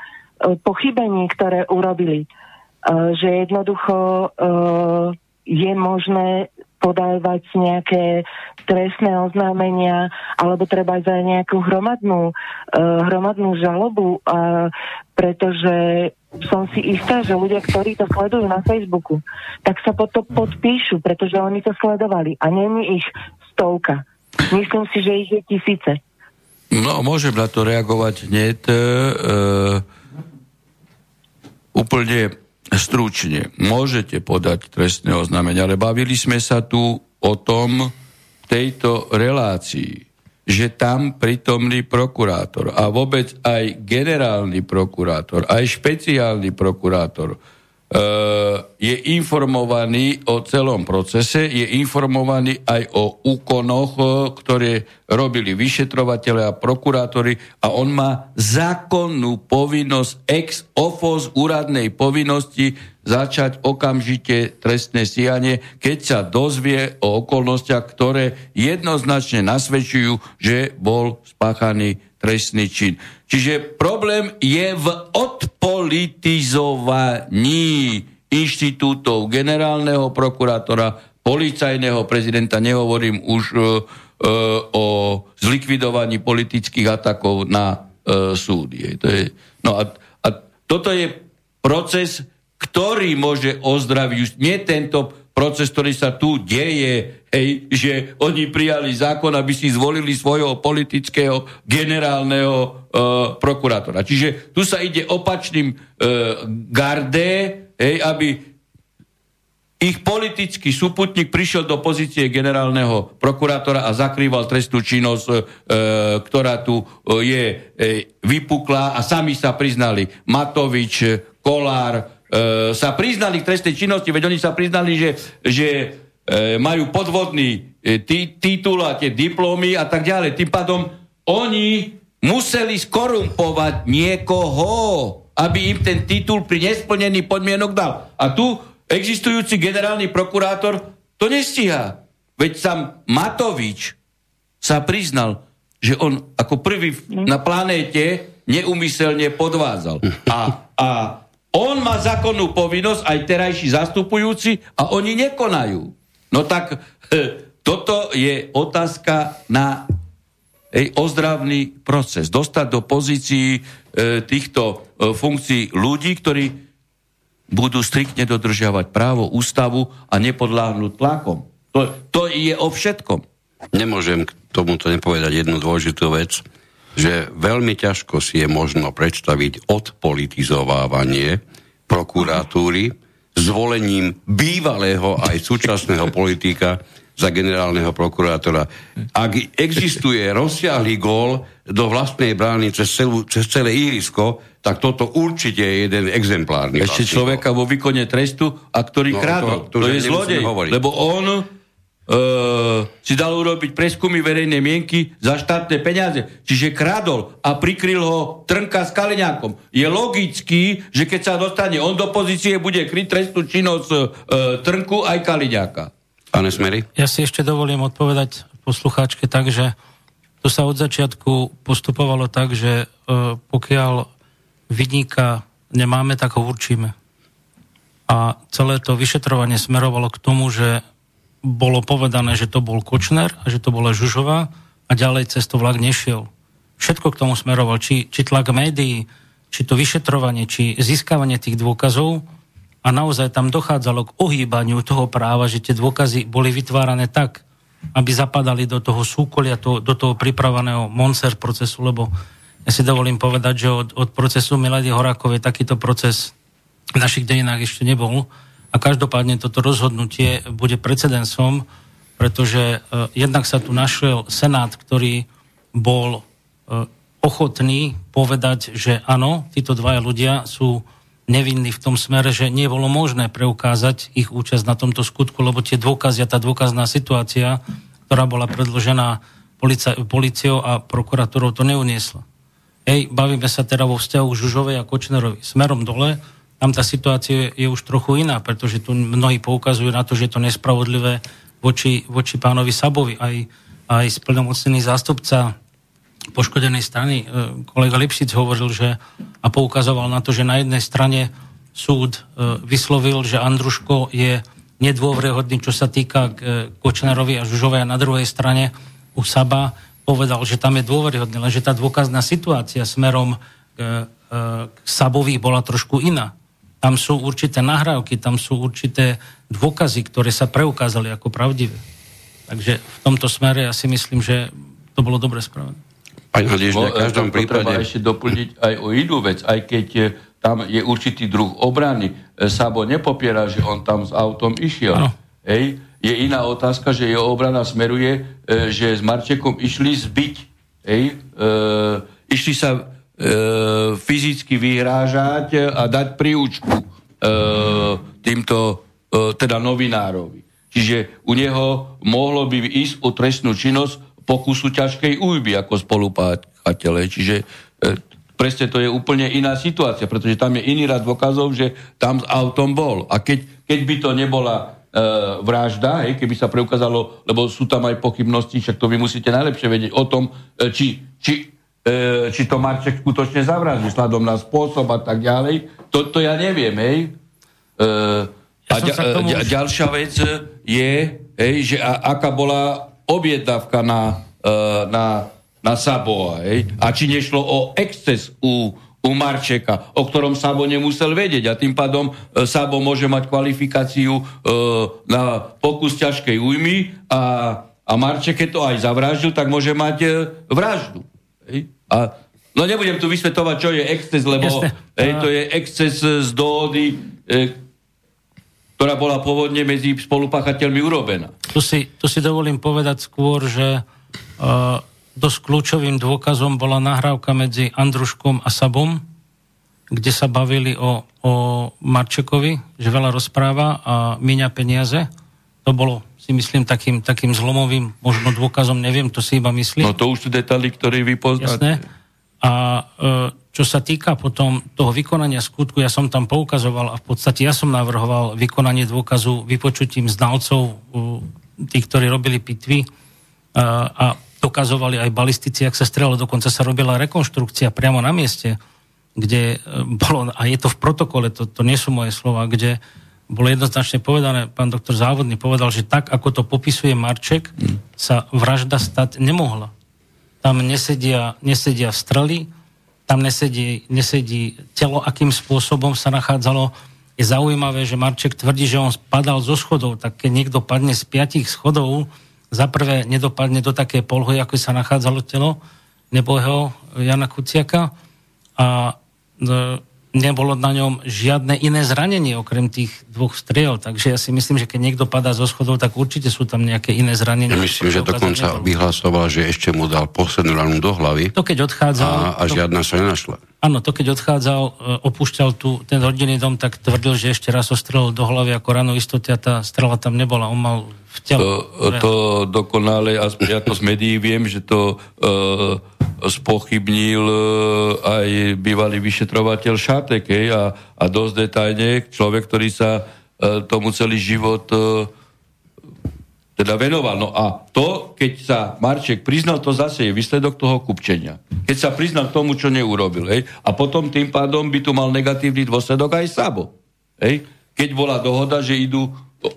pochybení, ktoré urobili, uh, že jednoducho uh, je možné podávať nejaké trestné oznámenia alebo treba aj za nejakú hromadnú, uh, hromadnú žalobu, uh, pretože som si istá, že ľudia, ktorí to sledujú na Facebooku, tak sa pod to podpíšu, pretože oni to sledovali a není ich stovka. Myslím si, že ich je tisíce. No, môžem na to reagovať hneď. E, úplne stručne, môžete podať trestné oznámenie, ale bavili sme sa tu o tom v tejto relácii, že tam prítomný prokurátor a vôbec aj generálny prokurátor, aj špeciálny prokurátor je informovaný o celom procese, je informovaný aj o úkonoch, eh, ktoré robili vyšetrovateľe a prokurátori a on má zákonnú povinnosť ex ofo úradnej povinnosti začať okamžite trestné stíhanie, keď sa dozvie o okolnostiach, ktoré jednoznačne nasvedčujú, že bol spáchaný trestný čin. Čiže problém je v odpolitizovaní inštitútov generálneho prokurátora, policajného prezidenta, nehovorím už uh, uh, o zlikvidovaní politických atakov na uh, súdy. To je, no a, a toto je proces, ktorý môže ozdraviť, nie tento proces, ktorý sa tu deje hej, že oni prijali zákon, aby si zvolili svojho politického generálneho e, prokurátora. Čiže tu sa ide opačným e, gardé, hej, aby ich politický súputník prišiel do pozície generálneho prokurátora a zakrýval trestnú činnosť, e, ktorá tu e, je e, vypuklá a sami sa priznali. Matovič, Kolár e, sa priznali k trestnej činnosti, veď oni sa priznali, že, že majú podvodný e, tí, titul a tie diplomy a tak ďalej. Tým pádom oni museli skorumpovať niekoho, aby im ten titul pri nesplnení podmienok dal. A tu existujúci generálny prokurátor to nestíha. Veď sám Matovič sa priznal, že on ako prvý na planéte neumyselne podvádzal. A, a on má zákonnú povinnosť, aj terajší zastupujúci, a oni nekonajú. No tak toto je otázka na ej, ozdravný proces. Dostať do pozícií e, týchto e, funkcií ľudí, ktorí budú striktne dodržiavať právo, ústavu a nepodláhnuť tlakom. To, to je o všetkom. Nemôžem k tomuto nepovedať jednu dôležitú vec, že veľmi ťažko si je možno predstaviť odpolitizovávanie prokuratúry zvolením bývalého aj súčasného politika za generálneho prokurátora. Ak existuje rozsiahly gól do vlastnej brány cez, celú, cez celé ihrisko, tak toto určite je jeden exemplárny. Ešte vlastný človeka vo výkone trestu, a ktorý no, krádol. To, to, to je zlodej, lebo on si dal urobiť preskumy verejnej mienky za štátne peniaze. Čiže kradol a prikryl ho Trnka s Kaliňákom. Je logický, že keď sa dostane on do pozície, bude kryť trestnú činnosť uh, Trnku aj Kaliňáka. Pane Smery? Ja si ešte dovolím odpovedať poslucháčke tak, že to sa od začiatku postupovalo tak, že e, pokiaľ vidníka nemáme, tak ho určíme. A celé to vyšetrovanie smerovalo k tomu, že bolo povedané, že to bol Kočner a že to bola Žužová a ďalej cez vlak nešiel. Všetko k tomu smeroval, či, či tlak médií, či to vyšetrovanie, či získavanie tých dôkazov, a naozaj tam dochádzalo k ohýbaniu toho práva, že tie dôkazy boli vytvárané tak, aby zapadali do toho súkolia, to, do toho pripraveného Monser procesu, lebo ja si dovolím povedať, že od, od procesu Milady Horákovej takýto proces v našich dejinách ešte nebol a každopádne toto rozhodnutie bude precedensom, pretože uh, jednak sa tu našiel Senát, ktorý bol uh, ochotný povedať, že áno, títo dvaja ľudia sú nevinní v tom smere, že nie bolo možné preukázať ich účasť na tomto skutku, lebo tie dôkazy a tá dôkazná situácia, ktorá bola predložená policiou a prokuratúrou, to neuniesla. Hej, bavíme sa teda vo vzťahu Žužovej a Kočnerovi. Smerom dole, tam tá situácia je už trochu iná, pretože tu mnohí poukazujú na to, že je to nespravodlivé voči, voči pánovi Sabovi. Aj, aj splnomocnený zástupca poškodenej strany. E, kolega Lipšic hovoril, že a poukazoval na to, že na jednej strane súd e, vyslovil, že Andruško je nedôvrehodný, čo sa týka e, Kočnerovi a Žužovej a na druhej strane u Saba povedal, že tam je dôveryhodný, lenže tá dôkazná situácia smerom k, k Sabovi bola trošku iná. Tam sú určité nahrávky, tam sú určité dôkazy, ktoré sa preukázali ako pravdivé. Takže v tomto smere ja si myslím, že to bolo dobre spravené. Pani Hadižďa, v každom to, prípade... Treba ešte doplniť aj o inú vec, aj keď je, tam je určitý druh obrany. E, Sabo nepopiera, že on tam s autom išiel. Ano. Hej. Je iná otázka, že jeho obrana smeruje, e, že s Marčekom išli zbyť. Hej. E, išli sa e, fyzicky vyhrážať a dať príučku e, týmto e, teda novinárovi. Čiže u neho mohlo by ísť o trestnú činnosť pokusu ťažkej újby ako spolupáchateľe. Čiže e, presne to je úplne iná situácia, pretože tam je iný rad dôkazov, že tam s autom bol. A keď, keď by to nebola e, vražda, hej, keby sa preukázalo, lebo sú tam aj pochybnosti, však to vy musíte najlepšie vedieť o tom, e, či, či, či to Marček skutočne zavraždí, sladom na spôsob a tak ďalej. To, to ja neviem, hej. E, a ja ďa, už... ďalšia vec je, hej, že a, aká bola objednávka na, e, na, na Saboa. Hej? A či nešlo o exces u, u Marčeka, o ktorom Sabo nemusel vedieť a tým pádom e, Sabo môže mať kvalifikáciu e, na pokus ťažkej újmy a, a Marček, keď to aj zavraždil, tak môže mať e, vraždu. A No nebudem tu vysvetovať, čo je exces, lebo hej, to je exces z dohody, e, ktorá bola pôvodne medzi spolupáchateľmi urobená. Tu si, tu si dovolím povedať skôr, že uh, dosť kľúčovým dôkazom bola nahrávka medzi Andruškom a Sabom, kde sa bavili o, o Marčekovi, že veľa rozpráva a míňa peniaze. To bolo si myslím takým, takým zlomovým možno dôkazom, neviem, to si iba myslím. No to už sú detaily, ktoré vy poznáte. Jasné. A e, čo sa týka potom toho vykonania skutku, ja som tam poukazoval a v podstate ja som navrhoval vykonanie dôkazu vypočutím znalcov, e, tých, ktorí robili pitvy e, a dokazovali aj balistici, ak sa strelo, dokonca sa robila rekonštrukcia priamo na mieste, kde bolo, a je to v protokole, to, to nie sú moje slova, kde bolo jednoznačne povedané, pán doktor Závodný povedal, že tak, ako to popisuje Marček, sa vražda stať nemohla. Tam nesedia, nesedia strely, tam nesedí, nesedí telo, akým spôsobom sa nachádzalo. Je zaujímavé, že Marček tvrdí, že on spadal zo schodov, tak keď niekto padne z piatich schodov, za prvé nedopadne do také polhoje, ako sa nachádzalo telo nebohého Jana Kuciaka. A e, nebolo na ňom žiadne iné zranenie okrem tých dvoch striel. Takže ja si myslím, že keď niekto padá zo schodov, tak určite sú tam nejaké iné zranenia. Ja myslím, že dokonca vyhlasoval, že ešte mu dal poslednú ranu do hlavy. To keď odchádzal... A, a žiadna to, sa nenašla. Áno, to keď odchádzal, e, opúšťal tu ten rodinný dom, tak tvrdil, že ešte raz ostrelil do hlavy ako rano istoty a tá strela tam nebola. On mal v tele. To, to dokonale, aspoň ja to z médií viem, že to uh, spochybnil e, aj bývalý vyšetrovateľ Šátek a, a dosť detajne človek, ktorý sa e, tomu celý život e, teda venoval. No a to, keď sa Marček priznal, to zase je výsledok toho kupčenia. Keď sa priznal tomu, čo neurobil. Hej? A potom tým pádom by tu mal negatívny dôsledok aj Sabo. Hej? Keď bola dohoda, že idú,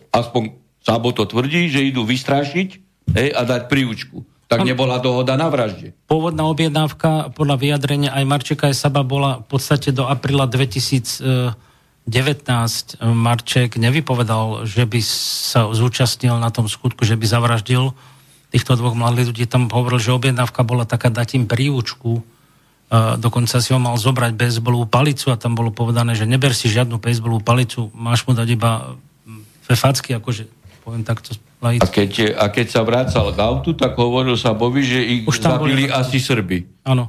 aspoň Sabo to tvrdí, že idú vystrašiť hej, a dať príučku tak nebola dohoda na vražde. Pôvodná objednávka podľa vyjadrenia aj Marčeka aj Saba bola v podstate do apríla 2019. Marček nevypovedal, že by sa zúčastnil na tom skutku, že by zavraždil týchto dvoch mladých ľudí. Tam hovoril, že objednávka bola taká dať im príučku, dokonca si ho mal zobrať bezbolovú palicu a tam bolo povedané, že neber si žiadnu bezbolovú palicu, máš mu dať iba fefacky, akože poviem takto A keď, a keď sa vracal k autu, tak hovoril sa Bovi, že ich Už zabili boli... asi Srby. Áno.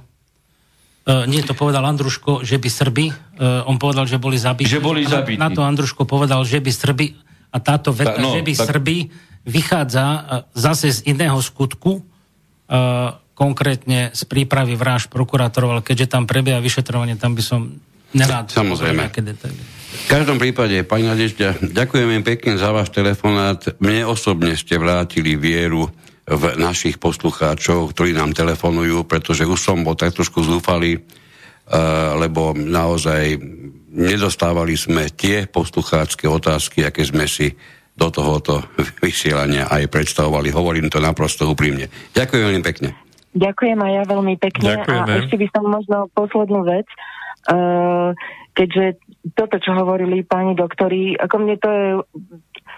Uh, nie, to povedal Andruško, že by Srby, uh, on povedal, že boli zabití. Že boli zabití. Na, na to Andruško povedal, že by Srby, a táto veta, Ta, no, že by tak... Srby, vychádza uh, zase z iného skutku, uh, konkrétne z prípravy vražd prokurátorov, ale keďže tam prebieha vyšetrovanie, tam by som nerád... Samozrejme. V každom prípade, pani Nadežďa, ďakujem pekne za váš telefonát. Mne osobne ste vrátili vieru v našich poslucháčov, ktorí nám telefonujú, pretože už som bol tak trošku zúfalý, uh, lebo naozaj nedostávali sme tie poslucháčske otázky, aké sme si do tohoto vysielania aj predstavovali. Hovorím to naprosto úprimne. Ďakujem veľmi pekne. Ďakujem aj ja veľmi pekne. Ďakujeme. A ešte by som možno poslednú vec. Uh, keďže toto, čo hovorili páni doktori, ako mne to je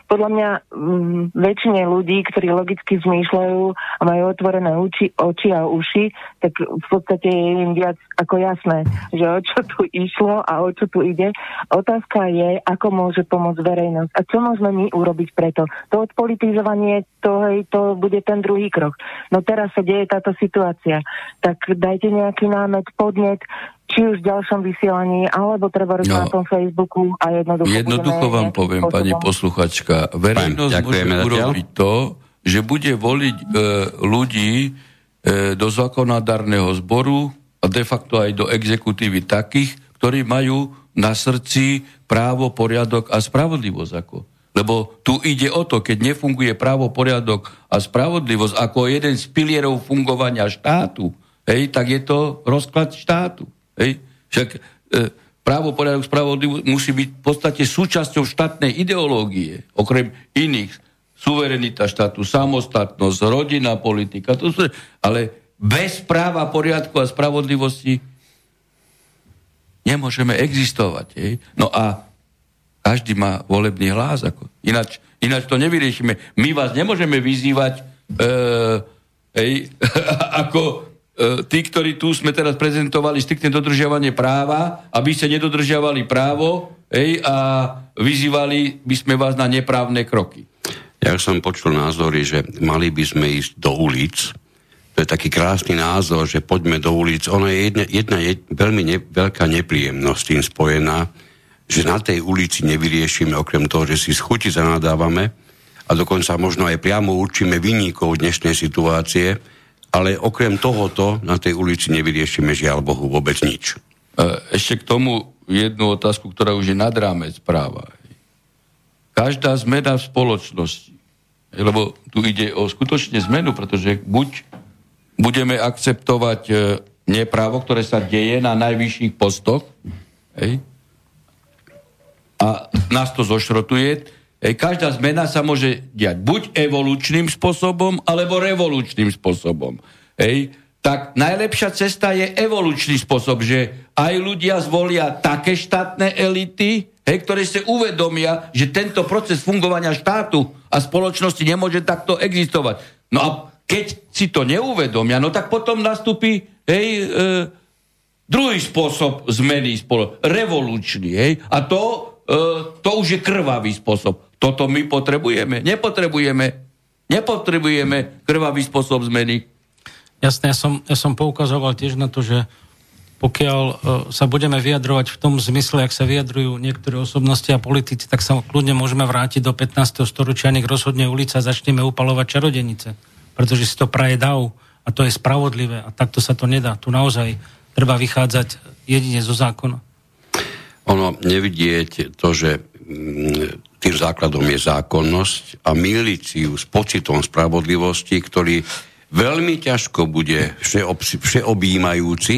podľa mňa m, väčšine ľudí, ktorí logicky zmýšľajú a majú otvorené uči, oči a uši, tak v podstate je im viac ako jasné, že o čo tu išlo a o čo tu ide. Otázka je, ako môže pomôcť verejnosť a čo môžeme my urobiť preto. To odpolitizovanie, to, hej, to bude ten druhý krok. No teraz sa deje táto situácia. Tak dajte nejaký námet, podnet, či už v ďalšom vysielaní, alebo treba no, na tom Facebooku a jednoducho... Jednoducho vám poviem, spôsobom. pani posluchačka, verejnosť môže urobiť to, že bude voliť e, ľudí e, do zákonodárneho zboru a de facto aj do exekutívy takých, ktorí majú na srdci právo, poriadok a spravodlivosť. Ako. Lebo tu ide o to, keď nefunguje právo, poriadok a spravodlivosť ako jeden z pilierov fungovania štátu, hej, tak je to rozklad štátu. Hej? Však e, právo, poriadok, spravodlivosť musí byť v podstate súčasťou štátnej ideológie, okrem iných. Suverenita štátu, samostatnosť, rodina, politika, to sú, ale bez práva, poriadku a spravodlivosti nemôžeme existovať. Hej. No a každý má volebný hlas. Ako. Ináč, ináč to nevyriešime. My vás nemôžeme vyzývať e, hej, ako tí, ktorí tu sme teraz prezentovali striktne dodržiavanie práva, aby ste nedodržiavali právo hej, a vyzývali by sme vás na neprávne kroky. Ja som počul názory, že mali by sme ísť do ulic. To je taký krásny názor, že poďme do ulic. Ono je jedna, jedna je veľmi ne, veľká nepríjemnosť tým spojená, že na tej ulici nevyriešime okrem toho, že si schuti zanadávame a dokonca možno aj priamo určíme vyníkov dnešnej situácie, ale okrem tohoto na tej ulici nevyriešime žiaľ Bohu vôbec nič. E, ešte k tomu jednu otázku, ktorá už je nad rámec práva každá zmena v spoločnosti. Lebo tu ide o skutočne zmenu, pretože buď budeme akceptovať e, neprávo, ktoré sa deje na najvyšších postoch, hej, a nás to zošrotuje, každá zmena sa môže diať buď evolučným spôsobom, alebo revolučným spôsobom. Hej, tak najlepšia cesta je evolučný spôsob, že aj ľudia zvolia také štátne elity, hej, ktoré si uvedomia, že tento proces fungovania štátu a spoločnosti nemôže takto existovať. No a keď si to neuvedomia, no tak potom nastúpi hej, e, druhý spôsob zmeny, spolo- revolučný. Hej, a to, e, to už je krvavý spôsob. Toto my potrebujeme. Nepotrebujeme. Nepotrebujeme krvavý spôsob zmeny. Jasné, ja som, ja som poukazoval tiež na to, že pokiaľ uh, sa budeme vyjadrovať v tom zmysle, ak sa vyjadrujú niektoré osobnosti a politici, tak sa kľudne môžeme vrátiť do 15. storočia, nech rozhodne ulica a začneme upalovať čarodenice. Pretože si to praje dav a to je spravodlivé a takto sa to nedá. Tu naozaj treba vychádzať jedine zo zákona. Ono nevidieť to, že mm, tým základom je zákonnosť a ju s pocitom spravodlivosti, ktorý veľmi ťažko bude všeob, všeobjímajúci,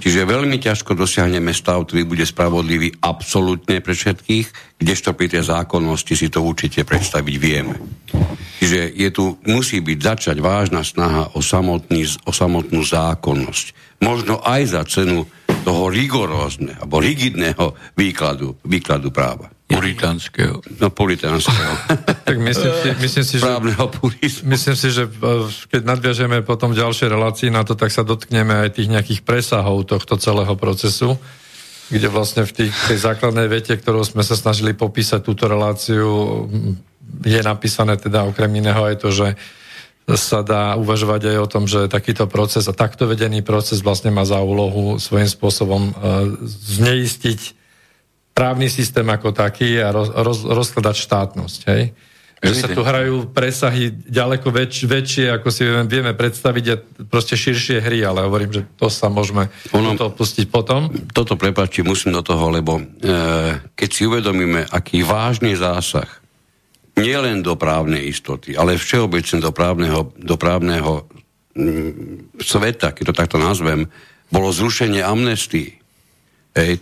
čiže veľmi ťažko dosiahneme stav, ktorý bude spravodlivý absolútne pre všetkých, kdežto pri tej zákonnosti si to určite predstaviť vieme. Čiže je tu, musí byť začať vážna snaha o, samotný, o samotnú zákonnosť. Možno aj za cenu toho rigorózneho, alebo rigidného výkladu, výkladu práva. Puritánskeho. No, puritánskeho. tak myslím si, myslím si, že, myslím si, že keď nadviažeme potom ďalšie relácii na to, tak sa dotkneme aj tých nejakých presahov tohto celého procesu, kde vlastne v tých, tej základnej vete, ktorou sme sa snažili popísať túto reláciu, je napísané teda okrem iného aj to, že sa dá uvažovať aj o tom, že takýto proces a takto vedený proces vlastne má za úlohu svojím spôsobom e, zneistiť právny systém ako taký a roz, roz, rozkladať štátnosť. Hej? Že sa tu hrajú presahy ďaleko väč, väčšie, ako si vieme, vieme predstaviť a proste širšie hry, ale hovorím, že to sa môžeme ono, to pustiť potom. Toto prepáči, musím do toho, lebo e, keď si uvedomíme, aký vážny zásah nielen do právnej istoty, ale všeobecne do právneho, do právneho mm, sveta, keď to takto nazvem, bolo zrušenie amnestii. Hej,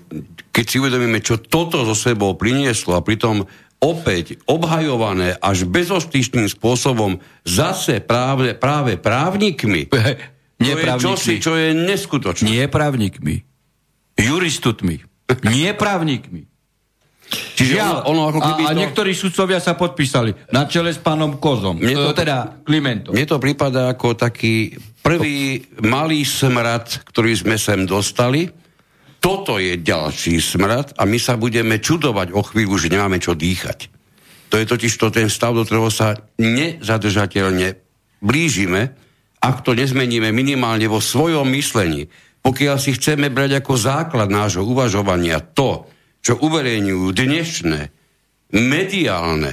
keď si uvedomíme, čo toto zo sebou prinieslo a pritom opäť obhajované až bezostyšným spôsobom zase práve, práve právnikmi, nie to je čosi, čo je neskutočné. Nie právnikmi. Juristutmi. Nie právnikmi. Čiže Žiaľ, ono, ono ako keby a, to... a niektorí sudcovia sa podpísali na čele s pánom Kozom. Mne to, teda Klimentom. Mne to prípada ako taký prvý malý smrad, ktorý sme sem dostali, toto je ďalší smrad a my sa budeme čudovať o chvíľu, že nemáme čo dýchať. To je totiž to ten stav, do ktorého sa nezadržateľne blížime, ak to nezmeníme minimálne vo svojom myslení. Pokiaľ si chceme brať ako základ nášho uvažovania to, čo uverejňujú dnešné mediálne,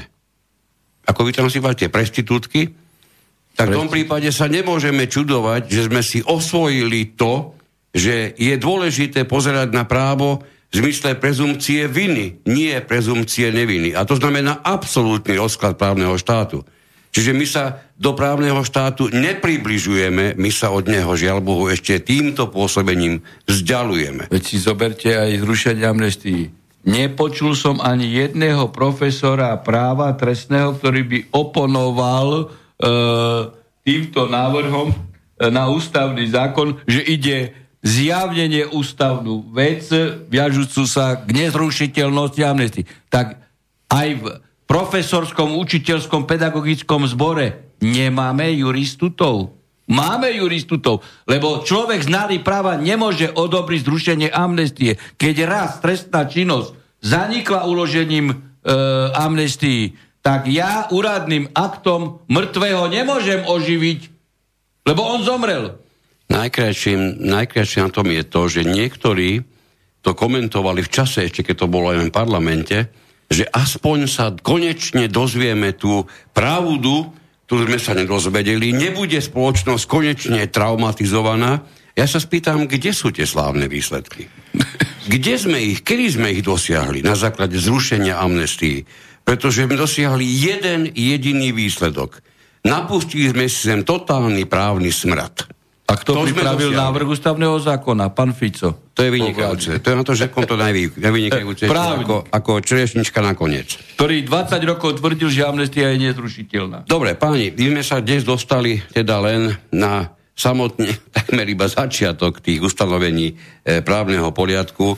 ako vy tam nazývate, prestitútky, tak v tom prípade sa nemôžeme čudovať, že sme si osvojili to, že je dôležité pozerať na právo v zmysle prezumcie viny, nie prezumcie neviny. A to znamená absolútny rozklad právneho štátu. Čiže my sa do právneho štátu nepribližujeme, my sa od neho, žiaľ Bohu, ešte týmto pôsobením vzdialujeme. Veď si zoberte aj zrušenie amnestii. Nepočul som ani jedného profesora práva trestného, ktorý by oponoval e, týmto návrhom e, na ústavný zákon, že ide zjavne neústavnú vec, viažúcu sa k nezrušiteľnosti amnestii. Tak aj v profesorskom, učiteľskom, pedagogickom zbore nemáme juristutov. Máme juristutov, lebo človek znalý práva nemôže odobriť zrušenie amnestie. Keď raz trestná činnosť zanikla uložením e, amnestii, tak ja úradným aktom mŕtvého nemôžem oživiť, lebo on zomrel. Najkrajším, najkrajším na tom je to, že niektorí to komentovali v čase, ešte keď to bolo aj v parlamente, že aspoň sa konečne dozvieme tú pravdu, ktorú sme sa nedozvedeli, nebude spoločnosť konečne traumatizovaná. Ja sa spýtam, kde sú tie slávne výsledky? Kde sme ich, kedy sme ich dosiahli na základe zrušenia amnestii? Pretože sme dosiahli jeden jediný výsledok. Napustili sme si sem totálny právny smrad. A kto to pripravil návrh ústavného zákona? Pán Fico. To je vynikajúce. To je na to, že to najvynikajúce. Ako, ako čerešnička nakoniec. Ktorý 20 rokov tvrdil, že amnestia je nezrušiteľná. Dobre, páni, my sme sa dnes dostali teda len na samotne takmer iba začiatok tých ustanovení e, právneho poriadku. E,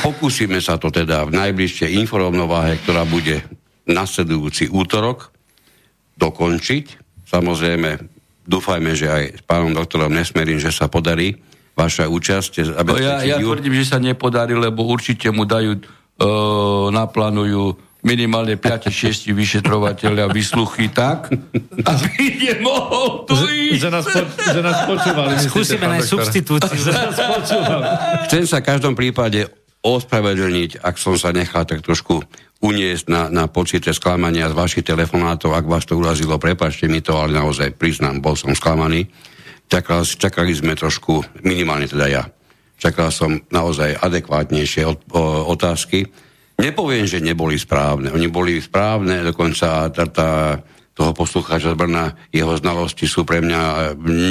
pokúsime sa to teda v najbližšej informovnováhe, ktorá bude nasledujúci útorok, dokončiť. Samozrejme, dúfajme, že aj s pánom doktorom Nesmerin, že sa podarí vaša účasť. Aby no ja, ja tvrdím, že sa nepodarí, lebo určite mu dajú, e, naplánujú minimálne 5-6 vyšetrovateľia vysluchy tak, aby nemohol tu ísť. Že, že, nás, po, že nás počúvali. Skúsime nájsť substitúciu. Že nás Chcem sa v každom prípade ospravedlniť, ak som sa nechal tak trošku uniesť na, na pocite sklamania z vašich telefonátov, ak vás to urazilo, prepačte mi to, ale naozaj priznám, bol som sklamaný. Čakali, čakali sme trošku, minimálne teda ja, čakal som naozaj adekvátnejšie od, o, otázky. Nepoviem, že neboli správne. Oni boli správne, dokonca tá, tá toho poslucháča z Brna, jeho znalosti sú pre mňa e,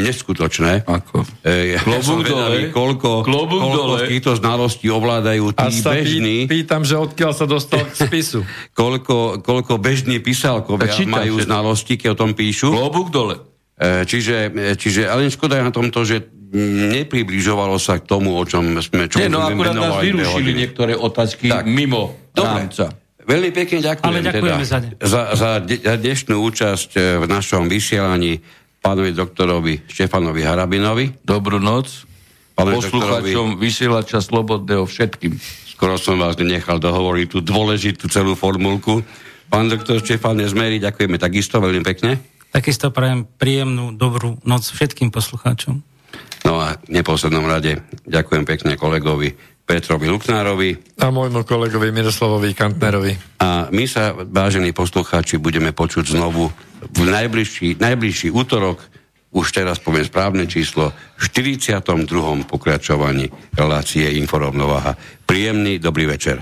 neskutočné. Ako? E, ja som vedavý, koľko, Klobúk koľko dole. týchto znalostí ovládajú tí A bežní. pý, pýtam, že odkiaľ sa dostal k spisu. koľko, koľko bežní písalkovia majú všetko. znalosti, keď o tom píšu. Klobúk dole. E, čiže, čiže, ale škoda je na tomto, že nepribližovalo sa k tomu, o čom sme čo Nie, no akurát nás vyrušili niektoré otázky Tak. mimo Dobre. rámca. Veľmi pekne ďakujem, Ale ďakujeme teda, za ne. za, za, de, za dnešnú účasť e, v našom vysielaní pánovi doktorovi Štefanovi Harabinovi. Dobrú noc. Pánovi Poslucháčom vysielača Slobodného všetkým. Skoro som vás nechal dohovoriť tú dôležitú celú formulku. Pán doktor Štefan Nezmeri, ďakujeme takisto veľmi pekne. Takisto prajem príjemnú, dobrú noc všetkým poslucháčom. No a v neposlednom rade ďakujem pekne kolegovi Petrovi Luknárovi. A môjmu kolegovi Miroslavovi Kantnerovi. A my sa, vážení poslucháči, budeme počuť znovu v najbližší, najbližší útorok, už teraz poviem správne číslo, v 42. pokračovaní relácie Inforovnováha. Príjemný dobrý večer.